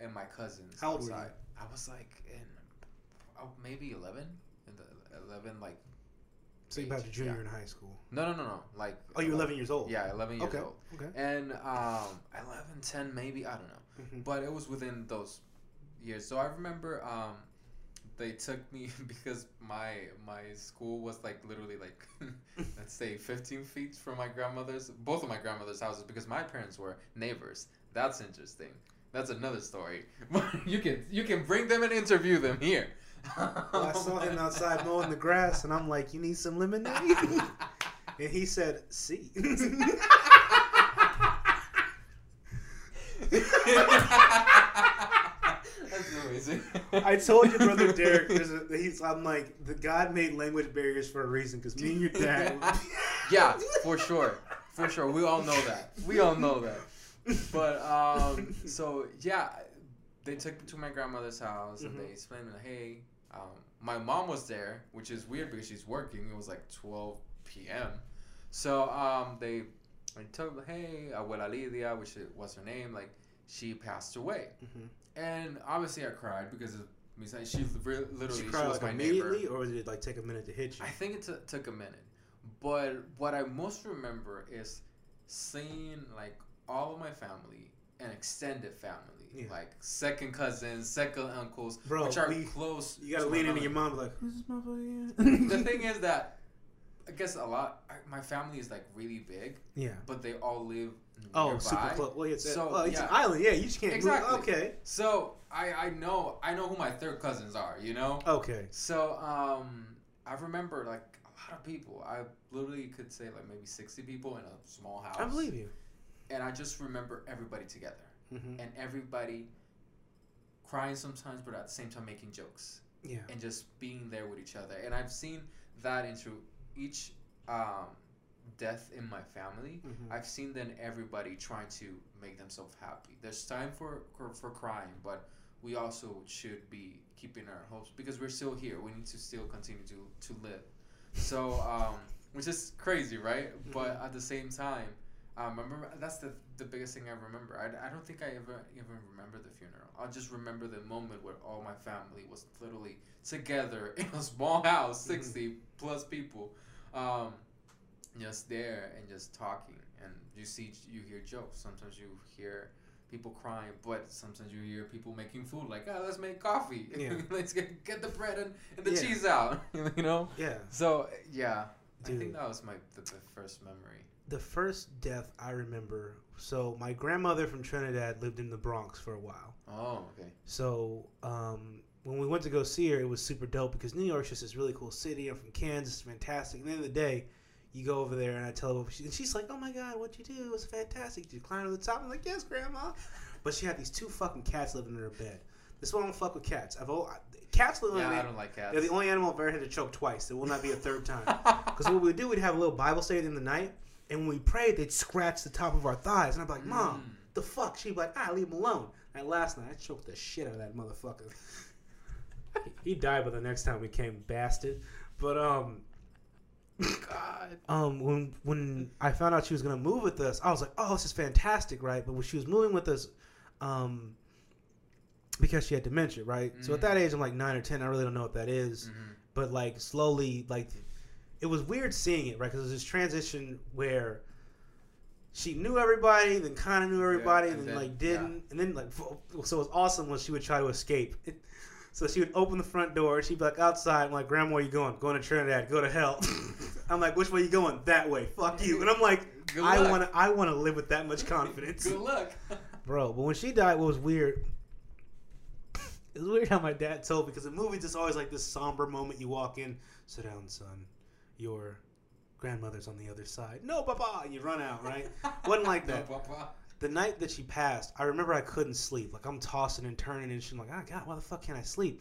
and my cousins How old were you? outside. I was like in oh, maybe 11. In the 11, like. So you about to junior yeah. in high school? No, no, no, no. Like. Oh, you're 11 years old. Yeah, 11 years Okay. old. Okay. And um, 11, 10, maybe. I don't know. Mhm. But it was within those years. So I remember um, they took me [laughs] because my my school was like literally like [laughs] let's say 15 feet from my grandmother's both of my grandmother's houses because my parents were neighbors. That's interesting. That's another story. [laughs] you can you can bring them and interview them here. Well, I saw him outside mowing the grass, and I'm like, "You need some lemonade?" and he said, "See." Amazing. [laughs] I told your brother [laughs] Derek, a, he's. I'm like, the God made language barriers for a reason, because me and your dad. [laughs] yeah, for sure, for sure. We all know that. We all know that. But um, so yeah, they took me to my grandmother's house and Mhm. they explained, me, hey, um, my mom was there, which is weird because she's working. It was like 12 p.m. So um, they, I told hey, abuela Lidia, which was her name, like she passed away, Mhm. And obviously I cried because of, she re- literally She she, cried was like my neighbor. immediately, or did it like take a minute to hit you? I think it t- took a minute, but what I most remember is seeing like all of my family and extended family, Yeah. like second cousins, second uncles, Bro, which are we- close. You gotta to lean into your mom, like, "Who's this motherfucker?" the thing is that I guess a lot. I, my family is like really big, yeah. but they all live Oh, nearby. super close. Well, it's, So, well, it's an island. Yeah, you just can't. Exactly. Move. Okay. So I I know I know who my third cousins are. You know. Okay. So um, I remember like a lot of people. I literally could say like maybe sixty people in a small house. I believe you. And I just remember everybody together hmm and everybody crying sometimes, but at the same time making jokes Yeah. and just being there with each other. And I've seen that into each um, death in my family, Mhm. I've seen then everybody trying to make themselves happy. There's time for, for for crying, but we also should be keeping our hopes because we're still here. We need to still continue to to live. So, um, which is crazy, right? But Mhm. at the same time, um, I remember that's the the biggest thing I remember. I, I don't think I ever even remember the funeral. I just remember the moment where all my family was literally together [laughs] in a small house, Mhm. 60 plus people, um, just there and just talking. And you see, you hear jokes. Sometimes you hear people crying, but sometimes you hear people making food. Like, oh, let's make coffee. [laughs] Yeah. let's get get the bread and, and the Yeah. cheese out. [laughs] you know. Yeah. So yeah, I think that was my the, the first memory. The first death I remember. So my grandmother from Trinidad lived in the Bronx for a while. Oh, okay. So um, when we went to go see her, it was super dope because New York's just this really cool city. I'm from Kansas, it's fantastic. At the end of the day, you go over there and I tell her, what she, and she's like, "Oh my god, what'd you do? It was fantastic. Did you climb to the top?" I'm like, "Yes, grandma." But she had these two fucking cats living in her bed. This one don't fuck with cats. I've al- cats live in Yeah, I don't like cats. They're the only animal I've ever had to choke twice. There will not be a third time. Because what we do, we'd have a little Bible study in the night, and when we prayed, they'd scratch the top of our thighs. And I'd be like, Mom, Mm. the fuck? She'd be like, ah, leave him alone. And last night, I choked the shit out of that motherfucker. [laughs] he died by the next time we came, bastard. But, um, God. um, when when I found out she was gonna move with us, I was like, "Oh, this is fantastic, right?" But when she was moving with us, um, because she had dementia, right? So at Mm. that age, I'm like nine or ten. I really don't know what that is Mhm. but like slowly like it was weird seeing it right because it was this transition where she knew everybody then kind of knew everybody and and then, then- like didn't and then like so it was awesome when she would try to escape [laughs] so she would open the front door she'd be like outside i'm like grandma where you going going to trinidad go to hell [laughs] i'm like which way you going that way fuck you and i'm like Good i want to i want to live with that much confidence Good luck. [laughs] bro. But when she died, what was weird? It was weird how my dad told because the movie's just always like this somber moment. You walk in, sit down, son. Your grandmother's on the other side. No, papa. And you run out, right? Wasn't like [laughs] No, that. Papa. The night that she passed, I remember I couldn't sleep. Like I'm tossing and turning, and she's like, "Oh God, why the fuck can't I sleep?"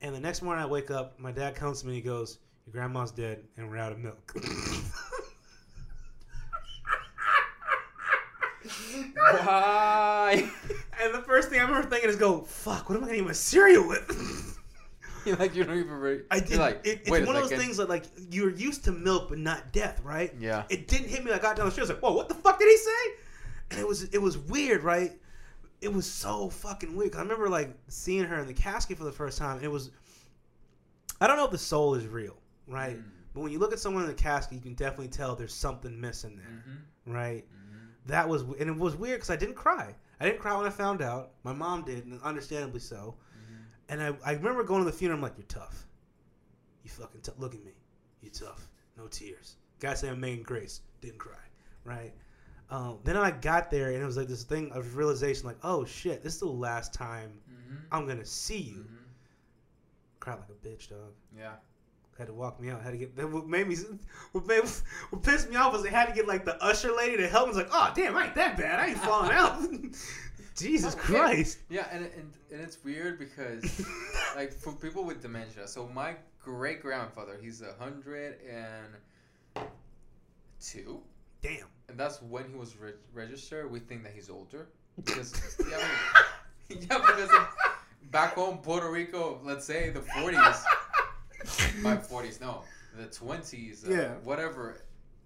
And the next morning I wake up, my dad comes to me and he goes, "Your grandma's dead, and we're out of milk." [laughs] Why? [laughs] and the first thing I remember thinking is, "Go fuck! What am I gonna eat my cereal with?" [laughs] Like you don't even. Re- I did. like, it, it's one of those second. things that like you're used to milk, but not death, right? Yeah. It didn't hit me. I got down the stairs like, whoa, what the fuck did he say? And it was it was weird, right? It was so fucking weird. I remember like seeing her in the casket for the first time. It was, I don't know if the soul is real, right? Mm. But when you look at someone in the casket, you can definitely tell there's something missing there, Mhm. right? Mhm. That was and it was weird because I didn't cry. I didn't cry when I found out. My mom did, and understandably so. And I, I remember going to the funeral. I'm like, "You're tough. You fucking tough. Look at me. You tough. No tears." Guy say I'm making grace. Didn't cry. Right. Um, then I got there and it was like this thing of realization, like, "Oh shit, this is the last time Mhm. I'm gonna see you." Mhm. Cried like a bitch, dog. Yeah. Had to walk me out. Had to get. That what made me. [laughs] What made. [laughs] What pissed me off was they had to get like the usher lady to help me. It's like, "Oh damn, I ain't that bad. I ain't falling out." [laughs] Jesus Okay. Christ. Yeah, and, and and it's weird because [laughs] like for people with dementia. So my great grandfather, he's a hundred and two, Damn. and that's when he was re- registered. We think that he's older because [laughs] yeah, I mean- yeah, because back home Puerto Rico, let's say the forties, my forties, no, the twenties, uh, Yeah. whatever.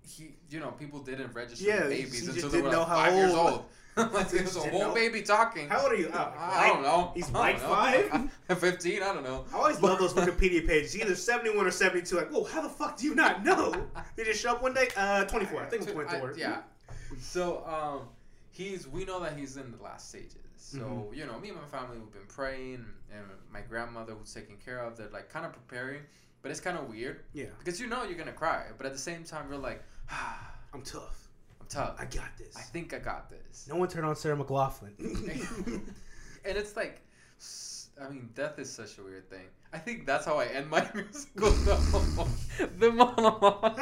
He, you know, people didn't register Yeah, babies until they were like five years old. [laughs] like there's a whole know. baby talking. How old are you? Oh, I don't know. He's I like five? [laughs] Fifteen. I don't know. I always love those [laughs] Wikipedia pages. Either 71 or 72. Like, whoa, how the fuck do you not know? They just show up one day? Uh, 24. I think it's I- 24. yeah. So um, he's we know that he's in the last stages. So Mhm. you know, me and my family we've been praying, and my grandmother was taking care of. They're like kind of preparing, but it's kind of weird Yeah. because you know you're gonna cry, but at the same time you're like, ah, [sighs] I'm tough. Tough. I got this. I think I got this. No one turned on Sarah McLachlan. and it's like, I mean, death is such a weird thing. I think that's how I end my [laughs] musical [laughs] the monologue.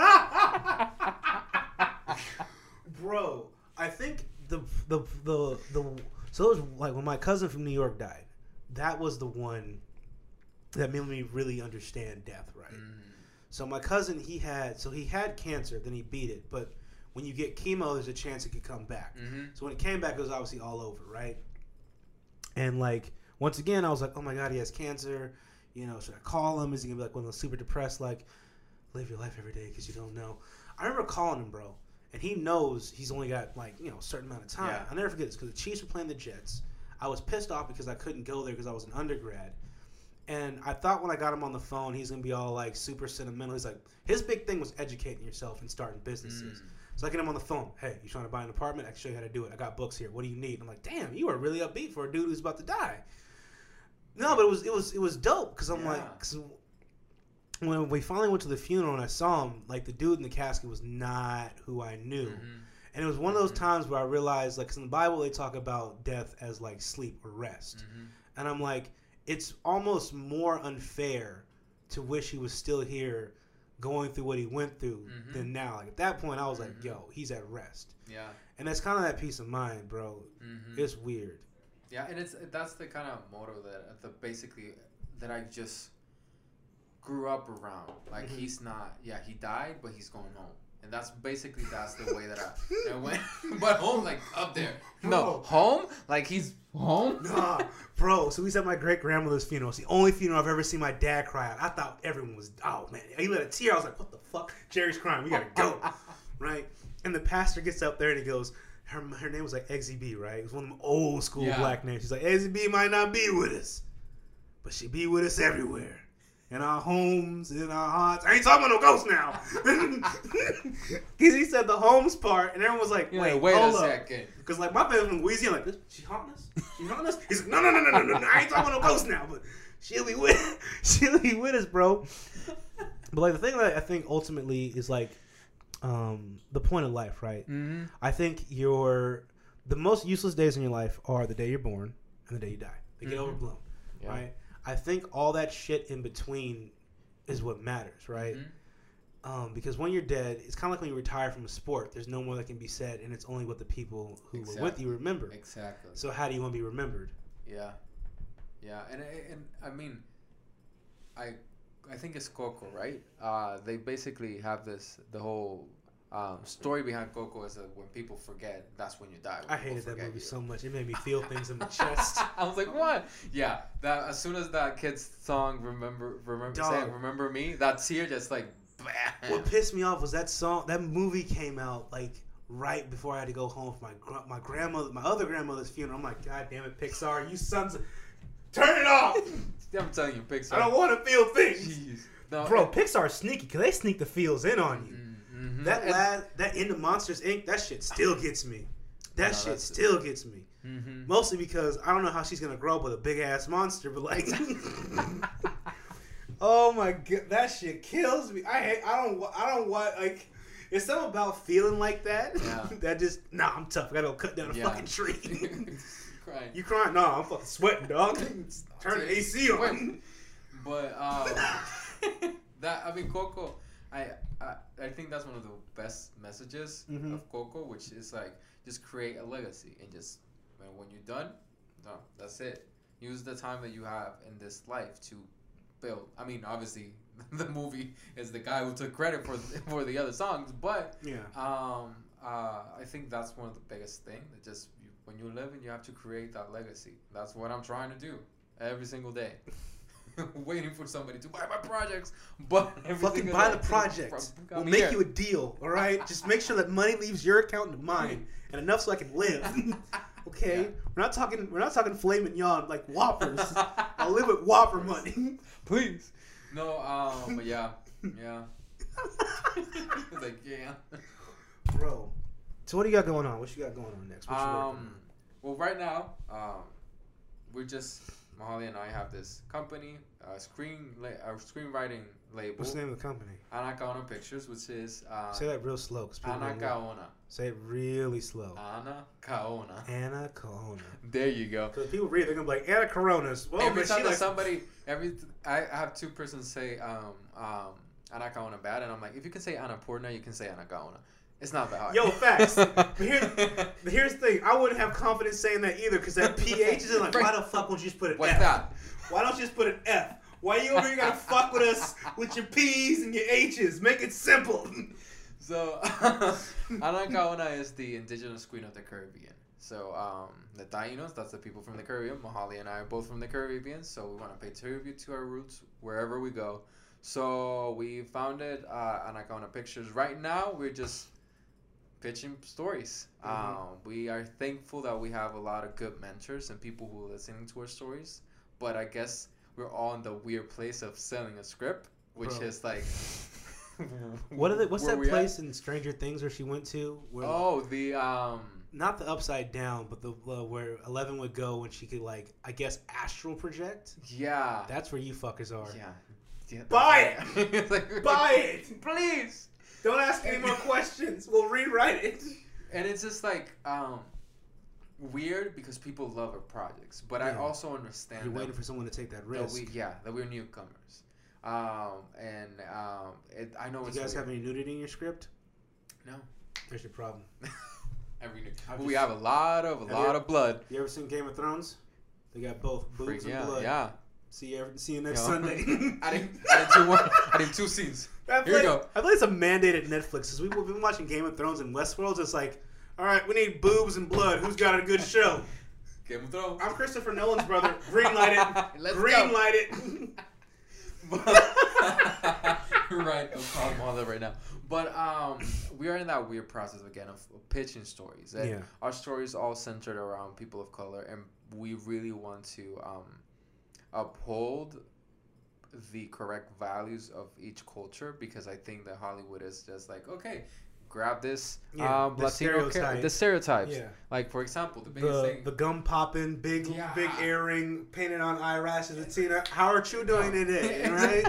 Bro, I think the, the, the, the, so it was like when my cousin from New York died, that was the one that made me really understand death, right? Mm. So my cousin, he had so he had cancer, then he beat it. But when you get chemo, there's a chance it could come back. Mm-hmm. So when it came back, it was obviously all over, right? And like once again, I was like, oh my god, he has cancer. You know, should I call him? Is he gonna be like one of those super depressed, like live your life every day because you don't know? I remember calling him, bro, and he knows he's only got like you know a certain amount of time. Yeah. I'll never forget this because the Chiefs were playing the Jets. I was pissed off because I couldn't go there because I was an undergrad. And I thought when I got him on the phone, he's gonna be all like super sentimental. He's like, his big thing was educating yourself and starting businesses. Mm. So I get him on the phone. Hey, you trying to buy an apartment? I can show you how to do it. I got books here. What do you need? I'm like, damn, you are really upbeat for a dude who's about to die. No, but it was it was it was dope because I'm Yeah. like, 'cause when we finally went to the funeral and I saw him, like the dude in the casket was not who I knew. Mm-hmm. And it was one of those Mhm. times where I realized, like, 'cause in the Bible they talk about death as like sleep or rest, Mm-hmm. and I'm like, it's almost more unfair to wish he was still here, going through what he went through, Mhm. than now. Like at that point, I was like, Mhm. yo, he's at rest, Yeah. and that's kind of that peace of mind, bro. Mm-hmm. It's weird. Yeah, and it's that's the kind of motto that the basically that I just grew up around. Like Mhm. he's not, yeah, he died, but he's going home, and that's basically that's the way that I, I went. [laughs] but home, like up there, no home, like he's home. Nah, [laughs] bro. So we was at my great grandmother's funeral. It's the only funeral I've ever seen my dad cry at. I thought everyone was, oh man. He let a tear. I was like, what the fuck? Jerry's crying. We gotta go. [laughs] right? And the pastor gets up there and he goes, her, her name was like Eggsy B, right? It was one of them old school Yeah. black names. She's like, Eggsy B might not be with us, but she be with us everywhere. In our homes, in our hearts. I ain't talking about no ghosts now. [laughs] Because he said the homes part, and everyone was like, Yeah, wait, wait a second. Because like my family from Louisiana, like this, she haunting us? She haunting us? He's like, no, no, no, no, no, no. I ain't talking about no ghosts now, but she'll be with, [laughs] she'll be with us, bro. But like the thing that I think ultimately is like, um, the point of life, right? Mm-hmm. I think your the most useless days in your life are the day you're born and the day you die. They get Mhm. overblown, Yeah. right? I think all that shit in between is what matters, right? Mhm. Um, because when you're dead, it's kind of like when you retire from a sport. There's no more that can be said, and it's only what the people who were with you remember. Exactly. So how do you want to be remembered? Yeah, yeah, and and I mean, I I think it's Coco, right? Uh, they basically have this the whole um, story behind Coco is that when people forget, that's when you die. when I hated that movie you. so much. It made me feel [laughs] things in my chest. I was like, what? Yeah, that as soon as that kid's song "Remember Remember" say, Dog. "Remember Me," that tear just like, bam. What pissed me off was that song. That movie came out like right before I had to go home for my gr- my grandmother, my other grandmother's funeral. I'm like, God damn it, Pixar, you sons of, turn it off. [laughs] I'm telling you, Pixar. I don't want to feel things, Jeez. No, bro. and- Pixar's sneaky because they sneak the feels in on you. Mhm. That lad, that end of Monsters Inc. That shit still gets me. That No, shit still gets me. Mhm. Mostly because I don't know how she's gonna grow up with a big ass monster, but like, [laughs] [laughs] oh my god, that shit kills me. I hate. I don't. I don't want like. It's something about feeling like that. Yeah. [laughs] that just nah. I'm tough. I gotta go cut down a Yeah. fucking tree. Crying. you crying? No, I'm fucking sweating, dog. Turn the AC on. But um, that I mean, Coco, I, I I think that's one of the best messages Mhm. of Coco, which is like just create a legacy and just when, when you're done, no, that's it. Use the time that you have in this life to build. I mean, obviously, [laughs] the movie is the guy who took credit for [laughs] for the other songs, but Yeah. um, uh, I think that's one of the biggest thing that just you, when you're living, you have to create that legacy. That's what I'm trying to do every single day. [laughs] [laughs] Waiting for somebody to buy my projects, but Fucking buy the project. from- We'll make here. you a deal, all right? Just make sure that money leaves your account to mine, [laughs] and enough so I can live. [laughs] okay, Yeah. we're not talking. We're not talking filet mignon like Whoppers. I live with Whopper money. please. No, um, but yeah, yeah. Like yeah. Bro, so what do you got going on? What you got going on next? What Um, well, right now, um, we're just Molly and I have this company, uh, screen la- uh, screenwriting label, What's the name of the company? Anacaona Pictures, which is uh, Say that real slow, cause people don't. Anacaona. Say it really slow. Anacaona. Anna Corona. There you go. Because people read, they're gonna be like Anna Coronas. Well, every time that like, somebody, every I have two persons say um um Anacaona bad, and I'm like, if you can say Annapurna, you can say Anacaona. It's not that hard. Yo, facts. [laughs] But here- here's the thing, I wouldn't have confidence saying that either, because that PH is like, why the [laughs] fuck won't you just put an What's F? that? Why don't you just put an F? Why you over here gotta fuck with us with your P's and your H's? Make it simple. So, [laughs] Anacaona is the indigenous queen of the Caribbean. So, um, the Tainos, that's the people from the Caribbean. Mahali and I are both from the Caribbean, so we want to pay tribute to our roots wherever we go. So, we founded uh, Anacaona Pictures. Right now, we're just pitching stories. Mhm. Um, we are thankful that we have a lot of good mentors and people who are listening to our stories. But I guess we're all in the weird place of selling a script, which Bro. is like. [laughs] What are the, what's that we at. place in Stranger Things where she went to? Where, Oh, the um. not the upside down, but the uh, where Eleven would go when she could like I guess astral project. Yeah. That's where you fuckers are. yeah. yeah Buy it. [laughs] Like- Buy [laughs] it! please. Don't ask any more questions. We'll rewrite it. And it's just like um, weird because people love our projects, but I also understand You're waiting for someone to take that that risk. we yeah that we're newcomers. Um, and um, it, I know Do it's you guys weird. have any nudity in your script? no. There's your problem. [laughs] Every new. But we just- have a lot of a lot you- of blood. You ever seen Game of Thrones? They got both boobs Freak, and yeah, blood. yeah. See you. Every, see you next Yeah. Sunday. [laughs] I didn't. I did two. I did two scenes. [laughs] I Here you go. I play some mandated Netflix because we've been watching Game of Thrones and Westworld. It's like, all right, we need boobs and blood. Who's got a good show? Game of Thrones. I'm Christopher Nolan's brother. [laughs] Green light it. Let's Green go. light it. right, I'm calling all that right now. But um, we are in that weird process again of, of pitching stories. And Yeah. Our stories all centered around people of color, and we really want to um, uphold the correct values of each culture because I think that Hollywood is just like okay. Grab this Yeah, um, the Latino stereotype. the stereotypes. Yeah. Like for example, the biggest The thing. the gum popping, big Yeah. big earring, painted on eyelashes. Latina, how are you doing today? [laughs] Right?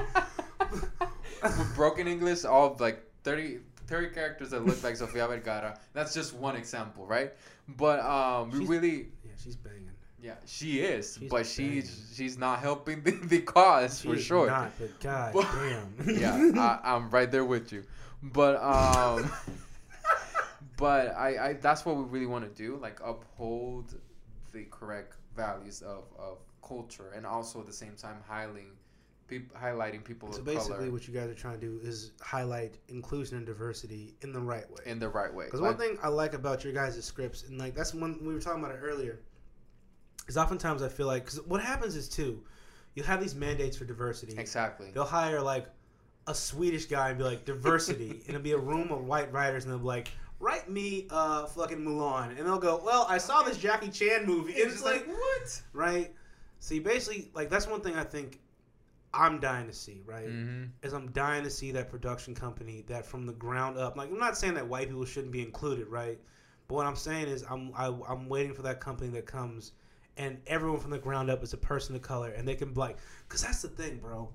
With [laughs] broken English, all like 30, 30 characters that look like Sofia Vergara. That's just one example, right? But um, we really, Yeah, she's banging. Yeah, she is, She's but she's banging. she's not helping [laughs] the, the cause She for sure. Not, but god But- damn. [laughs] yeah, I, I'm right there with you. But um, [laughs] but I, I that's what we really want to do, like uphold the correct values of, of culture, and also at the same time highlighting peop, highlighting people So of basically, color what you guys are trying to do is highlight inclusion and diversity in the right way. in the right way. Because Like- one thing I like about your guys' scripts, and like that's one we were talking about it earlier, is oftentimes I feel like because what happens is too, you have these mandates for diversity. exactly. They'll hire like a Swedish guy and be like diversity, [laughs] and it'll be a room of white writers, and they'll be like. Write me uh fucking Mulan, and they'll go. Well, I saw this Jackie Chan movie, and it's like, what? right? See, basically, like that's one thing I think I'm dying to see, right? Mm-hmm. is I'm dying to see that production company that from the ground up. Like I'm not saying that white people shouldn't be included, right? But what I'm saying is I'm I, I'm waiting for that company that comes and everyone from the ground up is a person of color and they can be like, because that's the thing, bro.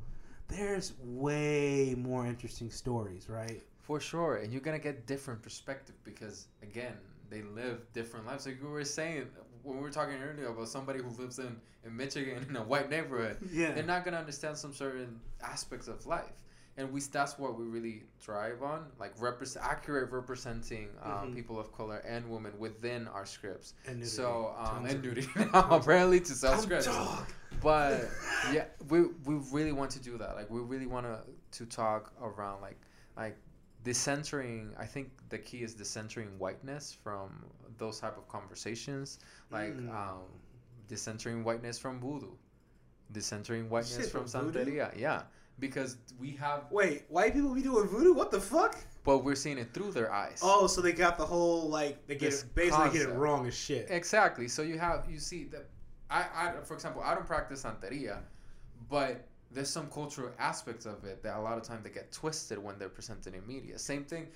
There's way more interesting stories, right? For sure, and you're gonna get different perspective because again, they live different lives. Like you were saying when we were talking earlier about somebody who lives in in Michigan in a white neighborhood, [laughs] Yeah. they're not gonna understand some certain aspects of life. And we that's what we really thrive on, like represent accurate representing um, Mhm. people of color and women within our scripts. And nudity. So um, and nudity [laughs] apparently to sell scripts. But [laughs] yeah, we we really want to do that. Like we really want to to talk around like like decentering. I think the key is decentering whiteness from those type of conversations. Like Mm. um, decentering whiteness from voodoo, decentering whiteness Shit, from from santeria. Yeah, because we have, Wait, white people be doing voodoo? What the fuck? but we're seeing it through their eyes. Oh, so they got the whole like they get This it, basically get it wrong as shit. Exactly. So you have you see that I, I for example I don't practice santeria, but there's some cultural aspects of it that a lot of times they get twisted when they're presented in media. Same thing.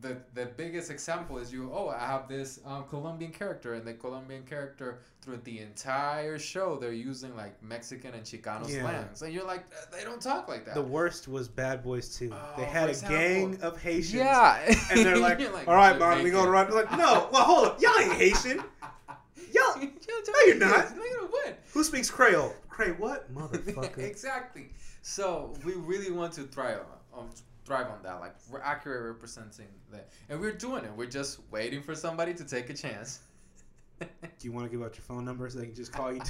The the biggest example is you. Oh, I have this um, Colombian character, and the Colombian character through the entire show they're using like Mexican and Chicano Yeah. slangs, and you're like, they don't talk like that. The worst was Bad Boys 2. Oh, they had a example. gang of Haitians. yeah, And they're [laughs] like, You're all right, "They're man, we gonna naked." run. Like, no, [laughs] well, hold up. Y'all ain't Haitian. Y'all, [laughs] no, you're not. No, you're what? who speaks Creole? Cray what? Motherfucker. exactly. So we really want to thrive on, thrive on that, like we're accurate representing that, and we're doing it. We're just waiting for somebody to take a chance. [laughs] Do you want to give out your phone number so they can just call you?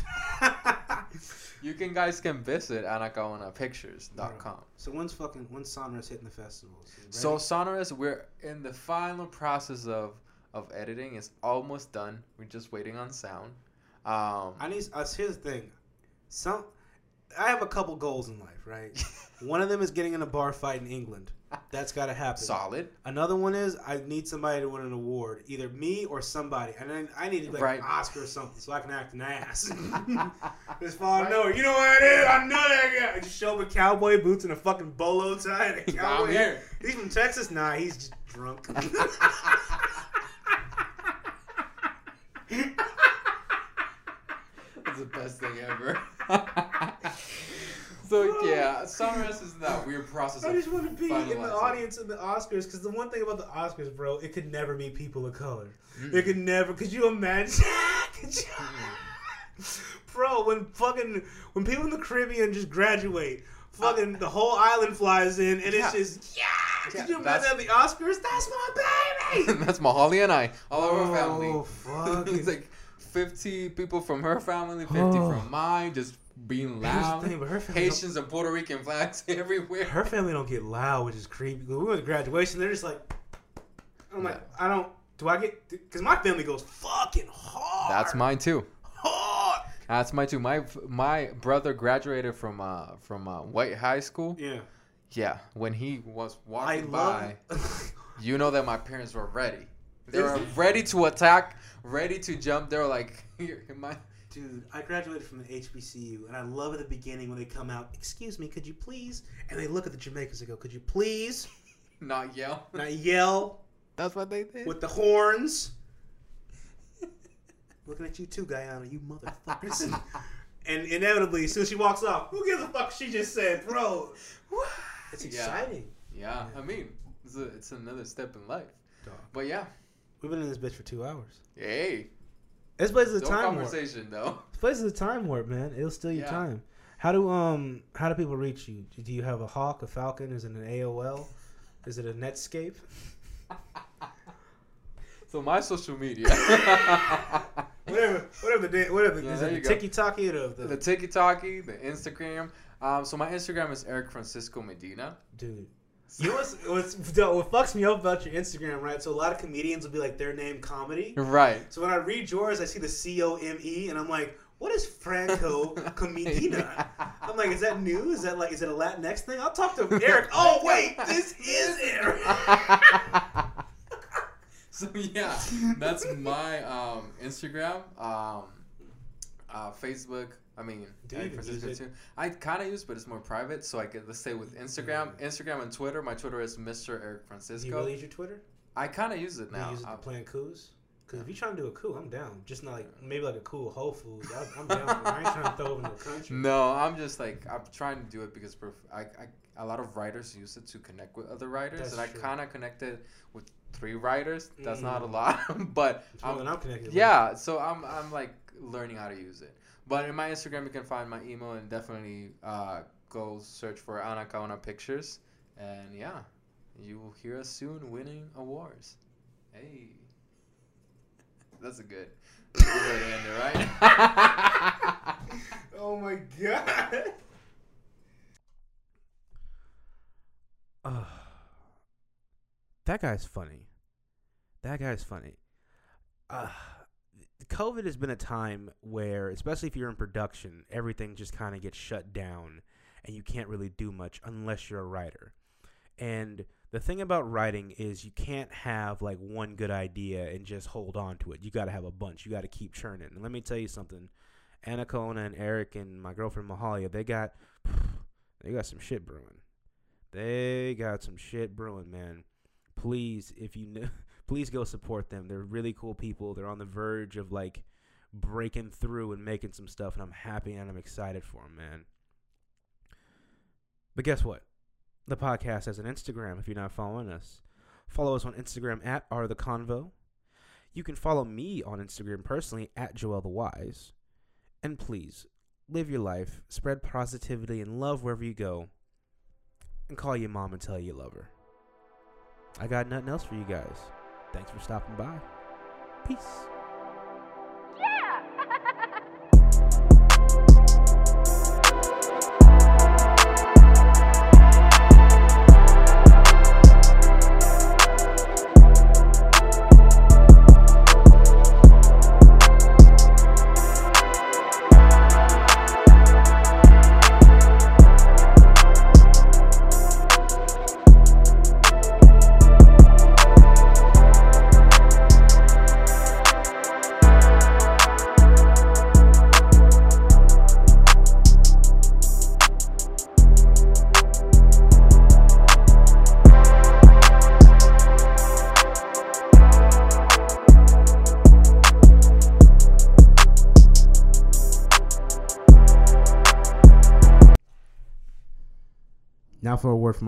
[laughs] [laughs] you can guys can visit anacaonapictures.com. So when's fucking when's Sonorous hitting the festivals? So? Sonorous, we're in the final process of of editing. It's almost done. We're just waiting on sound. Um, I need. Uh, here's the thing. Some. I have a couple goals in life, right? [laughs] one of them is getting in a bar fight in England. That's got to happen. solid. Another one is I need somebody to win an award, either me or somebody, and then I need to like Right. an Oscar or something so I can act an ass. Just fall nowhere. You know what it is? I know that guy. I Just show up with cowboy boots and a fucking bolo tie and a I'm cowboy. here. He's from Texas. Nah, he's just drunk. [laughs] [laughs] The best thing ever. [laughs] so yeah, Sonorous is that weird process. I just want to be in the audience of the Oscars because the one thing about the Oscars, bro, it could never be people of color. Mm-mm. It could never. [laughs] Could you imagine? could you, bro, when fucking when people in the Caribbean just graduate, uh, fucking the whole island flies in, and Yeah. it's just yeah. Could Yeah, you imagine the Oscars? That's my baby. [laughs] That's Mahali and I, all of our oh, family. Oh fuck! it's like 50 people from her family, 50 Oh. from mine, just being Here's the loud. thing, her family, Haitians and Puerto Rican flags [laughs] everywhere. her family don't get loud, which is creepy. When we went to graduation, they're just like, I'm like, I don't. Do I get? Because my family goes fucking hard. That's mine too. hard. That's mine too. My my brother graduated from uh from uh, White High School. Yeah. Yeah, when he was I walking love. by, [laughs] you know that my parents were ready. They were ready to attack, ready to jump. They were like, [laughs] "Here, my [laughs] Dude, I graduated from the HBCU, and I love at the beginning when they come out. Excuse me, could you please? And they look at the Jamaicans and go, "Could you please [laughs] not yell." not yell That's what they did. with the horns?" Looking at you too, Guyana, you motherfuckers. and inevitably, as soon as she walks off, who gives a fuck? She just said, "Bro, it's Yeah. exciting." Yeah, I mean, it's, a, it's another step in life. Dog. But yeah, We've been in this bitch for two hours. hey, This place is a no time warp. conversation though. This place is a time warp, man. It'll steal your Yeah. time. How do um how do people reach you? Do you have a hawk, a falcon? Is it an AOL? Is it a Netscape? [laughs] So my social media, [laughs] whatever, whatever the whatever. Yeah, is it the Taki or the, the the TikTok, the Instagram. Um, so my Instagram is Erik Francisco Medina. dude? You know what's, what's what fucks me up about your Instagram, right? So a lot of comedians will be like their name comedy. Right. So when I read yours, I see the C O M E, and I'm like, what is Franco [laughs] Comedina? I'm like, is that new? Is that like, is it a Latinx thing? I'll talk to Erik. [laughs] Oh wait, this is [laughs] Erik. so yeah, that's my um, Instagram, um, uh, Facebook. I mean, Do you Erik Francisco too. I kind of use, but it's more private. So I get let's stay with Instagram, Instagram and Twitter. My Twitter is Mr. Erik Francisco. you really use your Twitter? I kind of use it Do you now. use it to plan coups? Because if you're trying to do a coup, I'm down. Just not like maybe like a cool Whole Foods. I, I'm down. I ain't trying to throw over the [laughs] country. No, I'm just like I'm trying to do it because I, I a lot of writers use it to connect with other writers, That's and I kind of connected with three writers. That's not a Mm. lot, [laughs] but I'm, I'm connected. with. yeah. So I'm I'm like learning how to use it. But in my Instagram, you can find my email and definitely uh, go search for Anacaona Pictures, and yeah, you will hear us soon winning awards. Hey, that's a good. That's a good way to end it, right? [laughs] Oh my god. Uh, [sighs] that guy's funny. That guy's funny. [sighs] Uh, COVID has been a time where, especially if you're in production, everything just kind of gets shut down and you can't really do much unless you're a writer. And the thing about writing is you can't have like one good idea and just hold on to it. You got to have a bunch. You got to keep churning. And let me tell you something. Anacaona and Erik and my girlfriend Mahalia, they got [sighs] they got some shit brewing. They got some shit brewing, man. Please, if you know, [laughs] please go support them. They're really cool people. They're on the verge of like breaking through and making some stuff, and I'm happy and I'm excited for them, man. But guess what? The podcast has an Instagram. If you're not following us, follow us on Instagram at are the convo. You can follow me on Instagram personally at Joel the Wise. And please, live your life, spread positivity and love wherever you go, and call your mom and tell you you love her. I got nothing else for you guys. Thanks for stopping by. Peace.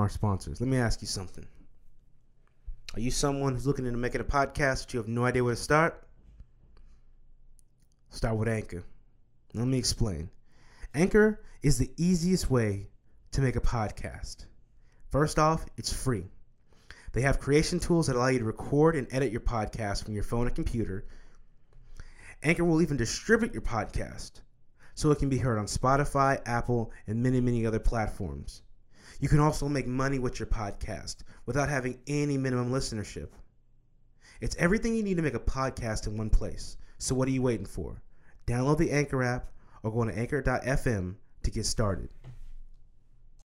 Our sponsors. Let me ask you something. Are you someone who's looking into making a podcast but you have no idea where to start? Start with Anchor. Let me explain. Anchor is the easiest way to make a podcast. First off, it's free. They have creation tools that allow you to record and edit your podcast from your phone and computer. Anchor will even distribute your podcast so it can be heard on Spotify, Apple, and many, many other platforms. You can also make money with your podcast without having any minimum listenership. It's everything you need to make a podcast in one place. So what are you waiting for? Download the Anchor app or go to anchor.fm to get started.